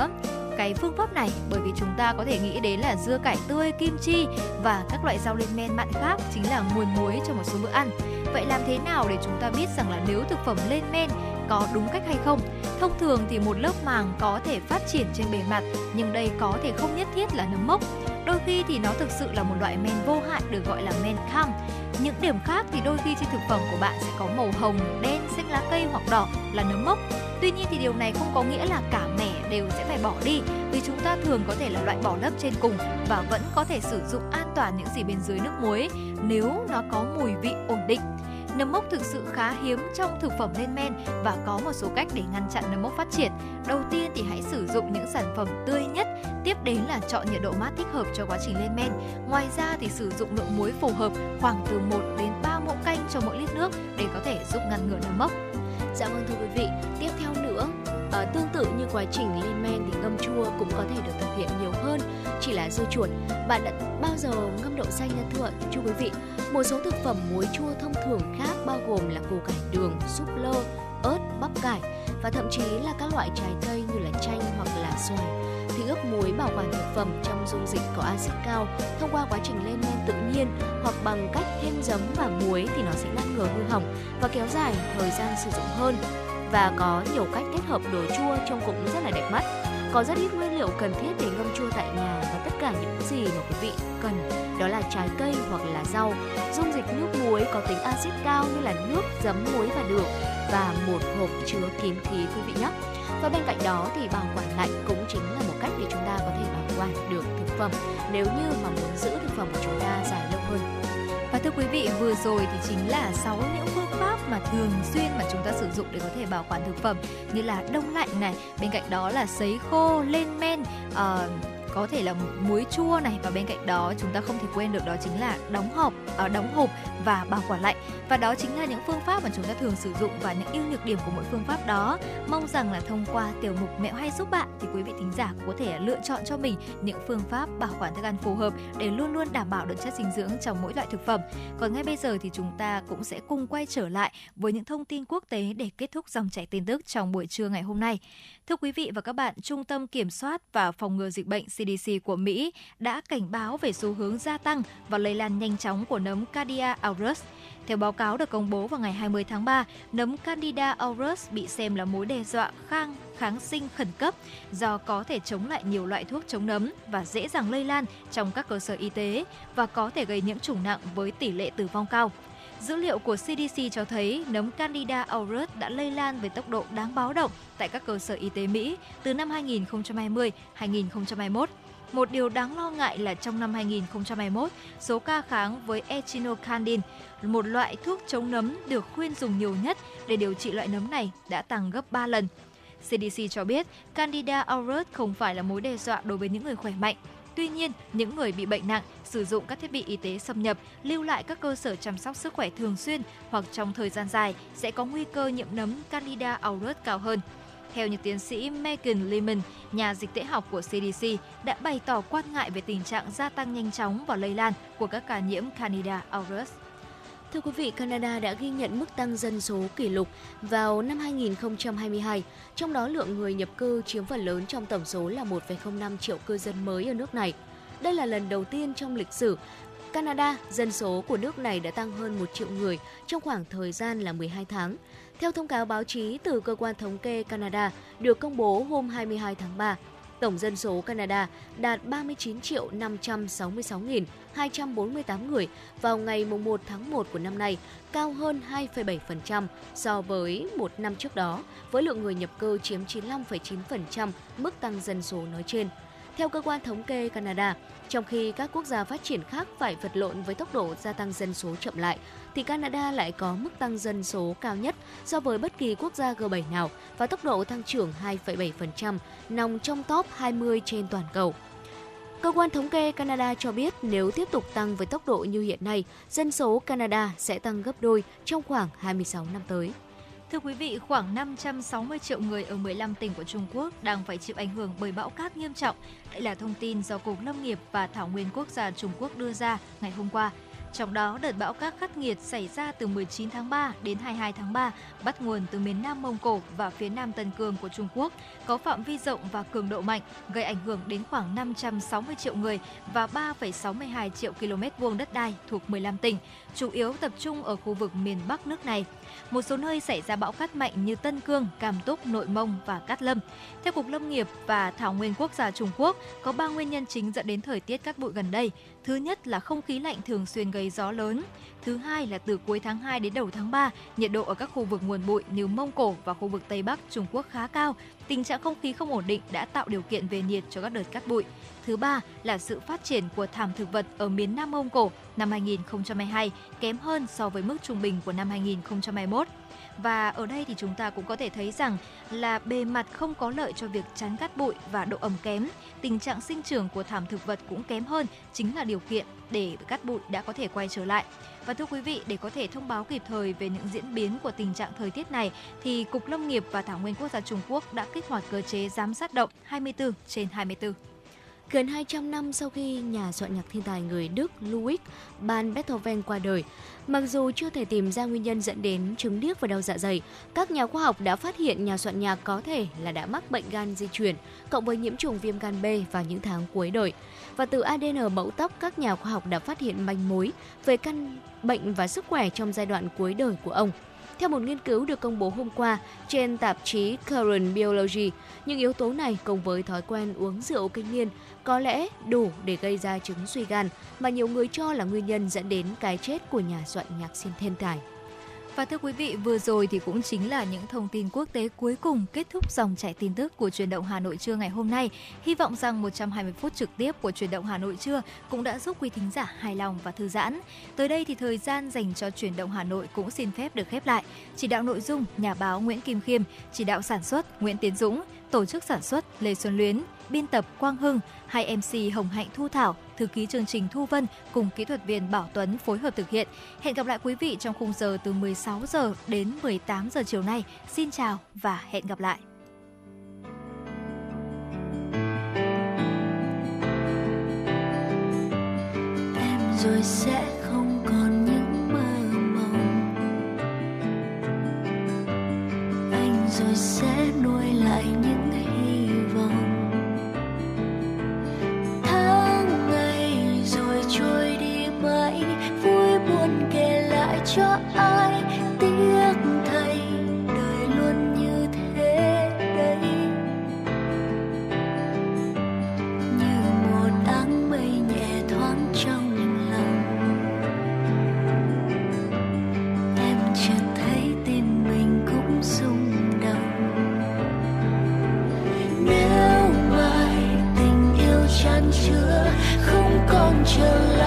cái phương pháp này bởi vì chúng ta có thể nghĩ đến là dưa cải tươi, kim chi và các loại rau lên men mặn khác chính là nguồn muối cho một số bữa ăn. Vậy làm thế nào để chúng ta biết rằng là nếu thực phẩm lên men có đúng cách hay không? Thông thường thì một lớp màng có thể phát triển trên bề mặt nhưng đây có thể không nhất thiết là nấm mốc. Đôi khi thì nó thực sự là một loại men vô hại được gọi là men cam. Những điểm khác thì đôi khi trên thực phẩm của bạn sẽ có màu hồng, đen, xanh lá cây hoặc đỏ là nấm mốc. Tuy nhiên thì điều này không có nghĩa là cả mẻ đều sẽ phải bỏ đi vì chúng ta thường có thể là loại bỏ lớp trên cùng và vẫn có thể sử dụng an toàn những gì bên dưới nước muối nếu nó có mùi vị ổn định. Nấm mốc thực sự khá hiếm trong thực phẩm lên men và có một số cách để ngăn chặn nấm mốc phát triển. Đầu tiên thì hãy sử dụng những sản phẩm tươi nhất, tiếp đến là chọn nhiệt độ mát thích hợp cho quá trình lên men. Ngoài ra thì sử dụng lượng muối phù hợp khoảng từ 1 đến 3 muỗng canh cho mỗi lít nước để có thể giúp ngăn ngừa nấm mốc. Dạ vâng thưa quý vị, tiếp theo nữa, à, tương tự như quá trình lên men thì ngâm chua cũng có thể được thực hiện nhiều hơn, chỉ là dưa chuột. Bạn đã bao giờ ngâm đậu xanh đã thưa chú quý vị? Một số thực phẩm muối chua thông thường khác bao gồm là củ cải đường, súp lơ, ớt, bắp cải và thậm chí là các loại trái cây như là chanh hoặc là xoài thì ướp muối bảo quản thực phẩm trong dung dịch có axit cao thông qua quá trình lên men tự nhiên hoặc bằng cách thêm giấm và muối thì nó sẽ ngăn ngừa hư hỏng và kéo dài thời gian sử dụng hơn và có nhiều cách kết hợp đồ chua trông cũng rất là đẹp mắt. Có rất ít nguyên liệu cần thiết để ngâm chua tại nhà cả những gì mà quý vị cần đó là trái cây hoặc là rau. Dung dịch nước muối có tính axit cao như là nước, giấm, muối và đường và một hộp chứa kín khí quý vị nhé. Và bên cạnh đó thì bảo quản lạnh cũng chính là một cách để chúng ta có thể bảo quản được thực phẩm nếu như mà muốn giữ thực phẩm của chúng ta dài lâu hơn. Và thưa quý vị, vừa rồi thì chính là 6 những phương pháp mà thường xuyên mà chúng ta sử dụng để có thể bảo quản thực phẩm như là đông lạnh này, bên cạnh đó là sấy khô, lên men, uh, có thể là muối chua này và bên cạnh đó chúng ta không thể quên được đó chính là đóng hộp, ở đóng hộp và bảo quản lạnh và đó chính là những phương pháp mà chúng ta thường sử dụng và những ưu nhược điểm của mỗi phương pháp đó. Mong rằng là thông qua tiểu mục mẹo hay giúp bạn thì quý vị thính giả có thể lựa chọn cho mình những phương pháp bảo quản thức ăn phù hợp để luôn luôn đảm bảo được chất dinh dưỡng trong mỗi loại thực phẩm. Còn ngay bây giờ thì chúng ta cũng sẽ cùng quay trở lại với những thông tin quốc tế để kết thúc dòng chảy tin tức trong buổi trưa ngày hôm nay. Thưa quý vị và các bạn, Trung tâm Kiểm soát và Phòng ngừa Dịch bệnh CDC của Mỹ đã cảnh báo về xu hướng gia tăng và lây lan nhanh chóng của nấm Candida auris. Theo báo cáo được công bố vào ngày 20 tháng 3, nấm Candida auris bị xem là mối đe dọa khang kháng sinh khẩn cấp do có thể chống lại nhiều loại thuốc chống nấm và dễ dàng lây lan trong các cơ sở y tế và có thể gây nhiễm trùng nặng với tỷ lệ tử vong cao. Dữ liệu của CDC cho thấy nấm Candida auris đã lây lan với tốc độ đáng báo động tại các cơ sở y tế Mỹ từ năm 2020-2021. Một điều đáng lo ngại là trong năm 2021, số ca kháng với echinocandin, một loại thuốc chống nấm được khuyên dùng nhiều nhất để điều trị loại nấm này đã tăng gấp 3 lần. CDC cho biết Candida auris không phải là mối đe dọa đối với những người khỏe mạnh. Tuy nhiên, những người bị bệnh nặng sử dụng các thiết bị y tế xâm nhập, lưu lại các cơ sở chăm sóc sức khỏe thường xuyên hoặc trong thời gian dài sẽ có nguy cơ nhiễm nấm Candida auris cao hơn. Theo như tiến sĩ Megan Lehman, nhà dịch tễ học của CDC, đã bày tỏ quan ngại về tình trạng gia tăng nhanh chóng và lây lan của các ca nhiễm Candida auris. Thưa quý vị, Canada đã ghi nhận mức tăng dân số kỷ lục vào năm 2022, trong đó lượng người nhập cư chiếm phần lớn trong tổng số là 1,05 triệu cư dân mới ở nước này. Đây là lần đầu tiên trong lịch sử Canada, dân số của nước này đã tăng hơn 1 triệu người trong khoảng thời gian là 12 tháng. Theo thông cáo báo chí từ cơ quan thống kê Canada được công bố hôm 22 tháng 3, tổng dân số Canada đạt 39 triệu 566.248 người vào ngày 1 tháng 1 của năm nay, cao hơn 2,7% so với một năm trước đó, với lượng người nhập cư chiếm 95,9% mức tăng dân số nói trên. Theo cơ quan thống kê Canada, trong khi các quốc gia phát triển khác phải vật lộn với tốc độ gia tăng dân số chậm lại, thì Canada lại có mức tăng dân số cao nhất so với bất kỳ quốc gia G7 nào và tốc độ tăng trưởng 2,7%, nằm trong top 20 trên toàn cầu. Cơ quan thống kê Canada cho biết nếu tiếp tục tăng với tốc độ như hiện nay, dân số Canada sẽ tăng gấp đôi trong khoảng 26 năm tới. Thưa quý vị, khoảng 560 triệu người ở 15 tỉnh của Trung Quốc đang phải chịu ảnh hưởng bởi bão cát nghiêm trọng. Đây là thông tin do Cục Lâm nghiệp và Thảo nguyên Quốc gia Trung Quốc đưa ra ngày hôm qua. Trong đó, đợt bão cát khắc nghiệt xảy ra từ 19 tháng 3 đến 22 tháng 3, bắt nguồn từ miền Nam Mông Cổ và phía Nam Tân Cương của Trung Quốc, có phạm vi rộng và cường độ mạnh, gây ảnh hưởng đến khoảng 560 triệu người và 3,62 triệu km vuông đất đai thuộc 15 tỉnh, chủ yếu tập trung ở khu vực miền Bắc nước này. Một số nơi xảy ra bão cát mạnh như Tân Cương, Cam Túc, Nội Mông và Cát Lâm. Theo Cục Lâm nghiệp và Thảo nguyên Quốc gia Trung Quốc, có 3 nguyên nhân chính dẫn đến thời tiết cát bụi gần đây. Thứ nhất là không khí lạnh thường xuyên gây gió lớn. Thứ hai là từ cuối tháng 2 đến đầu tháng 3, nhiệt độ ở các khu vực nguồn bụi như Mông Cổ và khu vực Tây Bắc Trung Quốc khá cao. Tình trạng không khí không ổn định đã tạo điều kiện về nhiệt cho các đợt cát bụi. Thứ ba là sự phát triển của thảm thực vật ở miền Nam Mông Cổ năm 2022 kém hơn so với mức trung bình của năm 2021. Và ở đây thì chúng ta cũng có thể thấy rằng là bề mặt không có lợi cho việc chắn cát bụi và độ ẩm kém. Tình trạng sinh trưởng của thảm thực vật cũng kém hơn, chính là điều kiện để cát bụi đã có thể quay trở lại. Và thưa quý vị, để có thể thông báo kịp thời về những diễn biến của tình trạng thời tiết này thì Cục Lâm nghiệp và Thảo nguyên Quốc gia Trung Quốc đã kích hoạt cơ chế giám sát động 24 trên 24. Gần 200 năm sau khi nhà soạn nhạc thiên tài người Đức Ludwig van Beethoven qua đời, mặc dù chưa thể tìm ra nguyên nhân dẫn đến chứng điếc và đau dạ dày, các nhà khoa học đã phát hiện nhà soạn nhạc có thể là đã mắc bệnh gan di chuyển, cộng với nhiễm trùng viêm gan B vào những tháng cuối đời. Và từ ADN mẫu tóc, các nhà khoa học đã phát hiện manh mối về căn bệnh và sức khỏe trong giai đoạn cuối đời của ông. Theo một nghiên cứu được công bố hôm qua trên tạp chí Current Biology, những yếu tố này cùng với thói quen uống rượu kinh niên có lẽ đủ để gây ra chứng suy gan mà nhiều người cho là nguyên nhân dẫn đến cái chết của nhà soạn nhạc xin thiên tài. Và thưa quý vị, vừa rồi thì cũng chính là những thông tin quốc tế cuối cùng kết thúc dòng chảy tin tức của truyền động Hà Nội trưa ngày hôm nay. Hy vọng rằng 120 phút trực tiếp của truyền động Hà Nội trưa cũng đã giúp quý thính giả hài lòng và thư giãn. Tới đây thì thời gian dành cho truyền động Hà Nội cũng xin phép được khép lại. Chỉ đạo nội dung nhà báo Nguyễn Kim Khiêm, chỉ đạo sản xuất Nguyễn Tiến Dũng, tổ chức sản xuất Lê Xuân Luyến, biên tập Quang Hưng, hai MC Hồng Hạnh Thu Thảo, thư ký chương trình Thu Vân cùng kỹ thuật viên Bảo Tuấn phối hợp thực hiện. Hẹn gặp lại quý vị trong khung giờ từ 16 giờ đến 18 giờ chiều nay. Xin chào và hẹn gặp lại. em rồi sẽ không còn những mơ mộng anh rồi sẽ nuôi lại những cho ai tiếc thay đời luôn như thế đấy như một áng mây nhẹ thoáng trong lòng, em chợt thấy tim mình cũng rung động nếu mai tình yêu chan chứa, không còn chờ. lại